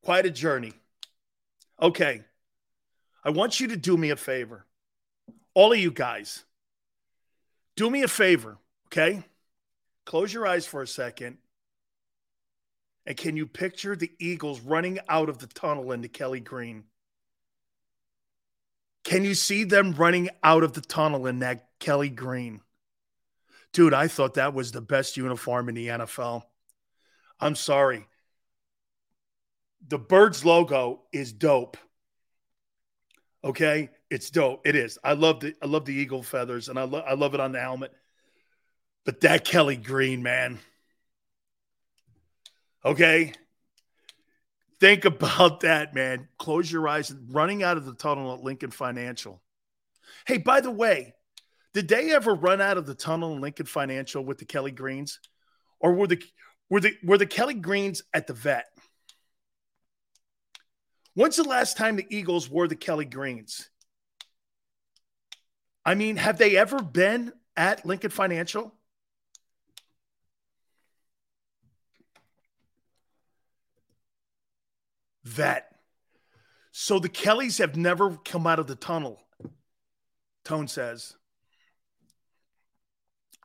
Quite a journey. Okay. I want you to do me a favor. All of you guys, do me a favor, okay? Close your eyes for a second. And can you picture the Eagles running out of the tunnel into Kelly Green? Can you see them running out of the tunnel in that Kelly Green? Dude, I thought that was the best uniform in the NFL. I'm sorry. The Birds logo is dope. Okay, it's dope. It is. I love the I love the eagle feathers and I love I love it on the helmet. But that Kelly Green, man. Okay. Think about that, man. Close your eyes and running out of the tunnel at Lincoln Financial. Hey, by the way, did they ever run out of the tunnel in Lincoln Financial with the Kelly Greens? Or were the were the were the Kelly Greens at the vet? When's the last time the Eagles wore the Kelly Greens? I mean, have they ever been at Lincoln Financial? Vet. So the Kellys have never come out of the tunnel. Tone says,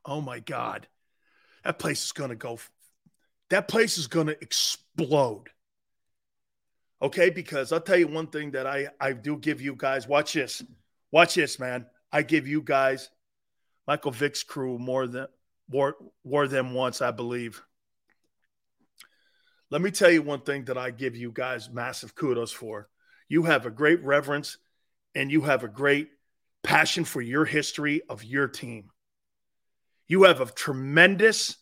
Oh my God. That place is going to go, that place is going to explode. Okay. Because I'll tell you one thing that I, I do give you guys. Watch this. Watch this, man. I give you guys Michael Vick's crew more than more, more than once, I believe. Let me tell you one thing that I give you guys massive kudos for. You have a great reverence and you have a great passion for your history of your team. You have a tremendous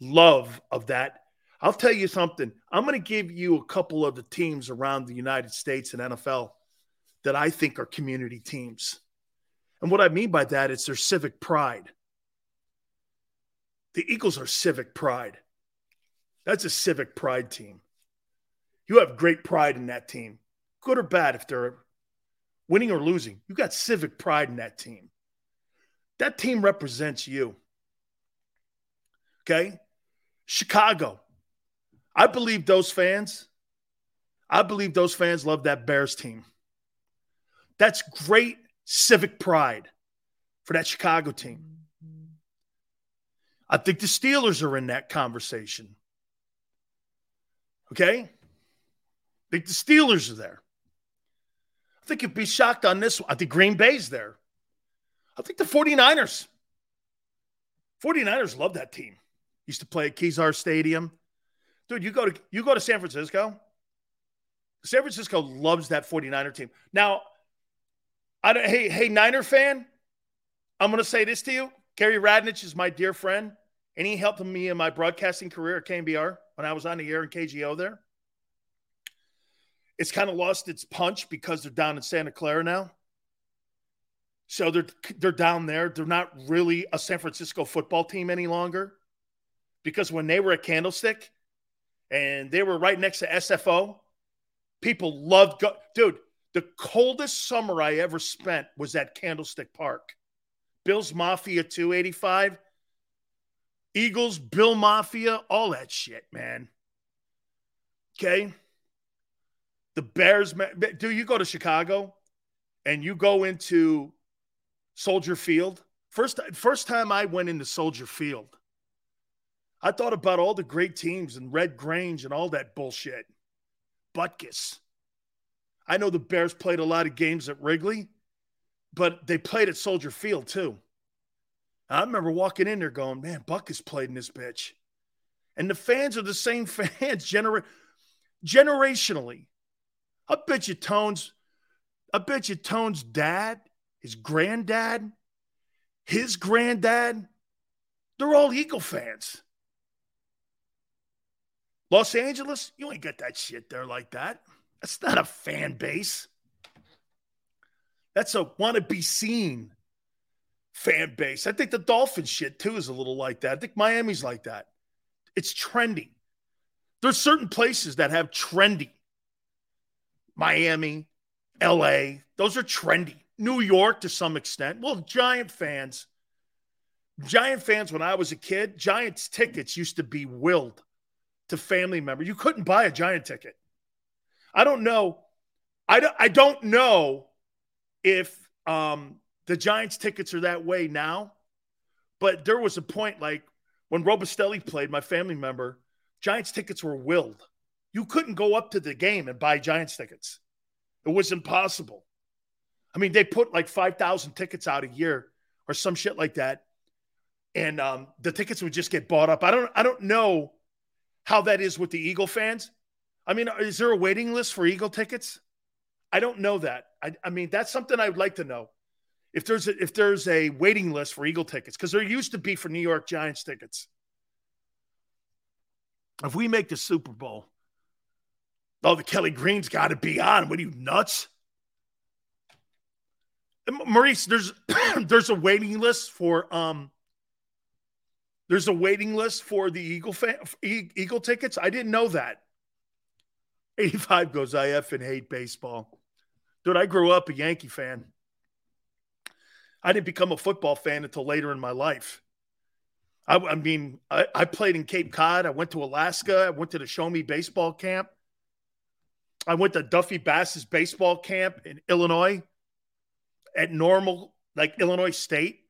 love of that. I'll tell you something. I'm going to give you a couple of the teams around the United States and NFL that I think are community teams. And what I mean by that is their civic pride. The Eagles are civic pride. That's a civic pride team. You have great pride in that team, good or bad, if they're winning or losing. You got civic pride in that team. That team represents you. Okay. Chicago. I believe those fans, I believe those fans love that Bears team. That's great civic pride for that Chicago team. I think the Steelers are in that conversation. Okay? I think the Steelers are there. I think you'd be shocked on this one. I think Green Bay's there. I think the 49ers. 49ers love that team. Used to play at Kezar Stadium. Dude, you go to you go to San Francisco. San Francisco loves that 49er team. Now, I don't, hey, hey, Niner fan, I'm going to say this to you. Gary Radnich is my dear friend, and he helped me in my broadcasting career at KNBR when I was on the air in KGO there. It's kind of lost its punch because they're down in Santa Clara now. So they're they're down there. They're not really a San Francisco football team any longer. Because when they were at Candlestick and they were right next to SFO, people loved go- dude, the coldest summer I ever spent was at Candlestick Park. Bills Mafia 285, Eagles, Bill Mafia, all that shit, man. Okay. The Bears, do you go to Chicago and you go into Soldier Field? First, first time I went into Soldier Field, I thought about all the great teams and Red Grange and all that bullshit. Butkus. I know the Bears played a lot of games at Wrigley, but they played at Soldier Field too. I remember walking in there going, man, Butkus played in this bitch. And the fans are the same <laughs> fans gener- generationally. I bet you Tone's, I bet you Tone's dad, his granddad, his granddad, they're all Eagle fans. Los Angeles, you ain't got that shit there like that. That's not a fan base. That's a want to be seen fan base. I think the Dolphin shit too is a little like that. I think Miami's like that. It's trendy. There's certain places that have trendy. Miami, LA, those are trendy. New York to some extent. Well, Giant fans. Giant fans, when I was a kid, Giants tickets used to be willed to family members. You couldn't buy a Giant ticket. I don't know. I don't, I don't know if um, the Giants tickets are that way now, but there was a point like when Robustelli played, my family member, Giants tickets were willed. You couldn't go up to the game and buy Giants tickets. It was impossible. I mean, they put like 5,000 tickets out a year or some shit like that. And um, the tickets would just get bought up. I don't I don't know how that is with the Eagle fans. I mean, is there a waiting list for Eagle tickets? I don't know that. I, I mean, that's something I would like to know. If there's a, if there's a waiting list for Eagle tickets, because there used to be for New York Giants tickets. If we make the Super Bowl, oh, the Kelly Green's got to be on. What are you nuts? Maurice, there's <clears throat> there's a waiting list for um there's a waiting list for the Eagle fan, Eagle tickets. I didn't know that. 85 goes, I F and hate baseball. Dude, I grew up a Yankee fan. I didn't become a football fan until later in my life. I, I mean, I, I, played in Cape Cod. I went to Alaska. I went to the Show Me Baseball camp. I went to Duffy Bass's baseball camp in Illinois at normal, like Illinois State.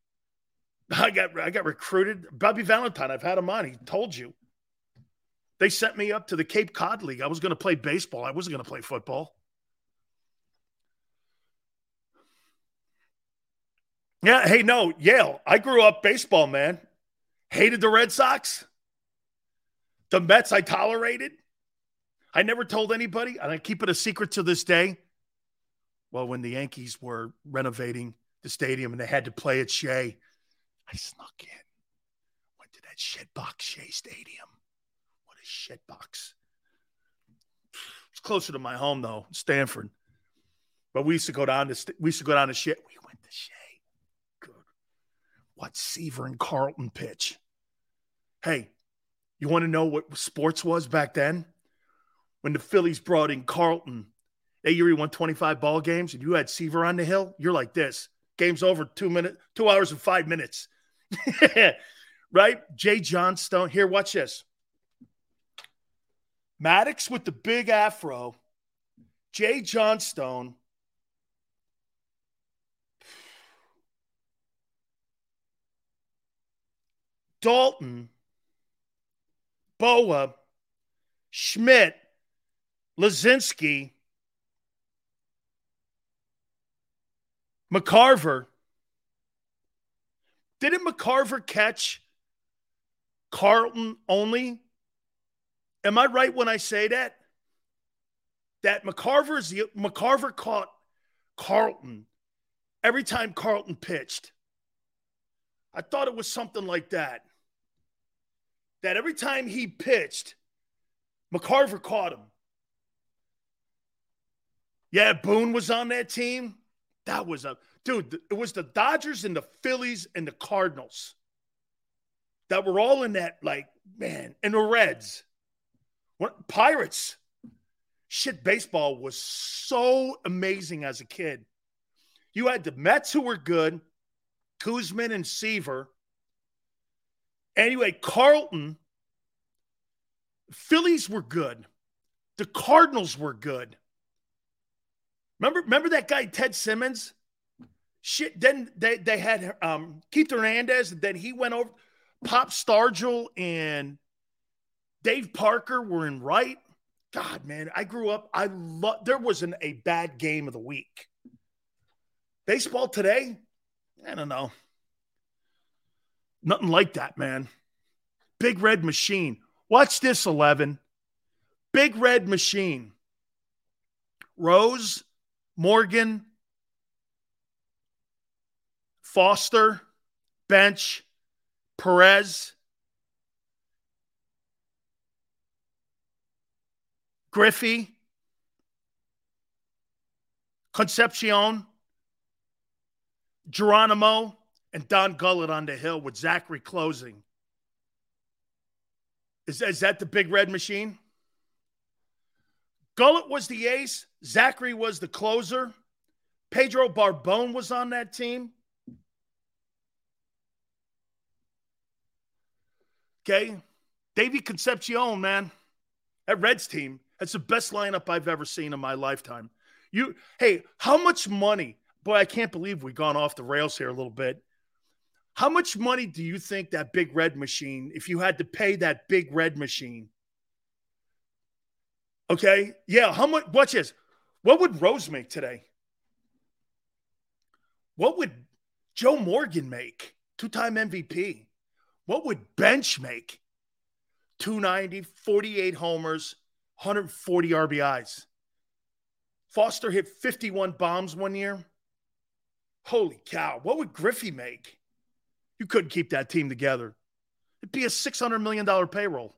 I got I got recruited. Bobby Valentine, I've had him on. He told you. They sent me up to the Cape Cod League. I was going to play baseball. I wasn't going to play football. Yeah, hey, no, Yale. I grew up baseball, man. Hated the Red Sox. The Mets I tolerated. I never told anybody, and I keep it a secret to this day. Well, when the Yankees were renovating the stadium and they had to play at Shea, I snuck in. Went to that shitbox Shea Stadium. What a shitbox. It's closer to my home though, Stanford. But we used to go down to we used to go down to shit. We went to Shea. Good. What Seaver and Carlton pitch? Hey, you want to know what sports was back then? When the Phillies brought in Carlton, that year he won 25 ball games, and you had Seaver on the hill, you're like this. Game's over two minutes, two hours and five minutes. <laughs> right? Jay Johnstone. Here, watch this. Maddox with the big afro. Jay Johnstone. Dalton. Bowa. Schmidt. Luzinski. McCarver. Didn't McCarver catch Carlton only? Am I right when I say that? That McCarver's the McCarver caught Carlton every time Carlton pitched. I thought it was something like that. That every time he pitched, McCarver caught him. Yeah, Boone was on that team. That was a dude. It was the Dodgers and the Phillies and the Cardinals that were all in that, like, man, and the Reds. What Pirates? Shit, baseball was so amazing as a kid. You had the Mets who were good, Koosman and Seaver. Anyway, Carlton, Phillies were good. The Cardinals were good. Remember, remember that guy Ted Simmons? Shit. Then they they had um, Keith Hernandez. And then he went over. Pop Stargell and Dave Parker were in right. God, man, I grew up. I love. There wasn't a bad game of the week. Baseball today, I don't know. Nothing like that, man. Big Red Machine. Watch this, 11. Big Red Machine. Rose, Morgan, Foster, Bench, Perez, Griffey, Concepcion, Geronimo, and Don Gullett on the hill with Zachry closing. Is, is that the big red machine? Gullett was the ace. Zachry was the closer. Pedro Borbon was on that team. Okay. Davey Concepcion, man. That Reds team, that's the best lineup I've ever seen in my lifetime. You hey, how much money? Boy, I can't believe we've gone off the rails here a little bit. How much money do you think that big red machine, if you had to pay that big red machine? Okay. Yeah. How much? Watch this. What would Rose make today? What would Joe Morgan make? Two time MVP. What would Bench make? 290, 48 homers, 140 RBIs. Foster hit 51 bombs one year. Holy cow. What would Griffey make? You couldn't keep that team together. It'd be a $600 million payroll.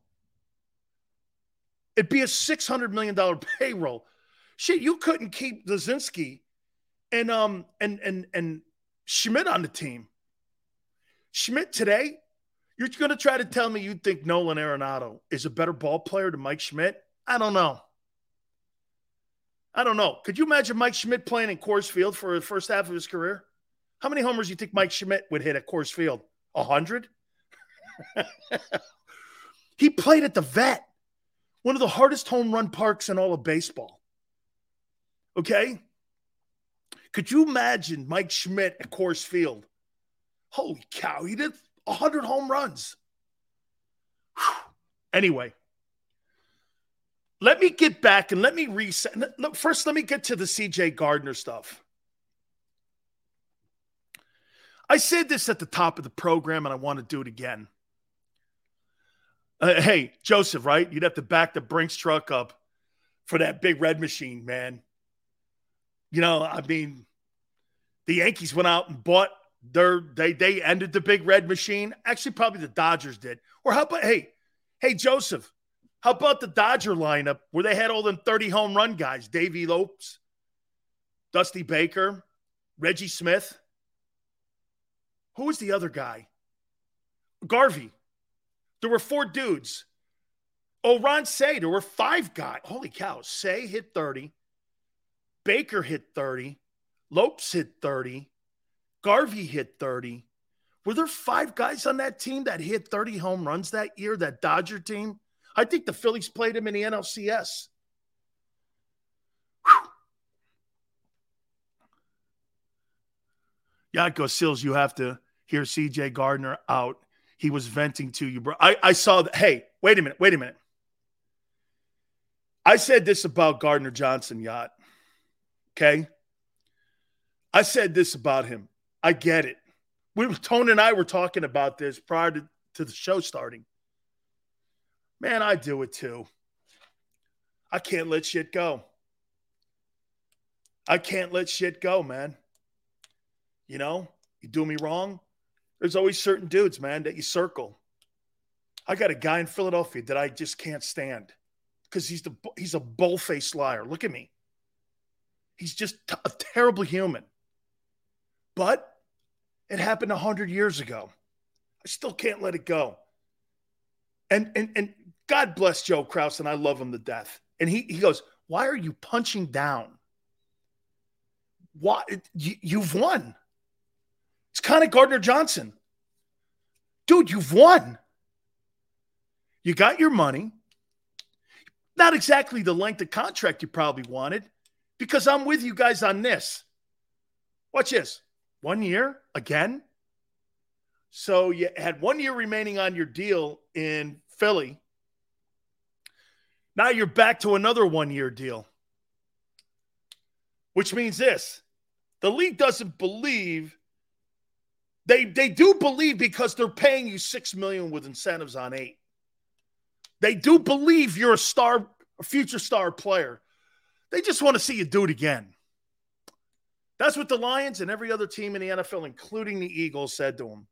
It'd be a $600 million <laughs> payroll. Shit, you couldn't keep Luzinski and um and and and Schmidt on the team. Schmidt today, you're going to try to tell me you think Nolan Arenado is a better ball player than Mike Schmidt? I don't know. I don't know. Could you imagine Mike Schmidt playing in Coors Field for the first half of his career? How many homers do you think Mike Schmidt would hit at Coors Field? A hundred? <laughs> he played at the vet, one of the hardest home run parks in all of baseball. Okay? Could you imagine Mike Schmidt at Coors Field? Holy cow, he did 100 home runs. Whew. Anyway, let me get back and let me reset. First, let me get to the CJ Gardner stuff. I said this at the top of the program, and I want to do it again. Uh, hey, Joseph, right? You'd have to back the Brinks truck up for that big red machine, man. You know, I mean, the Yankees went out and bought their they they ended the big red machine. Actually, probably the Dodgers did. Or how about hey, hey Joseph, how about the Dodger lineup where they had all them 30 home run guys? Davey Lopes, Dusty Baker, Reggie Smith. Who was the other guy? Garvey. There were four dudes. Oh, Ron Cey, There were five guys. Holy cow. Say hit 30. Baker hit 30. Lopes hit 30. Garvey hit 30. Were there five guys on that team that hit 30 home runs that year, that Dodger team? I think the Phillies played him in the NLCS. Whew. Yanko Sills, you have to hear CJ Gardner out. He was venting to you, bro. I, I saw that. Hey, wait a minute. Wait a minute. I said this about Gardner Johnson, yacht. Okay. I said this about him. I get it. We Tone and I were talking about this prior to, to the show starting. Man, I do it too. I can't let shit go. I can't let shit go, man. You know, you do me wrong. There's always certain dudes, man, that you circle. I got a guy in Philadelphia that I just can't stand because he's the he's a bull-faced liar. Look at me. He's just t- a terrible human. But it happened a hundred years ago. I still can't let it go. And and and God bless Joe Kraus, and I love him to death. And he, he goes, Why are you punching down? Why you, you've won? It's kind of Gardner Johnson. Dude, you've won. You got your money. Not exactly the length of contract you probably wanted, because I'm with you guys on this. Watch this. One year again. So you had one year remaining on your deal in Philly. Now you're back to another one year deal, which means this the league doesn't believe. They, they do believe because they're paying you six million with incentives on eight. They do believe you're a star, a future star player. They just want to see you do it again. That's what the Lions and every other team in the NFL, including the Eagles, said to him.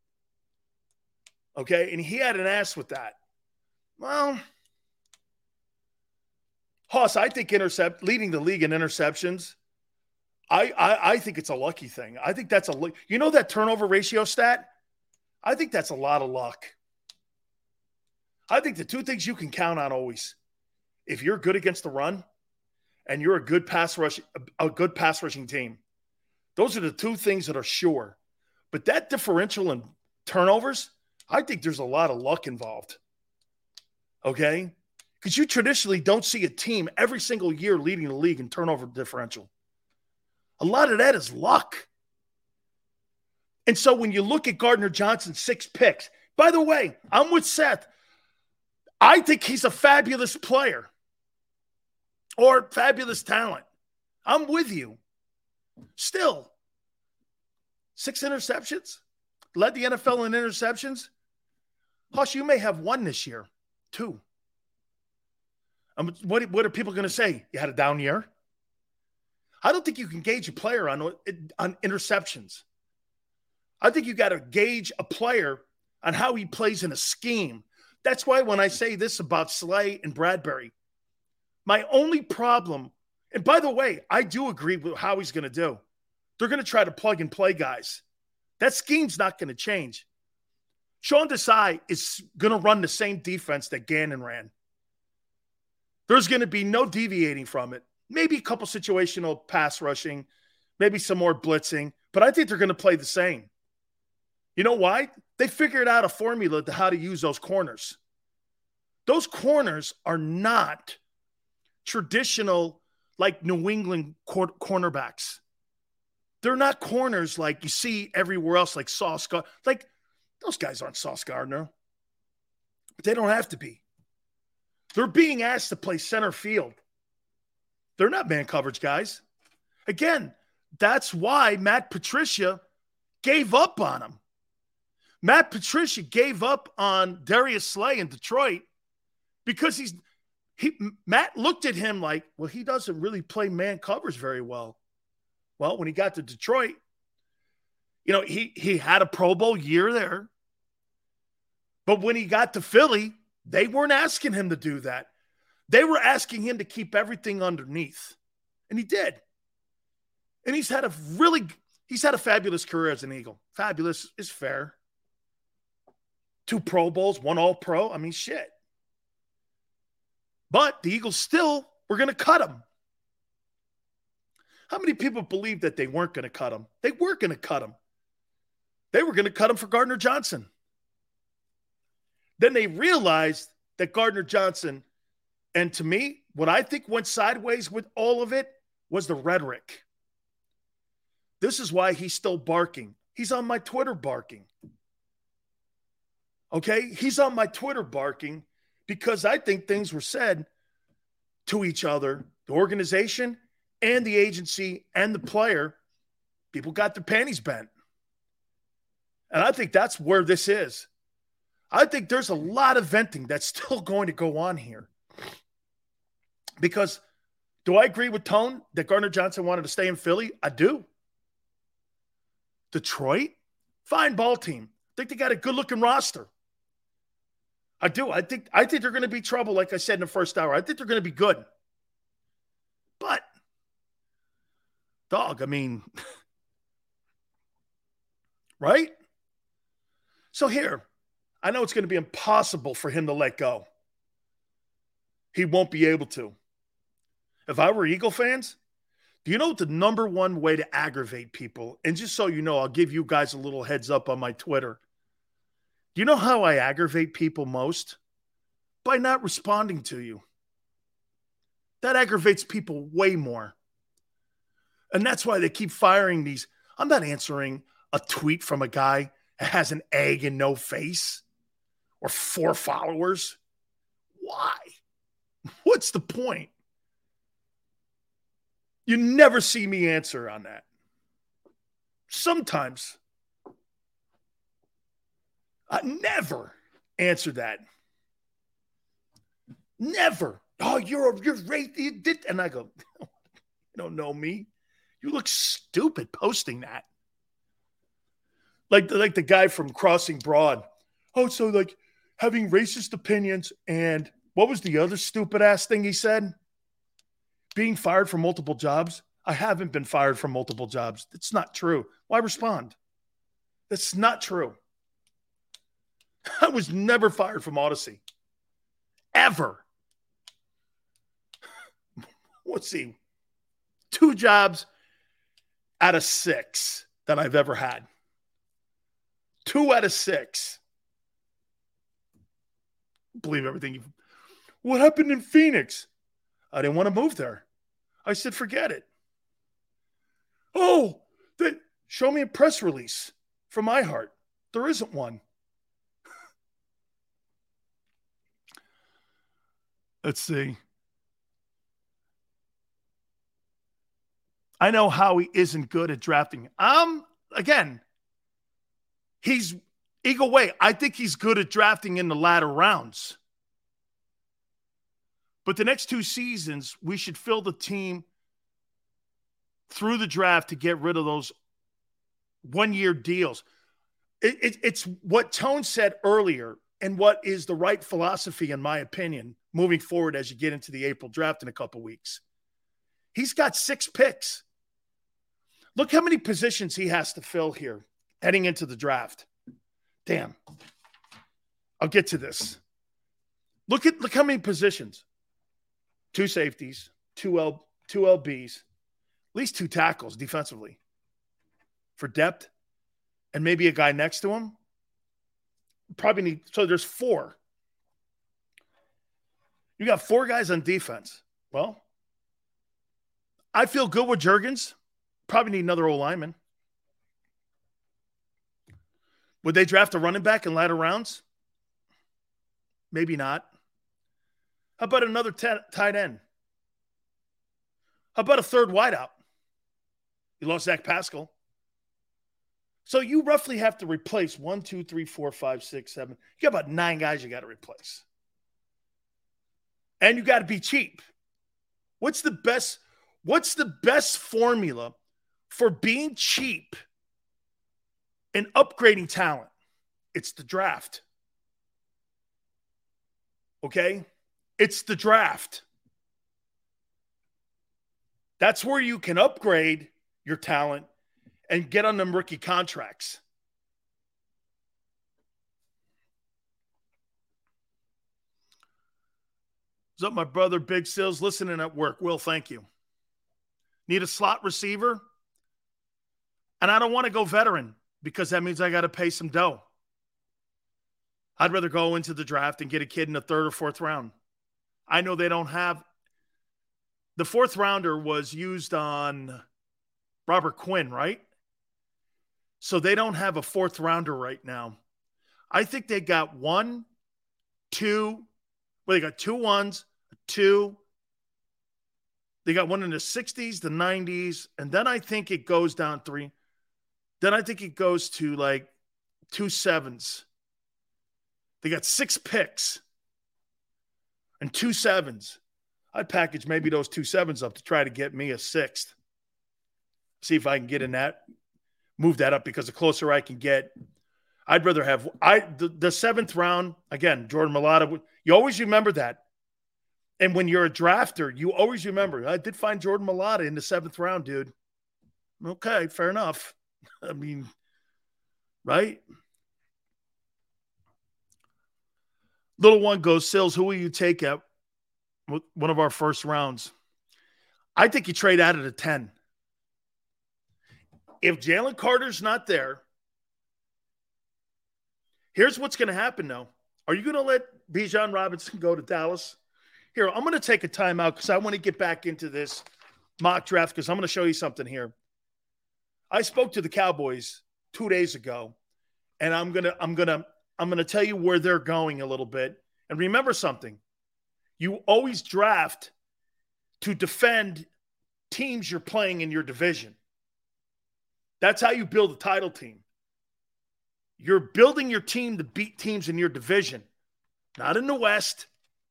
Okay. And he had an ass with that. Well, Hoss, I think intercept leading the league in interceptions. I, I I think it's a lucky thing. I think that's a you know that turnover ratio stat. I think that's a lot of luck. I think the two things you can count on always, if you're good against the run, and you're a good pass rush, a good pass rushing team, those are the two things that are sure. But that differential in turnovers, I think there's a lot of luck involved. Okay. Because you traditionally don't see a team every single year leading the league in turnover differential. A lot of that is luck. And so when you look at Gardner Johnson, six picks, by the way, I'm with Seth. I think he's a fabulous player or fabulous talent. I'm with you. Still, six interceptions, led the NFL in interceptions. Hush, you may have one this year, two. Um, what, what are people going to say? You had a down year? I don't think you can gauge a player on, on interceptions. I think you got to gauge a player on how he plays in a scheme. That's why when I say this about Slay and Bradberry, my only problem, and by the way, I do agree with how he's going to do. They're going to try to plug and play guys. That scheme's not going to change. Sean Desai is going to run the same defense that Gannon ran. There's going to be no deviating from it. Maybe a couple situational pass rushing, maybe some more blitzing, but I think they're going to play the same. You know why? They figured out a formula to how to use those corners. Those corners are not traditional, like New England cor- cornerbacks. They're not corners like you see everywhere else, like Sauce Gardner. Like those guys aren't Sauce Gardner, but they don't have to be. They're being asked to play center field. They're not man coverage guys. Again, that's why Matt Patricia gave up on him. Matt Patricia gave up on Darius Slay in Detroit because he's he Matt looked at him like, well, he doesn't really play man covers very well. Well, when he got to Detroit, you know, he he had a Pro Bowl year there. But when he got to Philly, they weren't asking him to do that. They were asking him to keep everything underneath. And he did. And he's had a really he's had a fabulous career as an Eagle. Fabulous is fair. Two Pro Bowls, one All Pro. I mean, shit. But the Eagles still were going to cut him. How many people believed that they weren't going to cut him? They were going to cut him. They were going to cut him for Gardner Johnson. Then they realized that Gardner Johnson, and to me, what I think went sideways with all of it was the rhetoric. This is why he's still barking. He's on my Twitter barking. Okay? He's on my Twitter barking because I think things were said to each other, the organization and the agency and the player. People got their panties bent. And I think that's where this is. I think there's a lot of venting that's <laughs> still going to go on here. Because do I agree with Tone that Gardner Johnson wanted to stay in Philly? I do. Detroit, fine ball team. I think they got a good looking roster. I do. I think I think they're going to be trouble, like I said in the first hour. I think they're going to be good. But dog, I mean, <laughs> right? So here, I know it's going to be impossible for him to let go. He won't be able to. If I were Eagle fans, do you know what the number one way to aggravate people? And just so you know, I'll give you guys a little heads up on my Twitter. Do you know how I aggravate people most? By not responding to you. That aggravates people way more. And that's why they keep firing these. I'm not answering a tweet from a guy that has an egg and no face or four followers. Why? <laughs> What's the point? You never see me answer on that. Sometimes I never answer that. Never. Oh, you're you're right. You did, and I go, <laughs> you don't know me. You look stupid posting that. Like like the guy from Crossing Broad. Oh, so like having racist opinions and what was the other stupid ass thing he said? Being fired from multiple jobs. I haven't been fired from multiple jobs. It's not true. Why respond? That's not true. <laughs> I was never fired from Odyssey. Ever. <laughs> Let's see. Two jobs out of six that I've ever had. Two out of six. Believe everything you. What happened in Phoenix? I didn't want to move there. I said, forget it. Oh, then show me a press release from my heart. There isn't one. Let's see. I know Howie isn't good at drafting. Um, again, he's Eagle Way. I think he's good at drafting in the latter rounds. But the next two seasons, we should fill the team through the draft to get rid of those one year deals. It, it, it's what Tone said earlier, and what is the right philosophy, in my opinion, moving forward as you get into the April draft in a couple weeks. He's got six picks. Look how many positions he has to fill here heading into the draft. Damn. I'll get to this. Look at look how many positions. Two safeties, two L two LBs, at least two tackles defensively for depth, and maybe a guy next to him. Probably need so there's four. You got four guys on defense. Well, I feel good with Jurgens. Probably need another old lineman. Would they draft a running back in latter rounds? Maybe not. How about another t- tight end? How about a third wideout? You lost Zach Pascal. So you roughly have to replace one, two, three, four, five, six, seven. You got about nine guys you got to replace. And you got to be cheap. What's the best? What's the best formula for being cheap and upgrading talent? It's the draft. Okay? It's the draft. That's where you can upgrade your talent and get on them rookie contracts. What's up, my brother Big Sills? Listening at work. Will, thank you. Need a slot receiver? And I don't want to go veteran because that means I got to pay some dough. I'd rather go into the draft and get a kid in the third or fourth round. I know they don't have the fourth rounder was used on Robert Quinn, right? So they don't have a fourth rounder right now. I think they got one, two, well, they got two ones, two. They got one in the 60s, the 90s, and then I think it goes down three. Then I think it goes to like two sevens. They got six picks and two sevens. I'd package maybe those two sevens up to try to get me a sixth. See if I can get in that, move that up because the closer I can get, I'd rather have I the, the seventh round again. Jordan Mailata. You always remember that, and when you're a drafter, you always remember. I did find Jordan Mailata in the seventh round, dude. Okay, fair enough. <laughs> I mean, right? Little one goes, Sills, who will you take at one of our first rounds? I think you trade out at a 10. If Jalen Carter's not there, here's what's going to happen though. Are you going to let Bijan Robinson go to Dallas? Here, I'm going to take a timeout because I want to get back into this mock draft because I'm going to show you something here. I spoke to the Cowboys two days ago, and I'm gonna I'm gonna I'm gonna tell you where they're going a little bit. And remember something: you always draft to defend teams you're playing in your division. That's how you build a title team. You're building your team to beat teams in your division, not in the West,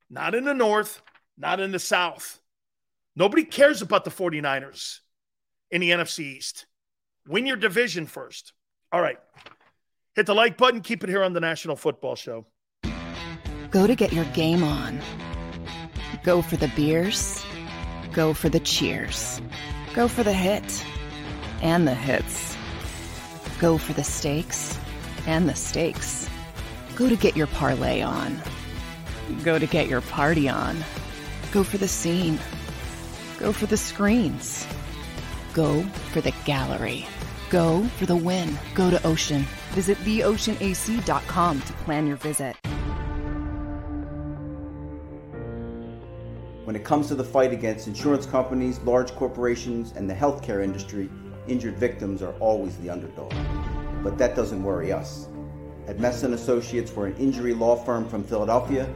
not in the North, not in the South. Nobody cares about the 49ers in the NFC East. Win your division first. All right. Hit the like button. Keep it here on the National Football Show. Go to get your game on. Go for the beers. Go for the cheers. Go for the hit and the hits. Go for the stakes and the stakes. Go to get your parlay on. Go to get your party on. Go for the scene. Go for the screens. Go for the gallery. Go for the win. Go to Ocean. Visit theoceanac.com to plan your visit. When it comes to the fight against insurance companies, large corporations, and the healthcare industry, injured victims are always the underdog. But that doesn't worry us. At Messa and Associates, we're an injury law firm from Philadelphia,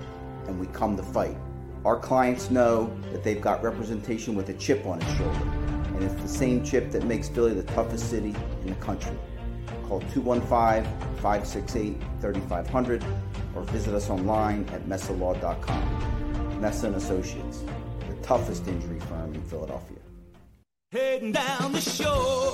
and we come to fight. Our clients know that they've got representation with a chip on its shoulder, and it's the same chip that makes Philly the toughest city in the country. Call 215-568-3500 or visit us online at messalaw.com. Messa and Associates, the toughest injury firm in Philadelphia. Heading down the shore.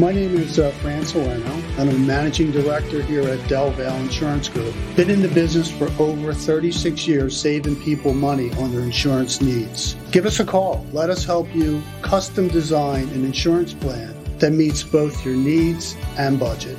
My name is uh, Fran I'm a managing director here at Del Valle Insurance Group. Been in the business for over 36 years, saving people money on their insurance needs. Give us a call. Let us help you custom design an insurance plan that meets both your needs and budget.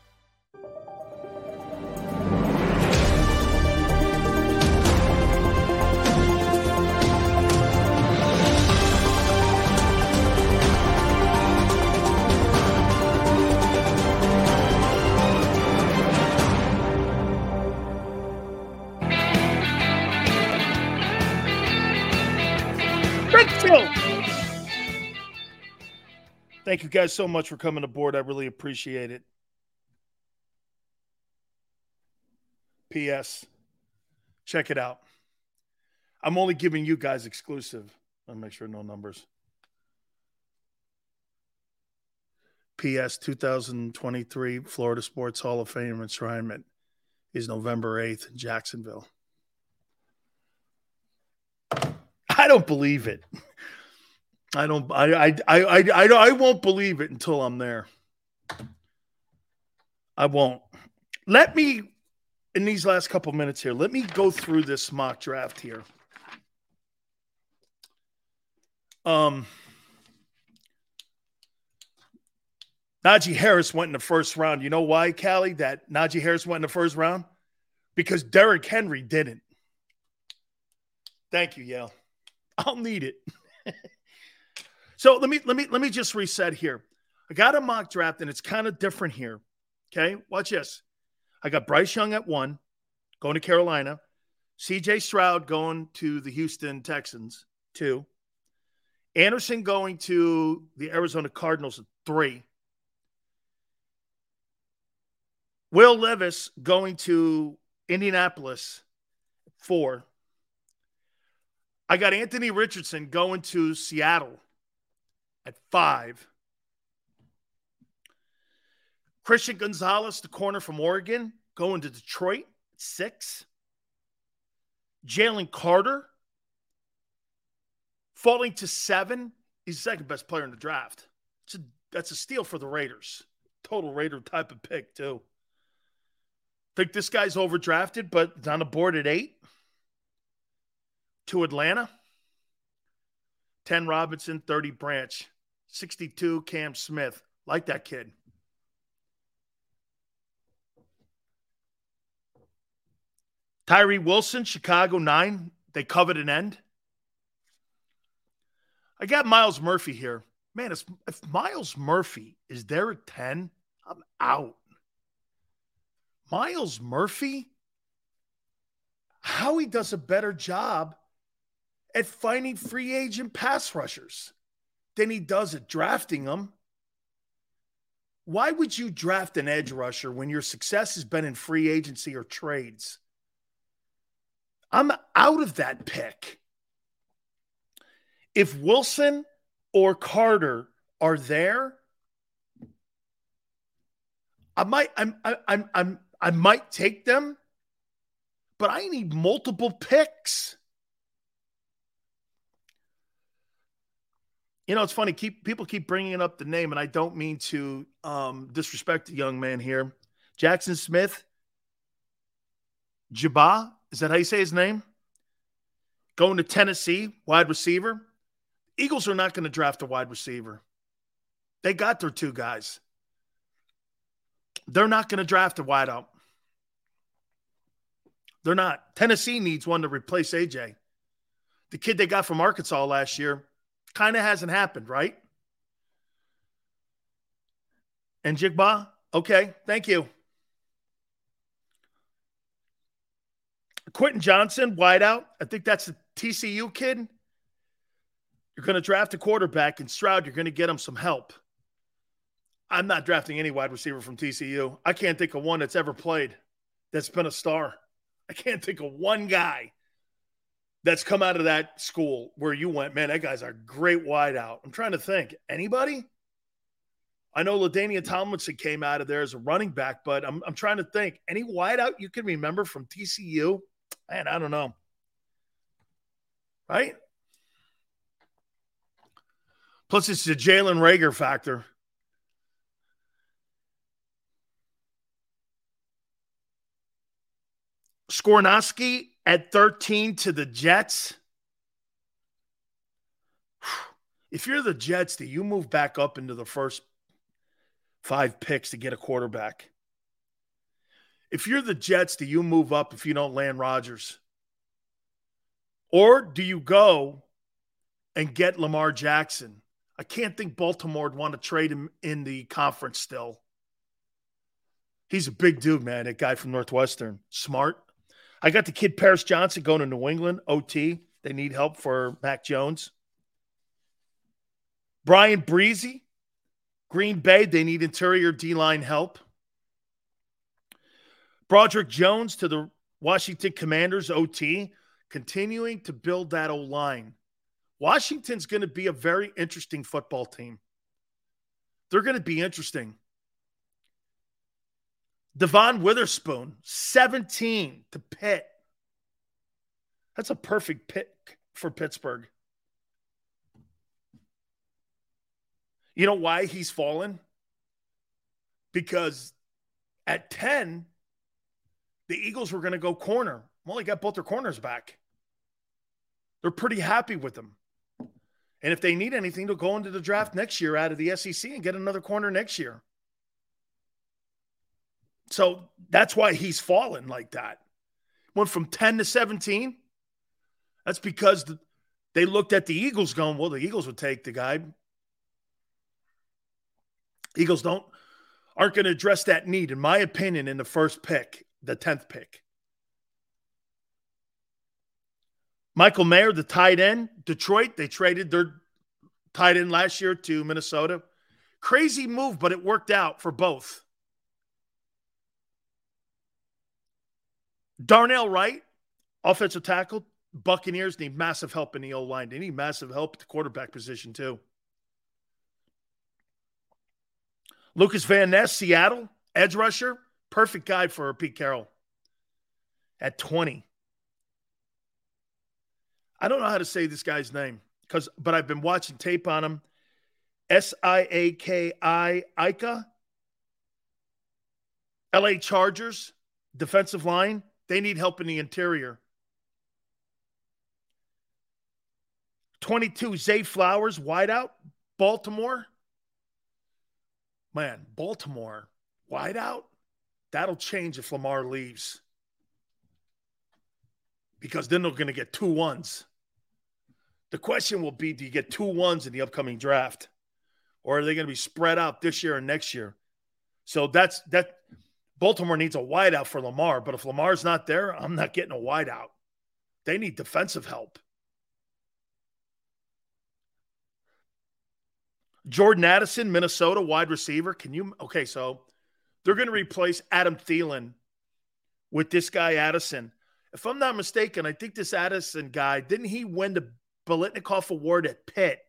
Thank you guys so much for coming aboard. I really appreciate it. P.S. Check it out. I'm only giving you guys exclusive. I'll make sure no numbers. P.S. 2023 Florida Sports Hall of Fame enshrinement is November 8th in Jacksonville. I don't believe it. <laughs> I don't. I. I. I. I. I, I won't believe it until I'm there. I won't. Let me, in these last couple minutes here, let me go through this mock draft here. Um, Najee Harris went in the first round. You know why, Callie? That Najee Harris went in the first round because Derrick Henry didn't. Thank you, Yale. I'll need it. <laughs> so let me let me let me just reset here. I got a mock draft and it's kind of different here. Okay, watch this. I got Bryce Young at one, going to Carolina. CJ Stroud going to the Houston Texans, two. Anderson going to the Arizona Cardinals at three. Will Levis going to Indianapolis, four. I got Anthony Richardson going to Seattle at five. Christian Gonzalez, the corner from Oregon, going to Detroit at six. Jalen Carter falling to seven. He's the second best player in the draft. A, that's a steal for the Raiders. Total Raider type of pick, too. Think this guy's overdrafted, but it's on the board at eight to Atlanta. 10 Robinson, 30 Branch, 62 Cam Smith. Like that kid. Tyree Wilson, Chicago, nine. They covered an end. I got Myles Murphy here. Man, if, if Myles Murphy is there at 10, I'm out. Myles Murphy? Howie does a better job at finding free agent pass rushers. Than he does at drafting them. Why would you draft an edge rusher when your success has been in free agency or trades? I'm out of that pick. If Wilson or Carter are there, I might I'm I'm I'm I might take them, but I need multiple picks. You know, it's funny. Keep people keep bringing up the name, and I don't mean to um, disrespect the young man here. Jaxon Smith, Jabba, is that how you say his name? Going to Tennessee, wide receiver. Eagles are not going to draft a wide receiver. They got their two guys. They're not going to draft a wideout. They're not. Tennessee needs one to replace AJ. The kid they got from Arkansas last year kind of hasn't happened, right? And Jigba, okay, thank you. Quentin Johnston, wideout. I think that's the TCU kid. You're going to draft a quarterback, and Stroud, you're going to get him some help. I'm not drafting any wide receiver from TCU. I can't think of one that's ever played that's been a star. I can't think of one guy that's come out of that school where you went, man, that guy's a great wideout. I'm trying to think. Anybody? I know LaDainian Tomlinson came out of there as a running back, but I'm, I'm trying to think. Any wideout you can remember from TCU? Man, I don't know. Right? Plus, it's the Jalen Rager factor. Skoronski at 13 to the Jets. <sighs> If you're the Jets, do you move back up into the first five picks to get a quarterback? If you're the Jets, do you move up if you don't land Rodgers? Or do you go and get Lamar Jackson? I can't think Baltimore would want to trade him in the conference still. He's a big dude, man. That guy from Northwestern. Smart. I got the kid Paris Johnson going to New England, OT. They need help for Mac Jones. Bryan Bresee, Green Bay, they need interior D line help. Broderick Jones to the Washington Commanders, OT, continuing to build that O line. Washington's going to be a very interesting football team. They're going to be interesting. Devon Witherspoon, 17 to Pitt. That's a perfect pick for Pittsburgh. You know why he's fallen? Because at 10, the Eagles were going to go corner. Well, they got both their corners back. They're pretty happy with them. And if they need anything, they'll go into the draft next year out of the SEC and get another corner next year. So that's why he's fallen like that. Went from 10 to 17. That's because the, they looked at the Eagles going, well, the Eagles would take the guy. Eagles don't aren't going to address that need, in my opinion, in the first pick, the 10th pick. Michael Mayer, the tight end, Detroit, they traded their tight end last year to Minnesota. Crazy move, but it worked out for both. Darnell Wright, offensive tackle. Buccaneers need massive help in the O line. They need massive help at the quarterback position, too. Lucas Van Ness, Seattle, edge rusher. Perfect guy for Pete Carroll at 20. I don't know how to say this guy's name because, but I've been watching tape on him. S I A K I Ika. LA Chargers, defensive line. They need help in the interior. 22, Zay Flowers, wideout, Baltimore. Man, Baltimore, wideout. That'll change if Lamar leaves. Because then they're going to get two ones. The question will be do you get two ones in the upcoming draft? Or are they going to be spread out this year and next year? So that's that Baltimore needs a wideout for Lamar, but if Lamar's not there, I'm not getting a wideout. They need defensive help. Jordan Addison, Minnesota wide receiver. Can you? Okay, so they're going to replace Adam Thielen with this guy Addison. If I'm not mistaken, I think this Addison guy didn't he win the Biletnikoff Award at Pitt,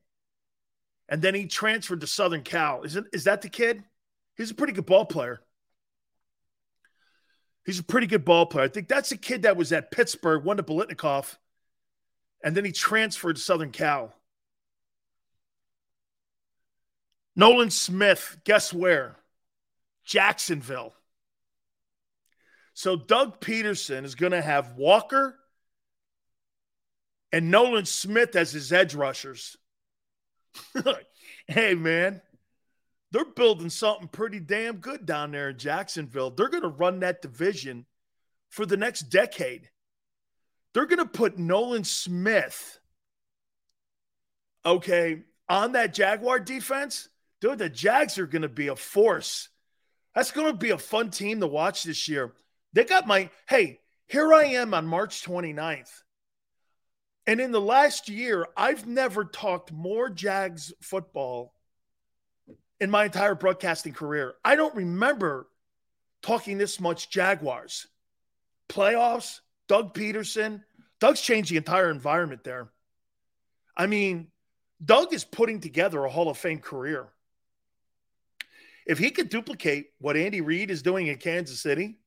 and then he transferred to Southern Cal. Isn't is that the kid? He's a pretty good ball player. He's a pretty good ball player. I think that's the kid that was at Pittsburgh, won the Biletnikoff, and then he transferred to Southern Cal. Nolan Smith, guess where? Jacksonville. So Doug Pederson is going to have Walker and Nolan Smith as his edge rushers. <laughs> hey, man, they're building something pretty damn good down there in Jacksonville. They're going to run that division for the next decade. They're going to put Nolan Smith, okay, on that Jaguar defense. Dude, the Jags are going to be a force. That's going to be a fun team to watch this year. They got my, hey, here I am on March 29th. And in the last year, I've never talked more Jags football in my entire broadcasting career. I don't remember talking this much Jaguars. Playoffs, Doug Pederson. Doug's changed the entire environment there. I mean, Doug is putting together a Hall of Fame career. If he could duplicate what Andy Reid is doing in Kansas City,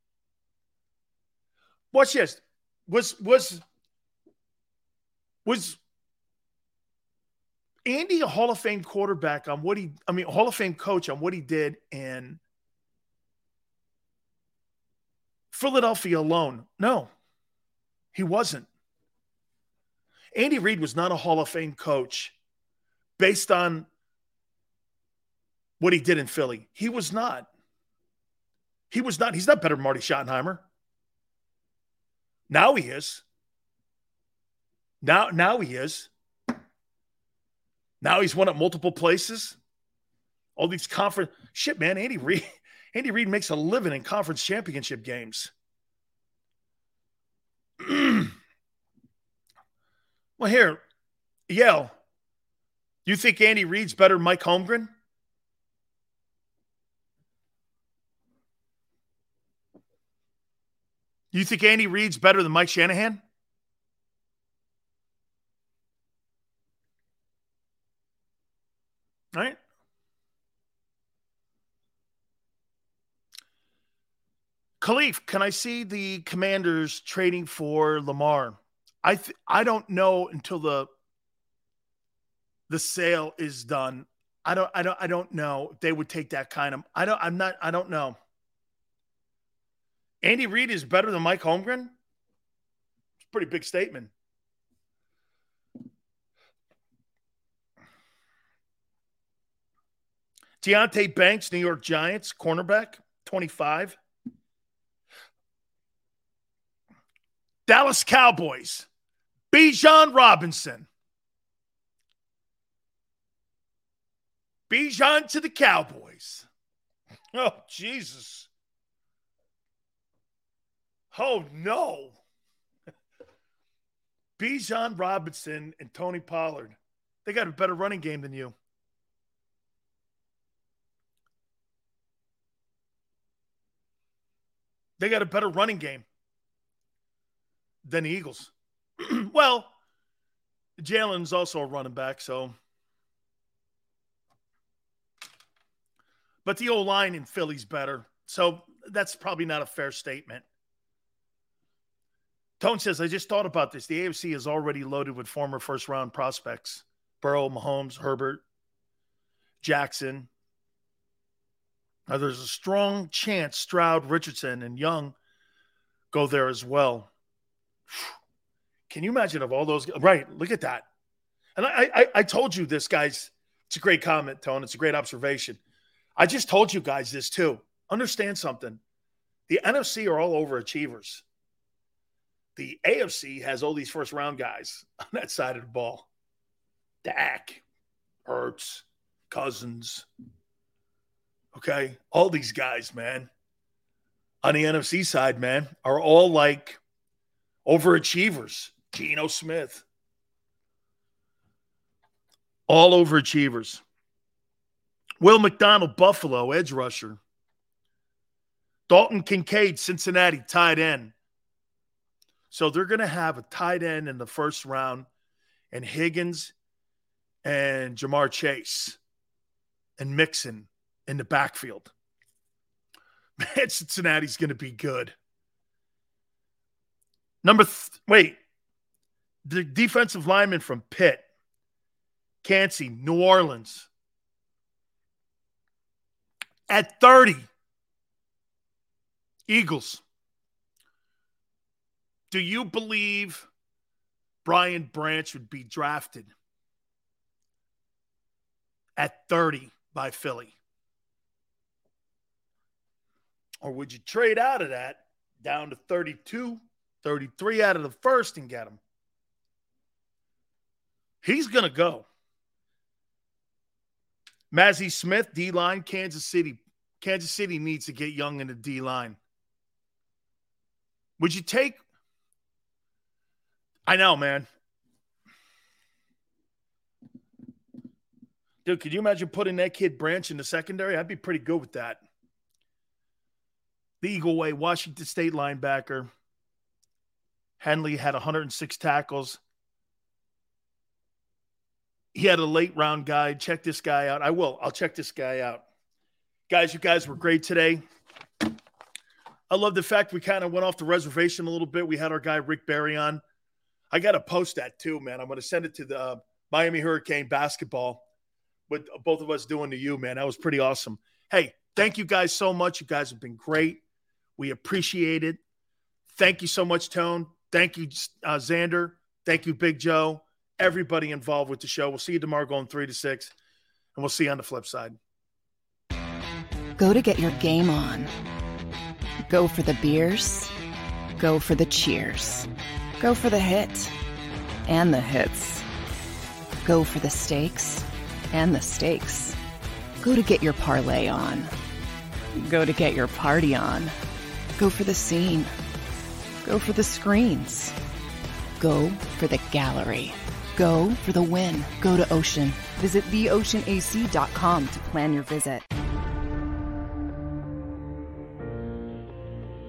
watch this. Was was was Andy a Hall of Fame quarterback on what he I mean Hall of Fame coach on what he did in Philadelphia alone? No. He wasn't. Andy Reid was not a Hall of Fame coach based on what he did in Philly. He was not. He was not. He's not better than Marty Schottenheimer. Now he is. Now, now he is. Now he's won at multiple places. All these conference shit, man. Andy Reid, <laughs> Andy Reid makes a living in conference championship games. <clears throat> well, here, Yale. You think Andy Reid's better than Mike Holmgren? You think Andy Reid's better than Mike Shanahan? Right? Khalif, can I see the commanders trading for Lamar? I th- I don't know until the the sale is done. I don't I don't I don't know if they would take that kind of I don't I'm not I don't know. Andy Reid is better than Mike Holmgren? It's a pretty big statement. Deonte Banks, New York Giants, cornerback, 25. Dallas Cowboys, Bijan Robinson. Bijan to the Cowboys. <laughs> Oh, Jesus. Oh no. <laughs> Bijan Robinson and Tony Pollard. They got a better running game than you. They got a better running game than the Eagles. <clears throat> well, Jalen's also a running back, so. But the O line in Philly's better. So that's probably not a fair statement. Tone says, I just thought about this. The AFC is already loaded with former first round prospects Burrow, Mahomes, Herbert, Jackson. Now, there's a strong chance Stroud, Richardson, and Young go there as well. Can you imagine of all those? Right, look at that. And I, I, I told you this, guys. It's a great comment, Tone. It's a great observation. I just told you guys this too. Understand something. The NFC are all overachievers the AFC has all these first round guys <laughs> on that side of the ball. Dak, Hurts, Cousins. Okay. All these guys, man, on the NFC side, man, are all like overachievers. Geno Smith. All overachievers. Will McDonald, Buffalo, edge rusher. Dalton Kincaid, Cincinnati, tight end. So they're going to have a tight end in the first round, and Higgins and Ja'Marr Chase and Mixon in the backfield. <laughs> Man, Cincinnati's going to be good. Number th- wait, the defensive lineman from Pitt, Kancey, New Orleans, at 30. Eagles. Do you believe Brian Branch would be drafted at 30 by Philly? Or would you trade out of that down to 32, 33 out of the first and get him? He's going to go. Mazi Smith, D line, Kansas City. Kansas City needs to get young in the D line. Would you take? I know, man. Dude, could you imagine putting that kid Branch in the secondary? I'd be pretty good with that. The Eagle Way, Washington State linebacker. Henley had 106 tackles. He had a late round guy. Check this guy out. I will. I'll check this guy out. Guys, you guys were great today. I love the fact we kind of went off the reservation a little bit. We had our guy Rick Barry on. I got to post that too, man. I'm going to send it to the uh, Miami Hurricane basketball with both of us doing to you, man. That was pretty awesome. Hey, thank you guys so much. You guys have been great. We appreciate it. Thank you so much, Tone. Thank you, uh, Xander. Thank you, Big Joe. Everybody involved with the show. We'll see you tomorrow going three to six, and we'll see you on the flip side. Go to get your game on. Go for the beers. Go for the cheers. Go for the hit and the hits. Go for the stakes and the stakes. Go to get your parlay on. Go to get your party on. Go for the scene. Go for the screens. Go for the gallery. Go for the win. Go to Ocean. Visit theoceanac.com to plan your visit.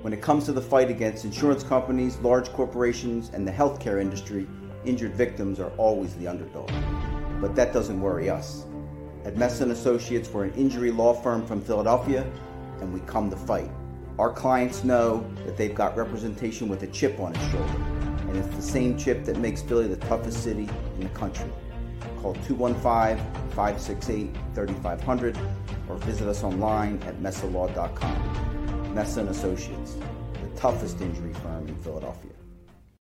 When it comes to the fight against insurance companies, large corporations, and the healthcare industry, injured victims are always the underdog. But that doesn't worry us. At Messa and Associates, we're an injury law firm from Philadelphia, and we come to fight. Our clients know that they've got representation with a chip on its shoulder, and it's the same chip that makes Philly the toughest city in the country. Call 215-568-3500 or visit us online at messalaw.com. Messa and Associates, the toughest injury firm in Philadelphia.